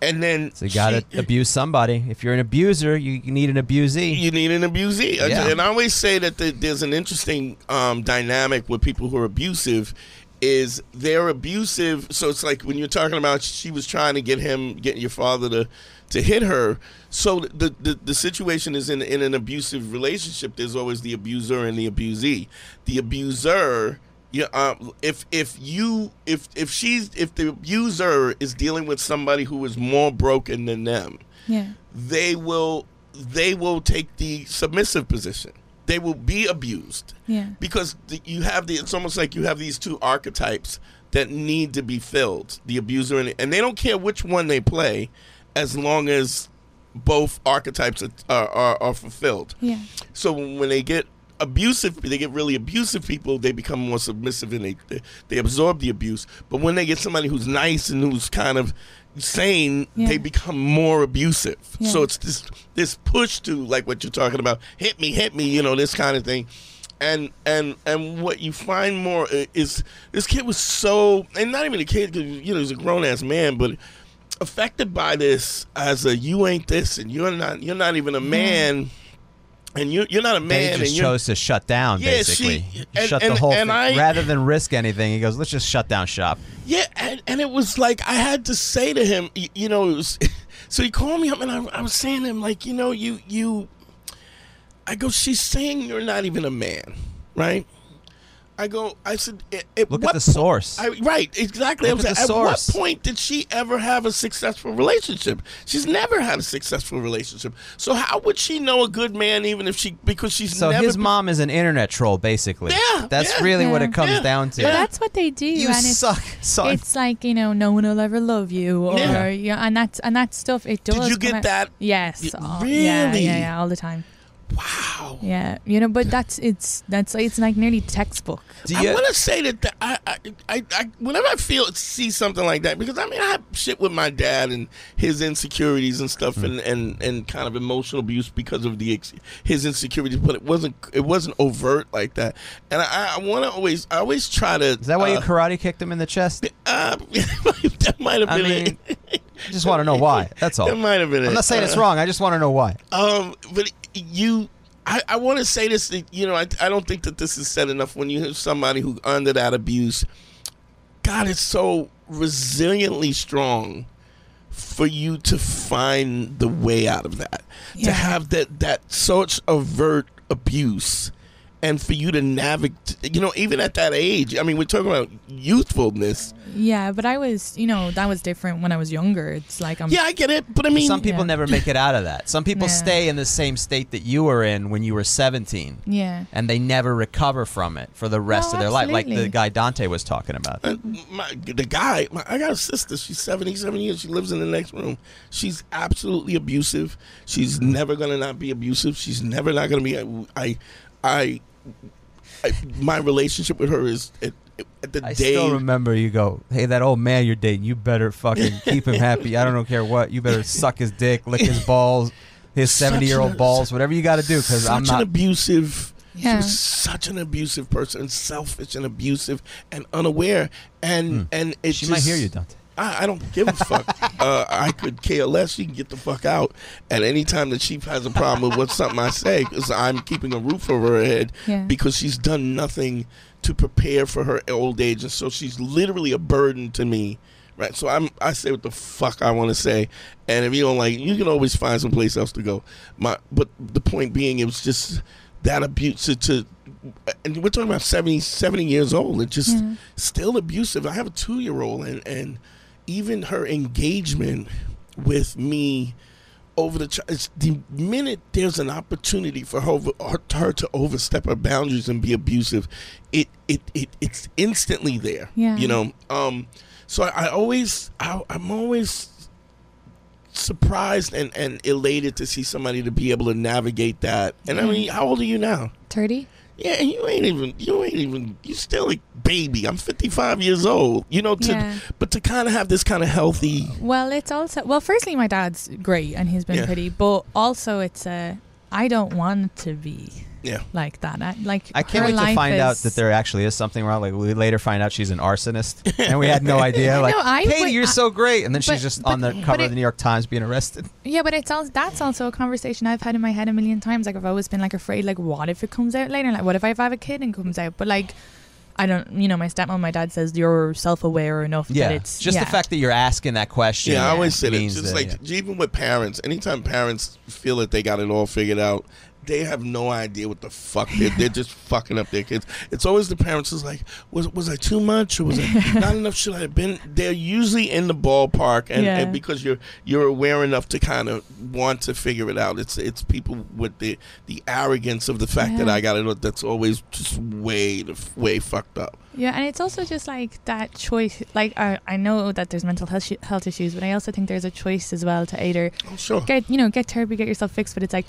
S3: and then
S5: So you gotta
S3: she-
S5: abuse somebody. If you're an abuser, you, you need an abusee.
S3: you need an abusee.
S5: Yeah.
S3: And I always say that the, there's an interesting um, dynamic with people who are abusive. Is they're abusive? So it's like when you're talking about she was trying to get him, get your father to to hit her. So the the, the situation is in in an abusive relationship. There's always the abuser and the abusee. The abuser. Yeah, um, if if you if if she's if the abuser is dealing with somebody who is more broken than them,
S1: Yeah.
S3: they will they will take the submissive position. They will be abused
S1: Yeah.
S3: because the, you have the. It's almost like you have these two archetypes that need to be filled: the abuser and and they don't care which one they play, as long as both archetypes are are, are, are fulfilled.
S1: Yeah.
S3: So when they get abusive, they get really abusive people. They become more submissive and they they, absorb the abuse. But when they get somebody who's nice and who's kind of sane,
S1: Yeah.
S3: they become more abusive.
S1: Yeah.
S3: So it's this this push to like what you're talking about, hit me, hit me, you know, this kind of thing. And and and what you find more uh, is this kid was so, and not even a kid, 'cause, you know, he's a grown ass man, but affected by this as a you ain't this and you're not you're not even a man and you you're not a man
S5: he
S3: and
S5: just
S3: you're
S5: chose to shut down,
S3: Yeah,
S5: basically.
S3: she- and-
S5: shut
S3: and-
S5: the whole
S3: and
S5: thing.
S3: I-
S5: Rather than risk anything, he goes, let's just shut down shop.
S3: yeah and, and it was like I had to say to him you, you know it was, so he called me up and I, I was saying to him like you know you you I go she's saying you're not even a man right I go I said "At- at
S5: Look
S3: what
S5: at the source.
S3: I, right, exactly.
S5: Look
S3: I was
S5: at the
S3: at what point did she ever have a successful relationship? She's never had a successful relationship. So how would she know a good man even if she because she's
S5: so
S3: never
S5: his
S3: been-
S5: mom is an internet troll, basically.
S3: Yeah,
S5: That's
S3: yeah.
S5: really what it comes
S3: Yeah.
S5: down to.
S1: But that's what they do.
S5: You
S1: and it's,
S5: suck. Son.
S1: It's like you know, no one will ever love you, or
S3: Yeah.
S1: yeah, and that's and that stuff. It does.
S3: Did you get
S1: out-
S3: that?
S1: Yes.
S3: Y-
S1: Oh, Yeah,
S3: really?
S1: yeah, yeah, all the time.
S3: Wow.
S1: Yeah, you know, but that's it's that's it's like nearly textbook.
S5: Do
S3: I
S5: you-
S3: want to say that the, I, I, I, I, whenever I feel see something like that, because I mean I have shit with my dad and his insecurities and stuff,
S5: Hmm.
S3: and, and, and kind of emotional abuse because of the ex- his insecurities, but it wasn't it wasn't overt like that. And I, I want to always I always try to.
S5: Is that why you
S3: uh,
S5: karate kicked him in the chest?
S3: Uh, that might have
S5: I
S3: been
S5: mean,
S3: it.
S5: I just want to know why. That's all.
S3: That might have been.
S5: I'm not saying it's wrong. I just want to know why.
S3: Um, but you, I, I want to say this. that, You know, I, I don't think that this is said enough. When you have somebody who under that abuse, God is so resiliently strong for you to find the way out of that. To have that that such overt abuse. And for you to navigate, you know, even at that age, I mean, we're talking about youthfulness.
S1: Yeah, but I was, you know, that was different when I was younger. It's like I'm.
S3: Yeah, I get it, but I mean,
S5: Some people
S1: Yeah.
S5: never make it out of that. Some people
S1: Yeah.
S5: stay in the same state that you were in when you were 17,
S1: Yeah.
S5: and they never recover from it for the rest
S1: No,
S5: of their life, like the guy Dante was talking about.
S3: Uh, my, the guy, my, I got a sister. She's 77 years. She lives in the next room. She's absolutely abusive. She's never gonna not be abusive. She's never not gonna be. I, I, I my relationship with her is at, at the
S5: I
S3: day.
S5: still remember you go, hey, that old man you're dating, you better fucking keep him happy. I don't care what. You better suck his dick, lick his balls, his
S3: Such
S5: 70 year
S3: an-
S5: old balls, whatever you got to do, because I'm
S3: an
S5: not.
S3: abusive. She
S1: Yeah.
S3: was such an abusive person, selfish and abusive and unaware, and hmm. and it
S5: she might hear you, Dante.
S3: I, I don't give a fuck. uh, I could care less. She can get the fuck out at any time that she has a problem with what something I say because I'm keeping a roof over her head
S1: Yeah.
S3: because she's done nothing to prepare for her old age, and so she's literally a burden to me. Right, so I'm I say what the fuck I want to say, and if you don't like, it, you can always find some place else to go. My, but the point being, it was just that abuse to, to and we're talking about 70, 70 years old. It's just
S1: Yeah.
S3: still abusive. I have a two year old, and and even her engagement with me over the the minute there's an opportunity for her, her, her to overstep her boundaries and be abusive, it it, it it's instantly there.
S1: Yeah.
S3: You know. Um. So I, I always I, I'm always surprised and, and elated to see somebody to be able to navigate that. And I mean, how old are you now?
S1: 30?
S3: Yeah, you ain't even you ain't even you still a baby. I'm 55 years old. You know, to
S1: Yeah.
S3: but to kind of have this kind of healthy.
S1: Well, it's also well. Firstly, my dad's great and he's been
S3: Yeah.
S1: pretty, but also it's a. I don't want to be
S3: Yeah.
S1: like that. I, like
S5: I can't wait to
S1: life
S5: find out that there actually is something wrong. Like we later find out she's an arsonist, and we had no idea. Like,
S1: No, I
S5: Katie,
S1: would-
S5: you're so great, and then
S1: but-
S5: she's just
S1: but-
S5: on the cover
S1: it-
S5: of the New York Times being arrested.
S1: Yeah, but it's also that's also a conversation I've had in my head a million times. Like I've always been like afraid, like what if it comes out later? Like what if I have a kid and comes out? But like I don't, you know, my stepmom, my dad says you're self-aware enough
S5: Yeah,
S1: that it's
S5: just
S1: yeah.
S5: the fact that you're asking that question.
S3: Yeah, I always say that.
S5: means
S3: Just
S5: that,
S3: like
S5: yeah.
S3: even with parents, anytime parents feel that they got it all figured out, they have no idea what the fuck they're, they're just fucking up their kids. It's always the parents is like, was was I too much or was it not enough? Should I have been? They're usually in the ballpark, and,
S1: Yeah.
S3: and because you're you're aware enough to kind of want to figure it out. It's it's people with the the arrogance of the fact that I got it. That's always just way the way fucked up.
S1: Yeah, and it's also just like that choice. Like I, I know that there's mental health, health issues, but I also think there's a choice as well to either
S3: Oh, sure.
S1: get you know get therapy, get yourself fixed. But it's like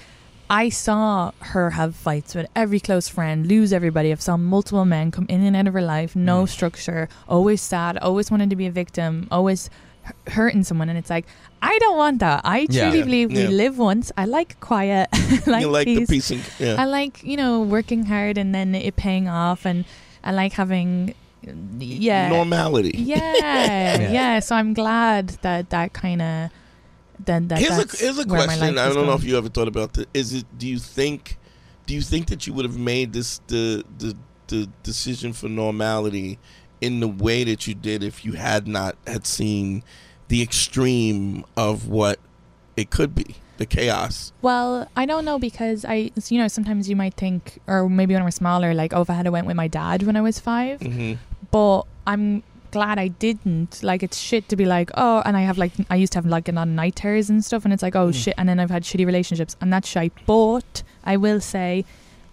S1: I saw her have fights with every close friend, lose everybody. I've saw multiple men come in and out of her life, no mm. structure, always sad, always wanted to be a victim, always hu- hurting someone, and it's like I don't want that. I
S5: Yeah.
S1: truly
S3: Yeah.
S1: believe we
S3: Yeah.
S1: live once. I like quiet, I like,
S3: you like
S1: peace.
S3: the peace and yeah.
S1: I like you know working hard and then it paying off, and I like having yeah
S3: normality.
S1: yeah,
S5: Yeah.
S1: yeah, So I'm glad that that kind of that that
S3: here's
S1: that's
S3: a here's a question. I don't know if you ever thought about this. Is it? Do you think? Do you think that you would have made this the the the decision for normality in the way that you did if you had not had seen the extreme of what it could be, the chaos?
S1: Well, I don't know because I, you know, sometimes you might think, or maybe when we're smaller, like, oh, if I had went with my dad when I was 5
S3: Mm-hmm.
S1: but I'm glad I didn't. Like, it's shit to be like, oh, and I have like, I used to have like a lot of night terrors and stuff, and it's like, oh shit, and then I've had shitty relationships, and that's shite. But I will say,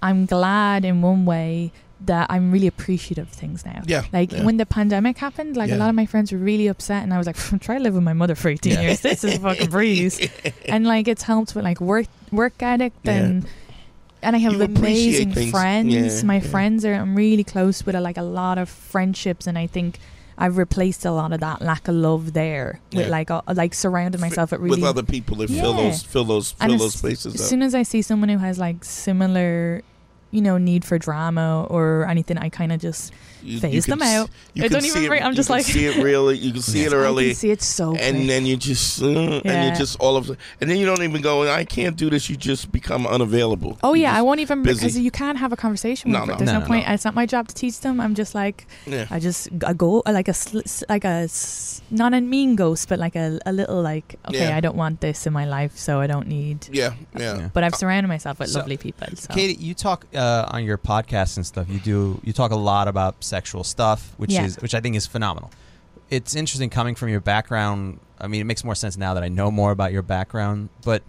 S1: I'm glad in one way that I'm really appreciative of things now.
S3: Yeah,
S1: Like
S3: yeah.
S1: when the pandemic happened, like
S3: Yeah.
S1: a lot of my friends were really upset, and I was like, try to live with my mother for 18
S3: Yeah.
S1: years. This is a fucking breeze. and like it's helped with like work work addict and and I have
S3: You
S1: amazing friends.
S3: Yeah,
S1: my friends are I'm really close with uh, like a lot of friendships, and I think I've replaced a lot of that lack of love there with
S3: Yeah.
S1: like uh, like surrounded myself with really
S3: with other people that fill those fill those
S1: and
S3: fill
S1: as,
S3: those spaces
S1: as
S3: up.
S1: soon as I see someone who has like similar, you know, need for drama or anything, I kind of just
S3: You-
S1: phase
S3: you
S1: them
S3: can s-
S1: out.
S3: you
S1: I
S3: can
S1: don't
S3: see
S1: even.
S3: It,
S1: I'm
S3: you
S1: just
S3: can
S1: like
S3: see it really. You can see it
S1: I
S3: early.
S1: can see it so quick.
S3: and then you just uh, and you just all of and then you don't even go I can't do this you just become unavailable
S1: Oh
S3: You
S1: yeah, I won't even
S3: busy.
S1: because you can't have a conversation
S3: No,
S1: with
S3: no.
S1: it. There's
S5: No,
S1: no,
S5: no,
S1: point.
S5: no.
S1: It's not my job to teach them. I'm just like
S3: yeah
S1: I just I go like a sl- like a not a mean ghost, but like a, a little like okay,
S3: Yeah.
S1: I don't want this in my life, so I don't need.
S3: yeah yeah,
S5: Yeah.
S1: But I've surrounded myself with
S5: So,
S1: lovely people. So.
S5: Katie, you talk uh, on your podcast and stuff. You do you talk a lot about sexual stuff, which
S1: Yeah.
S5: is which I think is phenomenal. It's interesting coming from your background. I mean, it makes more sense now that I know more about your background. But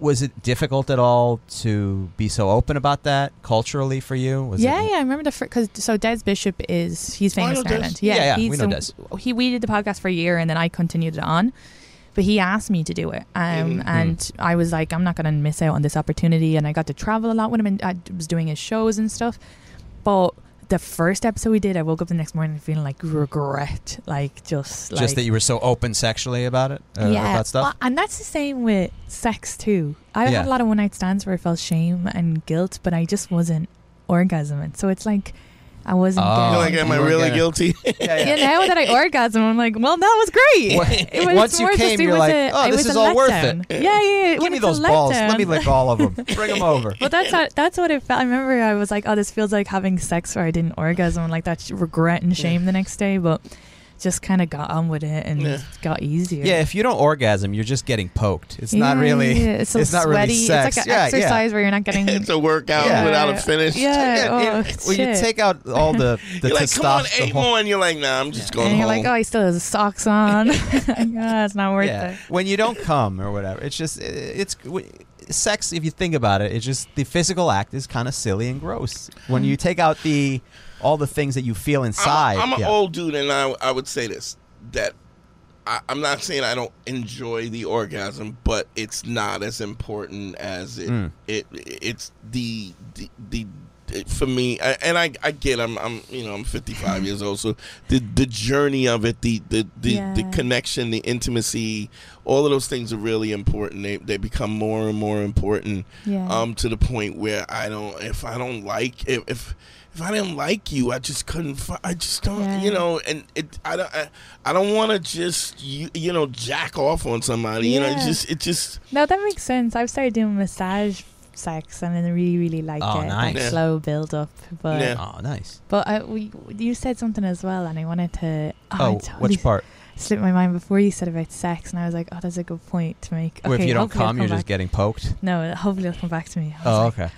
S5: was it difficult at all to be so open about that culturally for you? Was
S1: yeah,
S5: it,
S1: yeah, I remember the because so Des Bishop is he's
S3: Oh,
S1: famous
S3: know
S1: in Ireland.
S5: Yeah, yeah,
S1: he's
S5: we know
S1: so he we did the podcast for a year and then I continued it on. But he asked me to do it, um,
S3: Mhm.
S1: and I was like, I'm not going to miss out on this opportunity. And I got to travel a lot with him, and I was doing his shows and stuff. But the first episode we did, I woke up the next morning feeling like regret, like just like
S5: just that you were so open sexually about it, uh, about stuff?
S1: well, and that's the same with sex too. I
S5: Yeah.
S1: had a lot of one night stands where I felt shame and guilt, but I just wasn't orgasming. So it's like I wasn't.
S5: Ah, oh.
S1: getting-
S3: You're like am I
S5: You were
S3: really
S5: getting-
S3: guilty
S1: yeah, now that I orgasm, I'm like, well, that was great.
S5: What-
S1: It was
S5: once you
S1: more
S5: came,
S1: it
S5: you're
S1: was
S5: like,
S1: a-
S5: "Oh,
S1: it
S5: this
S1: was
S5: is
S1: a
S5: all worth
S1: letdown.
S5: it."
S1: Yeah, yeah. yeah.
S5: Give
S1: when
S5: me
S1: it's a
S5: those balls. Let me lick all of them. Bring them over.
S1: But that's how, that's what it felt. I remember I was like, oh, this feels like having sex where I didn't orgasm, and like that sh- regret and shame the next day. But just kind of got on with it and
S3: Yeah.
S1: it got easier.
S2: Yeah, if you don't orgasm, you're just getting poked. It's not really.
S1: yeah, It's, so
S2: not
S1: sweaty.
S2: really sex.
S1: It's like an
S2: yeah,
S1: exercise where you're not getting.
S3: it's a workout
S2: Yeah.
S3: without a finish.
S1: Yeah.
S2: Yeah.
S1: oh,
S2: yeah, when you take out all the the
S3: like, come on, eight more, and you're like, nah, I'm just going
S1: and you're like, oh, he still has his socks on. Oh yeah, it's not worth
S2: yeah.
S1: it.
S2: When you don't come or whatever, it's just eh, it's sex. If you think about it, it's just the physical act is kind of silly and gross. When you mm. take out the all the things that you feel inside.
S3: I'm, I'm an
S2: yeah.
S3: old dude, and I, I would say this that I, I'm not saying I don't enjoy the orgasm, but it's not as important as it.
S2: Mm.
S3: It it's the the. the it- for me, I- and I, I get, I'm, I'm, you know, I'm 55 years old, so the the journey of it, the the the, the connection, the intimacy, all of those things are really important. They they become more and more important
S1: Yeah.
S3: um, to the point where I don't, if I don't like, if if, if I didn't like you, I just couldn't. fi- I just don't,
S1: Yeah.
S3: you know, and it, I don't, I, I don't want to just, you, you know, jack off on somebody. You know, it just, it just,
S1: No, that makes sense. I've started doing massage sex and I really, really like
S2: Oh,
S1: it.
S2: nice.
S1: Like
S3: Yeah.
S1: slow build up. But
S3: Yeah.
S2: Oh, nice.
S1: but I, we, you said something as well, and I wanted to. Oh,
S2: Oh,
S1: totally
S2: which part?
S1: Slipped my mind before you said about sex, and I was like, oh, that's a good point to make.
S2: Where if
S1: Okay,
S2: you don't
S1: hopefully it'll
S2: come, you're just getting poked.
S1: No, hopefully it'll come back to me.
S2: Oh,
S1: like,
S2: okay.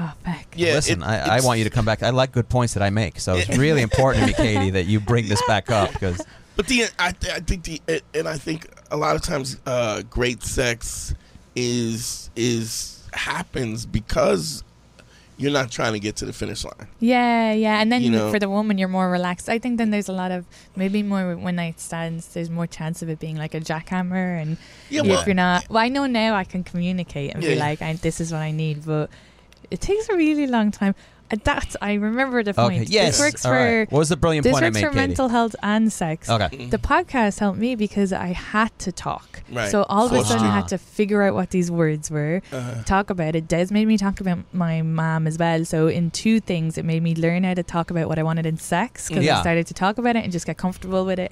S1: Oh, Beck.
S3: yeah.
S2: Listen,
S3: it-
S2: I, I want you to come back. I like good points that I make, so it's really important to me, Katie, that you bring this back up because
S3: But the, I, th- I think the, it, and I think a lot of times, uh, great sex is is happens because you're not trying to get to the finish line.
S1: Yeah, yeah, and then
S3: You know-
S1: for the woman, you're more relaxed. I think then there's a lot of maybe more one night stands. There's more chance of it being like a jackhammer, and
S3: Yeah,
S1: if
S3: well,
S1: you're not, well, I know now I can communicate and
S3: Yeah,
S1: be like, I, "This is what I need," but it takes a really long time. Uh, That's I remember the point.
S2: okay, yes.
S1: this works
S2: all
S1: for
S2: right. What was the brilliant
S1: this
S2: point I
S1: works
S2: made,
S1: for
S2: Katie?
S1: mental health and sex.
S2: Okay.
S1: The podcast helped me because I had to talk.
S3: Right.
S1: So all of a
S3: Forced
S1: sudden, I
S2: you.
S1: had to figure out what these words were,
S3: Uh-huh.
S1: talk about it. Des made me talk about my mom as well. So in two things, it made me learn how to talk about what I wanted in sex because
S2: Yeah.
S1: I started to talk about it and just get comfortable with it.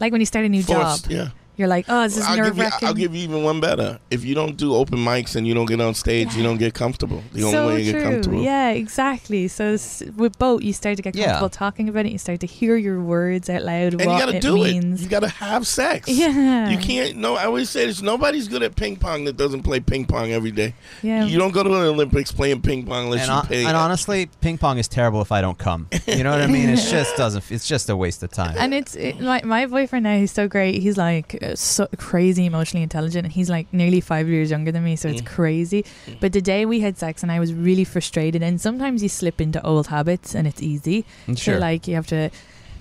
S1: Like when you start a new
S3: Forced,
S1: job,
S3: yeah.
S1: You're like, oh, this is
S3: I'll
S1: nerve wracking.
S3: I'll give you even one better. If you don't do open mics and you don't get on stage, you don't get comfortable. The only
S1: so
S3: way you
S1: true.
S3: get comfortable.
S1: Yeah, exactly. So with both, you start to get
S2: Yeah.
S1: comfortable talking about it. You start to hear your words out loud.
S3: And you gotta
S1: it
S3: do
S1: means.
S3: it. You gotta have sex.
S1: Yeah.
S3: You can't. No, I always say this. Nobody's good at ping pong that doesn't play ping pong every day.
S1: Yeah.
S3: You don't go to the Olympics playing ping pong unless
S2: And,
S3: you
S2: hon-
S3: pay.
S2: and honestly, ping pong is terrible if I don't come. You know what I mean? It just doesn't. It's just a waste of time.
S1: And it's it, my my boyfriend now. He's so great. He's like so crazy emotionally intelligent, and he's like nearly five years younger than me. So it's
S3: Mm.
S1: crazy. But the day we had sex, and I was really frustrated. And sometimes you slip into old habits, and it's easy.
S2: Sure.
S1: So like you have to,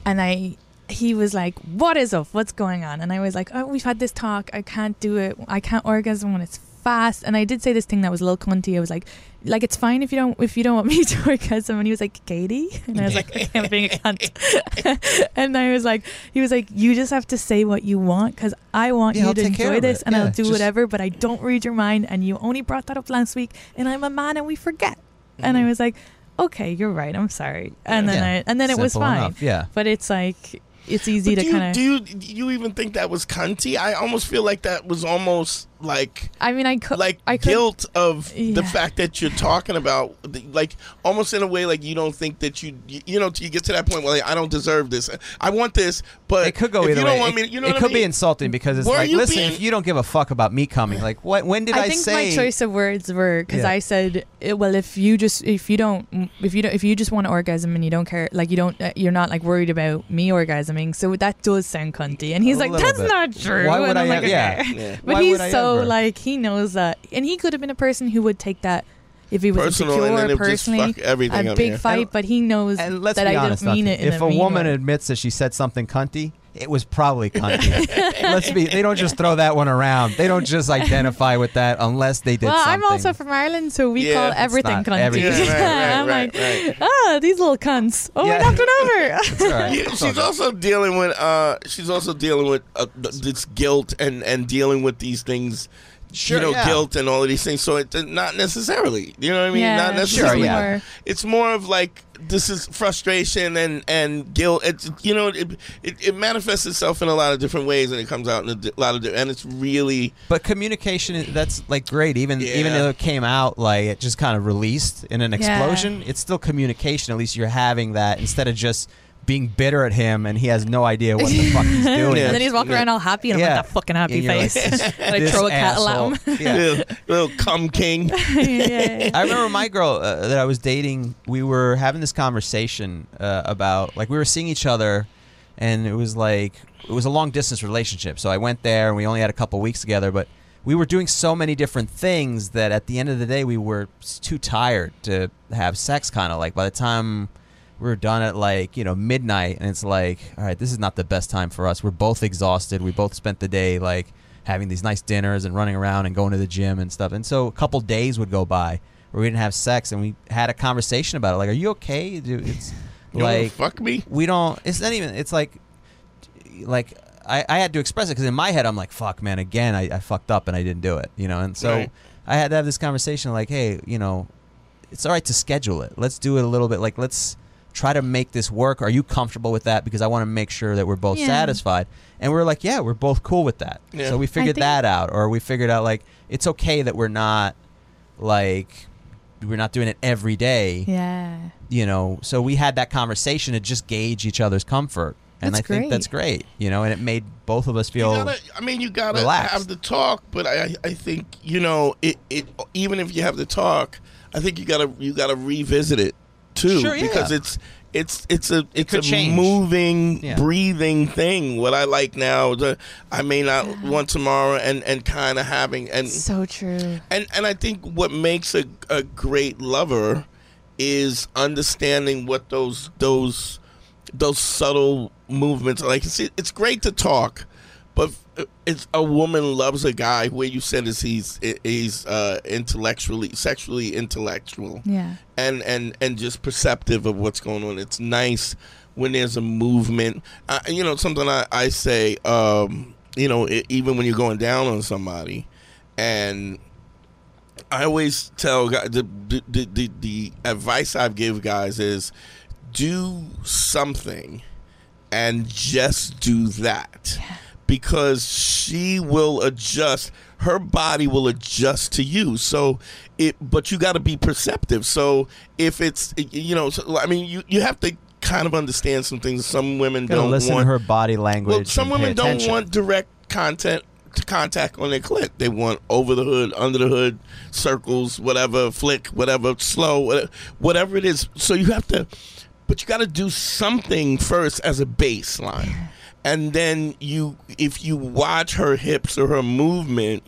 S1: and I. He was like, "What is up? What's going on?" And I was like, "Oh, we've had this talk. I can't do it. I can't orgasm when it's fast." And I did say this thing that was a little cunty. I was like, "Like it's fine if you don't if you don't want me to orgasm." And he was like, "Katie," and I was like, okay, "I'm being a cunt." and I was like, he was like, you just have to say what you want because I want
S2: Yeah,
S1: you
S2: I'll
S1: to enjoy this
S2: it.
S1: and I'll do
S2: just-
S1: whatever, but I don't read your mind. And you only brought that up last week, and I'm a man and we forget. And I mm. was like, okay, you're right. I'm sorry. And then
S2: Yeah,
S1: I and then it was fine.
S2: enough, yeah.
S1: But it's like it's easy
S3: But
S1: to
S3: do you,
S1: kind of.
S3: do you do you even think that was cunty? I almost feel like that was almost like
S1: I mean, I could
S3: like
S1: I could,
S3: guilt of the fact that you're talking about like almost in a way like you don't think that you you, you know you get to that point where like, I don't deserve this. I want this, but
S2: it could go either
S3: you
S2: way.
S3: don't want
S2: it
S3: me, you know
S2: it could
S3: I
S2: be insulting because it's
S3: Were
S2: like, listen,
S3: being-
S2: if you don't give a fuck about me coming, like, what? When did I,
S1: I think
S2: say?
S1: my choice of words were because
S2: Yeah.
S1: I said, eh, "Well, if you just if you don't if you don't if you just want to orgasm and you don't care, like you don't uh, you're not like worried about me orgasming, so that does sound cunty." And he's
S2: A
S1: like, "That's
S2: bit.
S1: not true."
S2: Why would
S1: and I'm
S2: I
S1: like,
S2: ever- yeah.
S1: "Okay."
S3: Yeah.
S1: But
S2: Why
S1: he's
S2: would I
S1: so like he knows that, and he could have been a person who would take that if he was
S3: Personal, and then
S1: insecure
S3: just
S1: personally.
S3: fuck everything
S1: a big
S3: here.
S1: fight,
S2: And-
S1: but he knows
S2: And let's
S1: that
S2: be
S1: I
S2: honest,
S1: don't mean
S2: Dante,
S1: it in
S2: if
S1: a
S2: a woman
S1: way.
S2: admits that she said something cunty, it was probably cunty. let's be. They don't just throw that one around. They don't just identify with that unless they did
S1: well,
S2: something.
S1: I'm also from Ireland, so we
S3: Yeah,
S1: call everything
S2: not
S1: cunty.
S2: everything.
S3: Yeah, right, right,
S1: I'm
S3: right,
S1: like,
S3: right.
S1: ah, these little cunts. Oh,
S2: Yeah.
S1: I knocked one over.
S2: It's all right.
S3: Yeah, she's
S2: good.
S3: also dealing with uh she's also dealing with uh, this guilt and and dealing with these things
S2: Sure,
S3: you know
S2: yeah.
S3: guilt and all of these things so it's not necessarily you know what i mean
S1: Yeah,
S3: not
S1: it's
S3: necessarily
S2: yeah.
S3: it's more of like this is frustration and and guilt it's you know it, it it manifests itself in a lot of different ways and it comes out in a lot of di- and it's really
S2: But communication, that's like great. Even even though it came out like it just kind of released in an
S1: Yeah.
S2: explosion, it's still communication. At least you're having that instead of just being bitter at him, and he has no idea what the fuck he's doing.
S1: and then he's walking around all happy and
S2: Yeah.
S1: with that fucking happy
S2: And you're like,
S1: face.
S2: this-
S1: and I throw a cat
S2: asshole.
S1: at him.
S2: Yeah.
S3: little, little cum king.
S1: yeah.
S2: I remember my girl uh, that I was dating. We were having this conversation uh, about like we were seeing each other, and it was like it was a long distance relationship. So I went there, and we only had a couple weeks together, but we were doing so many different things that at the end of the day, we were too tired to have sex. Kind of like by the time we were done at like you know midnight, and it's like, all right, this is not the best time for us. We're both exhausted. We both spent the day like having these nice dinners and running around and going to the gym and stuff. And so a couple days would go by where we didn't have sex, and we had a conversation about it. Like, are you okay? Dude, It's like
S3: fuck me.
S2: we don't. It's not even. It's like, like I, I had to express it because in my head I'm like, fuck, man, again, I, I fucked up and I didn't do it, you know. And so
S3: Right.
S2: I had to have this conversation, like, hey, you know, it's all right to schedule it. Let's do it a little bit. Like, let's try to make this work. Are you comfortable with that? Because I want to make sure that we're both
S1: Yeah.
S2: satisfied. And we're like, yeah, we're both cool with that.
S3: Yeah.
S2: So we figured
S1: think-
S2: that out, or we figured out like it's okay that we're not like we're not doing it every day
S1: Yeah.
S2: you know so we had that conversation to just gauge each other's comfort and
S1: That's
S2: i think that's great you know and it made both of us
S3: You
S2: feel
S3: gotta, I mean, you gotta
S2: relaxed.
S3: have the talk, but I, I think you know, it, it. Even if you have the talk, I think you gotta, you gotta revisit it too,
S2: Sure, yeah.
S3: because it's, it's, it's a, it's
S2: could
S3: a
S2: change.
S3: moving,
S2: Yeah.
S3: breathing thing. What I like now, the, I may not want tomorrow, and and kind of having and
S1: So true.
S3: and and I think what makes a, a great lover is understanding what those those those subtle movements are like. It's, it's great to talk, but it's a woman loves a guy where you said is he's he's uh, intellectually sexually intellectual
S1: Yeah.
S3: and and and just perceptive of what's going on. It's nice when there's a movement. You know, something I, I say. Um, you know, e even when you're going down on somebody, and I always tell guys the the, the the the advice I've give guys is do something and just do that because she will adjust her body will adjust to you so it but you got to be perceptive so if it's you know so, i mean you you have to kind of understand some things some women don't
S2: listen
S3: want
S2: to her body language
S3: well, some women don't
S2: attention.
S3: want direct content contact on their clit. They want over the hood, under the hood, circles, whatever, flick, whatever, slow, whatever, whatever it is. So you have to, but you got to do something first as a baseline, and then you, if you watch her hips or her movement.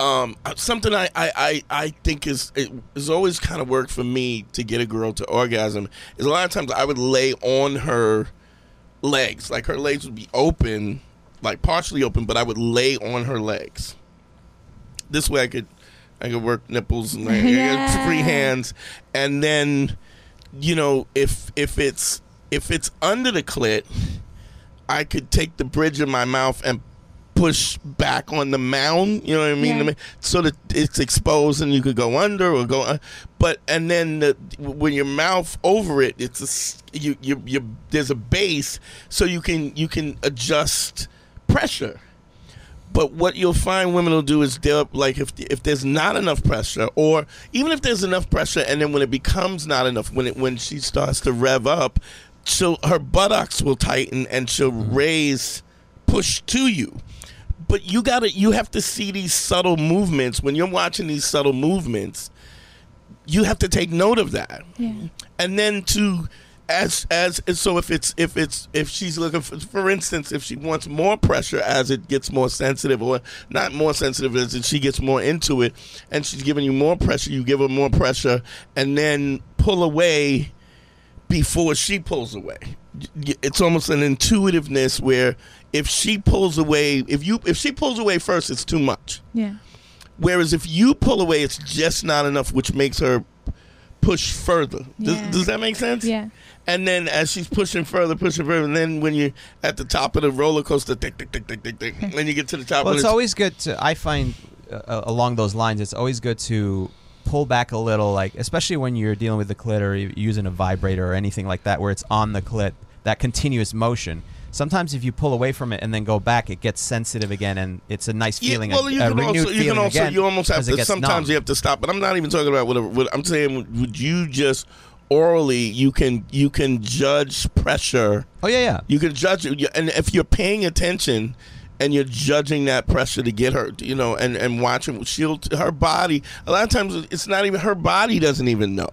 S3: Um, something I, I, I, I think is it has always kind of worked for me to get a girl to orgasm is a lot of times I would lay on her legs. Like her legs would be open, like partially open, but I would lay on her legs. This way I could I could work nipples and like, got free hands. And then, you know, if if it's if it's under the clit, I could take the bridge of my mouth and push back on the mound. You know what I mean?
S1: Yeah.
S3: So that it's exposed and you could go under or go. uh, But and then the, when your mouth over it, it's a, you you you there's a base, so you can you can adjust pressure. But what you'll find women will do is they'll like if if there's not enough pressure, or even if there's enough pressure, and then when it becomes not enough, when it when she starts to rev up, she'll her buttocks will tighten and she'll mm-hmm. raise, push to you. But you gotta you have to see these subtle movements when you're watching these subtle movements. You have to take note of that
S1: Yeah.
S3: and then to as as so if it's if it's if she's looking for for instance if she wants more pressure as it gets more sensitive or not more sensitive as it, she gets more into it and she's giving you more pressure you give her more pressure and then pull away before she pulls away it's almost an intuitiveness where if she pulls away if you if she pulls away first it's too much
S1: Yeah.
S3: Whereas if you pull away, it's just not enough, which makes her push further. Does,
S1: Yeah.
S3: does that make sense?
S1: Yeah.
S3: And then as she's pushing further, pushing further, and then when you're at the top of the roller coaster, tick, tick, tick, tick, tick, tick, and you get to the top,
S2: well
S3: and
S2: it's always good to i find uh, along those lines it's always good to pull back a little like especially when you're dealing with the clit or using a vibrator or anything like that where it's on the clit that continuous motion sometimes if you pull away from it and then go back it gets sensitive again and it's a nice
S3: Yeah,
S2: feeling
S3: well, you
S2: a
S3: can also, you can also, you almost have to. Sometimes
S2: numb.
S3: you have to stop. But I'm not even talking about whatever. What, I'm saying, would you just orally, you can you can judge pressure.
S7: Oh yeah, yeah.
S3: You can judge it, and if you're paying attention. And you're judging that pressure to get her, you know, and and watching she'll her body. A lot of times, it's not even her body doesn't even know.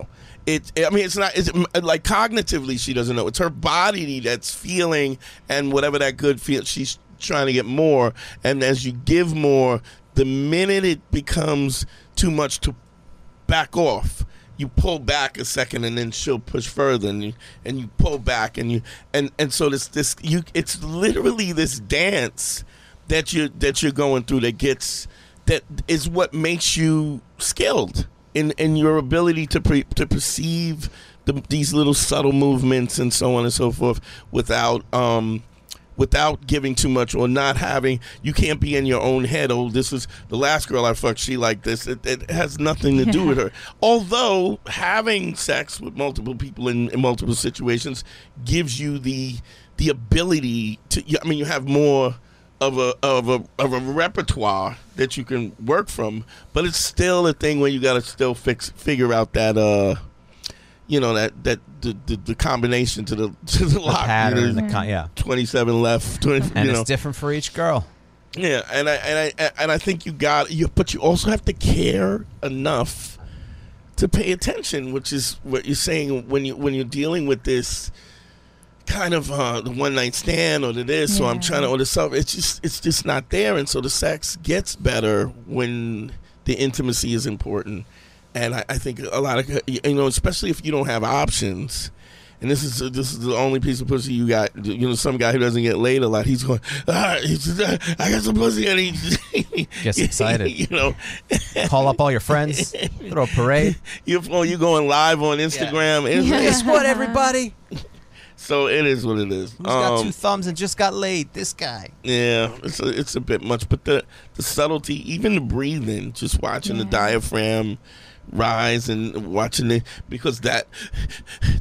S3: It. I mean, it's not. It's like cognitively, she doesn't know. It's her body that's feeling, and whatever that good feel, she's trying to get more. And as you give more, the minute it becomes too much to back off, you pull back a second and then she'll push further and you, and you pull back and you and and so this this you it's literally this dance that you that you're going through that gets that is what makes you skilled in in your ability to pre, to perceive the, these little subtle movements and so on and so forth without um without giving too much or not having you can't be in your own head. Oh this is the last girl i fucked. She like this. It, it has nothing to do with her. Although having sex with multiple people in, in multiple situations gives you the the ability to i mean you have more of a of a of a repertoire that you can work from but it's still a thing where you got to still fix figure out that uh you know that that the, the, the combination to the to the, lock.
S7: pattern,
S3: you know,
S7: the con- yeah.
S3: twenty seven left. 20,
S7: And
S3: you
S7: it's
S3: know.
S7: different for each girl.
S3: Yeah, and I and I and I think you got you, but you also have to care enough to pay attention, which is what you're saying when you when you're dealing with this kind of uh, the one night stand or the this or I'm trying to or the stuff. It's just it's just not there, and so the sex gets better when the intimacy is important. And I, I think a lot of you know, especially if you don't have options. And this is this is the only piece of pussy you got. You know, some guy who doesn't get laid a lot, he's going, ah, he's, uh, I got some pussy, and he
S7: Gets excited.
S3: You know,
S7: Call up all your friends, throw a parade.
S3: you oh, you going live on Instagram. It's-
S7: Guess what, everybody?
S3: So it is what it is.
S7: Who's got
S3: Um,
S7: two thumbs and just got laid? This guy.
S3: Yeah, it's a, it's a bit much, but the the subtlety, even the breathing, just watching the diaphragm rise and watching it because that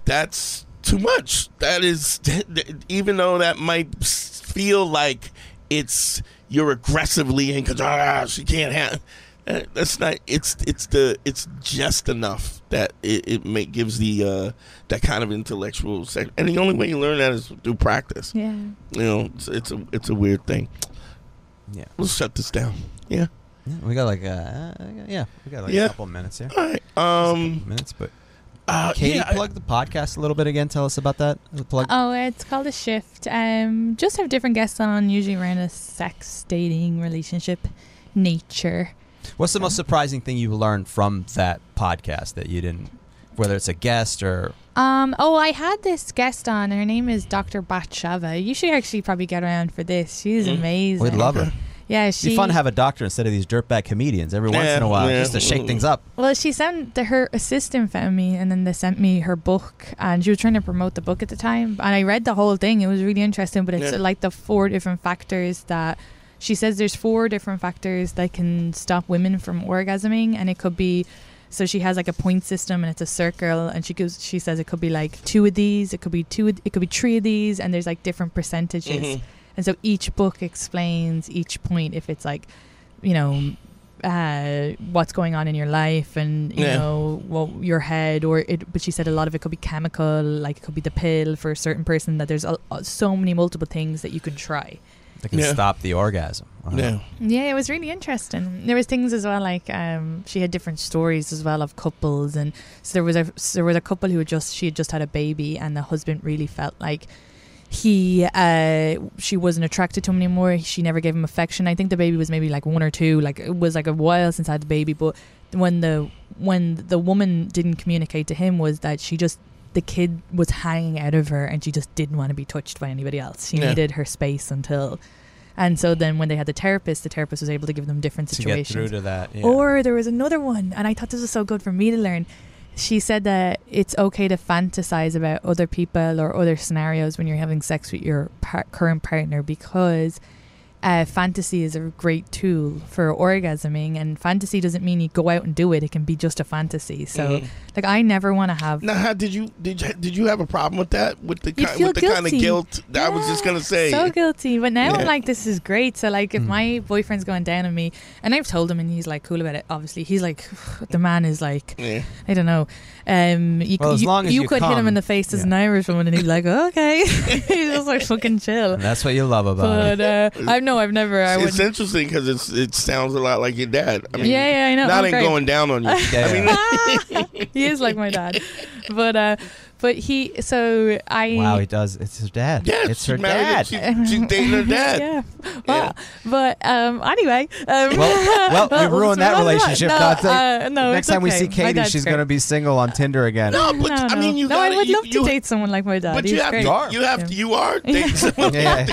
S3: that's too much. That is even though that might feel like it's you're aggressively in control. Ah, she can't have. uh, That's not. It's it's the it's just enough that it, it may, gives the uh, that kind of intellectual sex. And the only way you learn that is through practice.
S1: Yeah.
S3: You know, it's, it's a it's a weird thing.
S7: Yeah.
S3: Let's shut this down. Yeah.
S7: Yeah, we got like uh, uh, yeah, we got like
S3: Yeah.
S7: a couple minutes here.
S3: All right. Um.
S7: minutes, but
S3: Uh,
S7: Katie,
S3: yeah, I-
S7: plug the podcast a little bit again. Tell us about that. Plug.
S1: Oh, it's called a shift. Um, just have different guests on, usually around a sex, dating, relationship, nature.
S7: What's the most surprising thing you learned from that podcast that you didn't, whether it's a guest or
S1: Um, oh, I had this guest on. Her name is Dr. Bat Sheva. You should actually probably get around for this. She's
S3: Mm-hmm.
S1: amazing.
S7: we'd love her.
S1: Yeah,
S7: It'd
S1: she.
S7: be fun to have a doctor instead of these dirtbag comedians every once in a while,
S3: yeah.
S7: just to shake things up.
S1: Well, she sent the, her assistant found me, and then they sent me her book, and she was trying to promote the book at the time. And I read the whole thing; it was really interesting. But it's
S3: Yeah.
S1: like the four different factors that she says. There's four different factors that can stop women from orgasming, and it could be. So she has like a point system, and it's a circle, and she goes. She says it could be like two of these, it could be two, of- it could be three of these, and there's like different percentages.
S3: Mhm.
S1: And so each book explains each point if it's like, you know, uh, what's going on in your life and you
S3: Yeah.
S1: know well your head or it. But she said a lot of it could be chemical, like it could be the pill for a certain person. That there's a, a- so many multiple things that you can try.
S7: That can
S3: Yeah.
S7: stop the orgasm. Wow.
S3: Yeah.
S1: Yeah, it was really interesting. There was things as well like um, she had different stories as well of couples, and so there was a so there was a couple who had just she had just had a baby, and the husband really felt like he uh she wasn't attracted to him anymore. She never gave him affection. I think the baby was maybe like one or two. Like it was like a while since I had the baby, but when the when the woman didn't communicate to him was that she just the kid was hanging out of her and she just didn't want to be touched by anybody else. She
S3: Yeah.
S1: needed her space until and so then when they had the therapist, the therapist was able to give them different
S7: To get
S1: situations.
S7: through to that. Yeah.
S1: Or there was another one, and I thought this was so good for me to learn. She said that it's okay to fantasize about other people or other scenarios when you're having sex with your par- current partner because uh, fantasy is a great tool for orgasming. And fantasy doesn't mean you go out and do it; it can be just a fantasy. So,
S3: Mhm.
S1: like, I never want to have.
S3: Now, how did you did you, did you have a problem with that with the
S1: You
S3: ki-
S1: feel
S3: with the kind of guilt? that I was just gonna say.
S1: so guilty. But now
S3: Yeah.
S1: I'm like, this is great. So like, if
S7: Mm.
S1: my boyfriend's going down on me, and I've told him, and he's like cool about it. Obviously, he's like, the man is like,
S3: Yeah.
S1: I don't know. Um, you,
S7: Well, as
S1: you,
S7: long as
S1: you
S7: you
S1: could hit him in the face as an Irish woman, and he'd be like, "Okay," he's just like fucking chill.
S7: And that's what you love about
S1: But
S7: it.
S1: uh, I know I've never. I
S3: it's
S1: would.
S3: interesting because it's it sounds a lot like your dad. I mean,
S1: Yeah, yeah, I know.
S3: Not
S1: Oh,
S3: ain't
S1: great.
S3: going down on you. I mean,
S1: he is like my dad, but uh, but he. So I.
S7: wow, he does. It's her dad.
S3: Yeah,
S7: it's
S3: she
S7: her
S3: married-
S7: dad.
S3: she- she's dating her dad.
S1: yeah. Well, but um, anyway. Um,
S7: Well, well, we've ruined that
S1: no,
S7: relationship.
S1: No,
S7: God, thank-
S1: uh, no,
S7: Next
S1: it's
S7: time we see Katie, she's gonna be single on Tinder again.
S3: No, but
S1: no,
S3: I mean, you
S1: no,
S3: gotta,
S1: I would
S3: you,
S1: love
S3: you,
S1: to date someone like my dad.
S3: But
S1: He's
S3: you have,
S1: great.
S3: to, you have, to, you are dating someone.
S7: Yeah.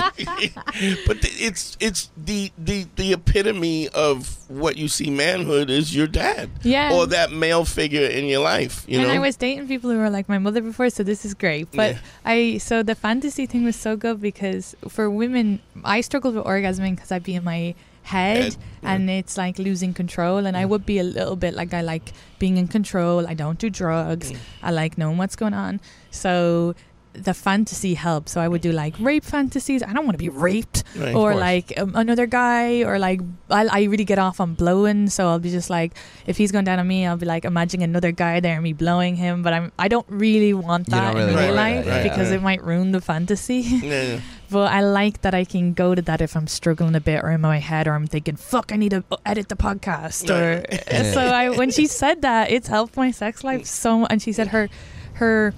S3: but the, it's it's the the the epitome of what you see manhood is your dad,
S1: Yeah.
S3: or that male figure in your life. You
S1: and
S3: know,
S1: I was dating people who were like my mother before, so this is great. But
S3: Yeah.
S1: I so the fantasy thing was so good because for women, I struggled with orgasming because I'd be in my head
S3: Head, yeah.
S1: and it's like losing control. And I would be a little bit like I like being in control. I don't do drugs.
S3: Mm.
S1: I like knowing what's going on. So the fantasy helps. So I would do like rape fantasies. I don't want to be raped
S3: Right,
S1: or like um, another guy or like I, I really get off on blowing. So I'll be just like, if he's going down on me, I'll be like imagining another guy there and me blowing him. But I'm I don't really want that
S7: really
S1: in real
S7: want
S1: life
S7: that, yeah.
S1: because
S3: Yeah.
S1: it might ruin the fantasy.
S3: yeah.
S1: but I like that I can go to that if I'm struggling a bit or in my head or I'm thinking, fuck, I need to edit the podcast. Or
S7: Yeah.
S1: so I when she said that, it's helped my sex life so much. And she said her her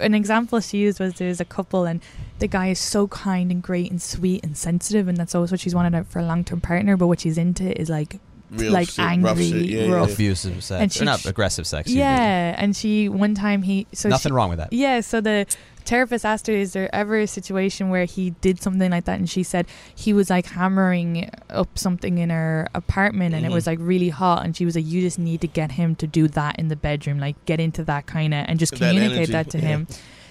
S1: an example she used was there's a couple and the guy is so kind and great and sweet and sensitive and that's always what she's wanted out for a long term partner. But what she's into is like
S3: Real
S1: like
S3: shit, rough
S1: angry,
S3: shit, yeah,
S1: rough.
S3: yeah.
S7: Abusive sex,
S1: And
S7: or
S1: she-
S7: not aggressive sex.
S1: Yeah, and she one time he so
S7: Nothing
S1: she-
S7: wrong with that.
S1: Yeah, so the therapist asked her, "Is there ever a situation where he did something like that?" And she said he was like hammering up something in her apartment, and it was like really hot. And she was like, "You just need to get him to do that in the bedroom, like get into that kind of, and just
S3: That
S1: communicate
S3: energy,
S1: that to
S3: yeah.
S1: him."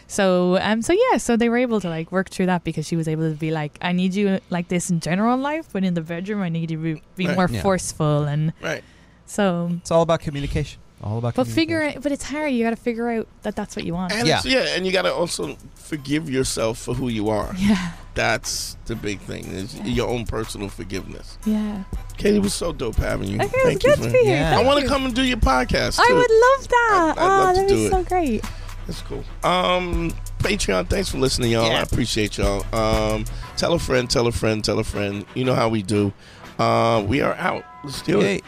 S1: So um so yeah so they were able to like work through that because she was able to be like I need you like this in general life but in the bedroom I need you to be, be
S3: Right.
S1: more
S7: Yeah.
S1: forceful and
S3: Right.
S1: so
S7: It's all about communication. All about.
S1: but figure
S7: communication.
S1: it but it's hard you got to figure out that that's what you want
S3: And
S7: Yeah.
S3: yeah, and you got to also forgive yourself for who you are.
S1: yeah
S3: That's the big thing is your own personal forgiveness.
S1: yeah
S3: Katie, it was so dope having you.
S1: Okay, it was
S3: Thank you
S1: good
S3: for-
S1: to be here.
S7: Yeah.
S3: I want to come and do your podcast.
S1: I would love that.
S3: I'd- I'd love
S1: oh,
S3: to
S1: that'd
S3: do
S1: be
S3: it.
S1: so great.
S3: That's cool. Um, Patreon, thanks for listening, y'all.
S7: Yeah.
S3: I appreciate y'all. Um, tell a friend, tell a friend, tell a friend. You know how we do. Uh, we are out. Let's do it.
S7: Yay.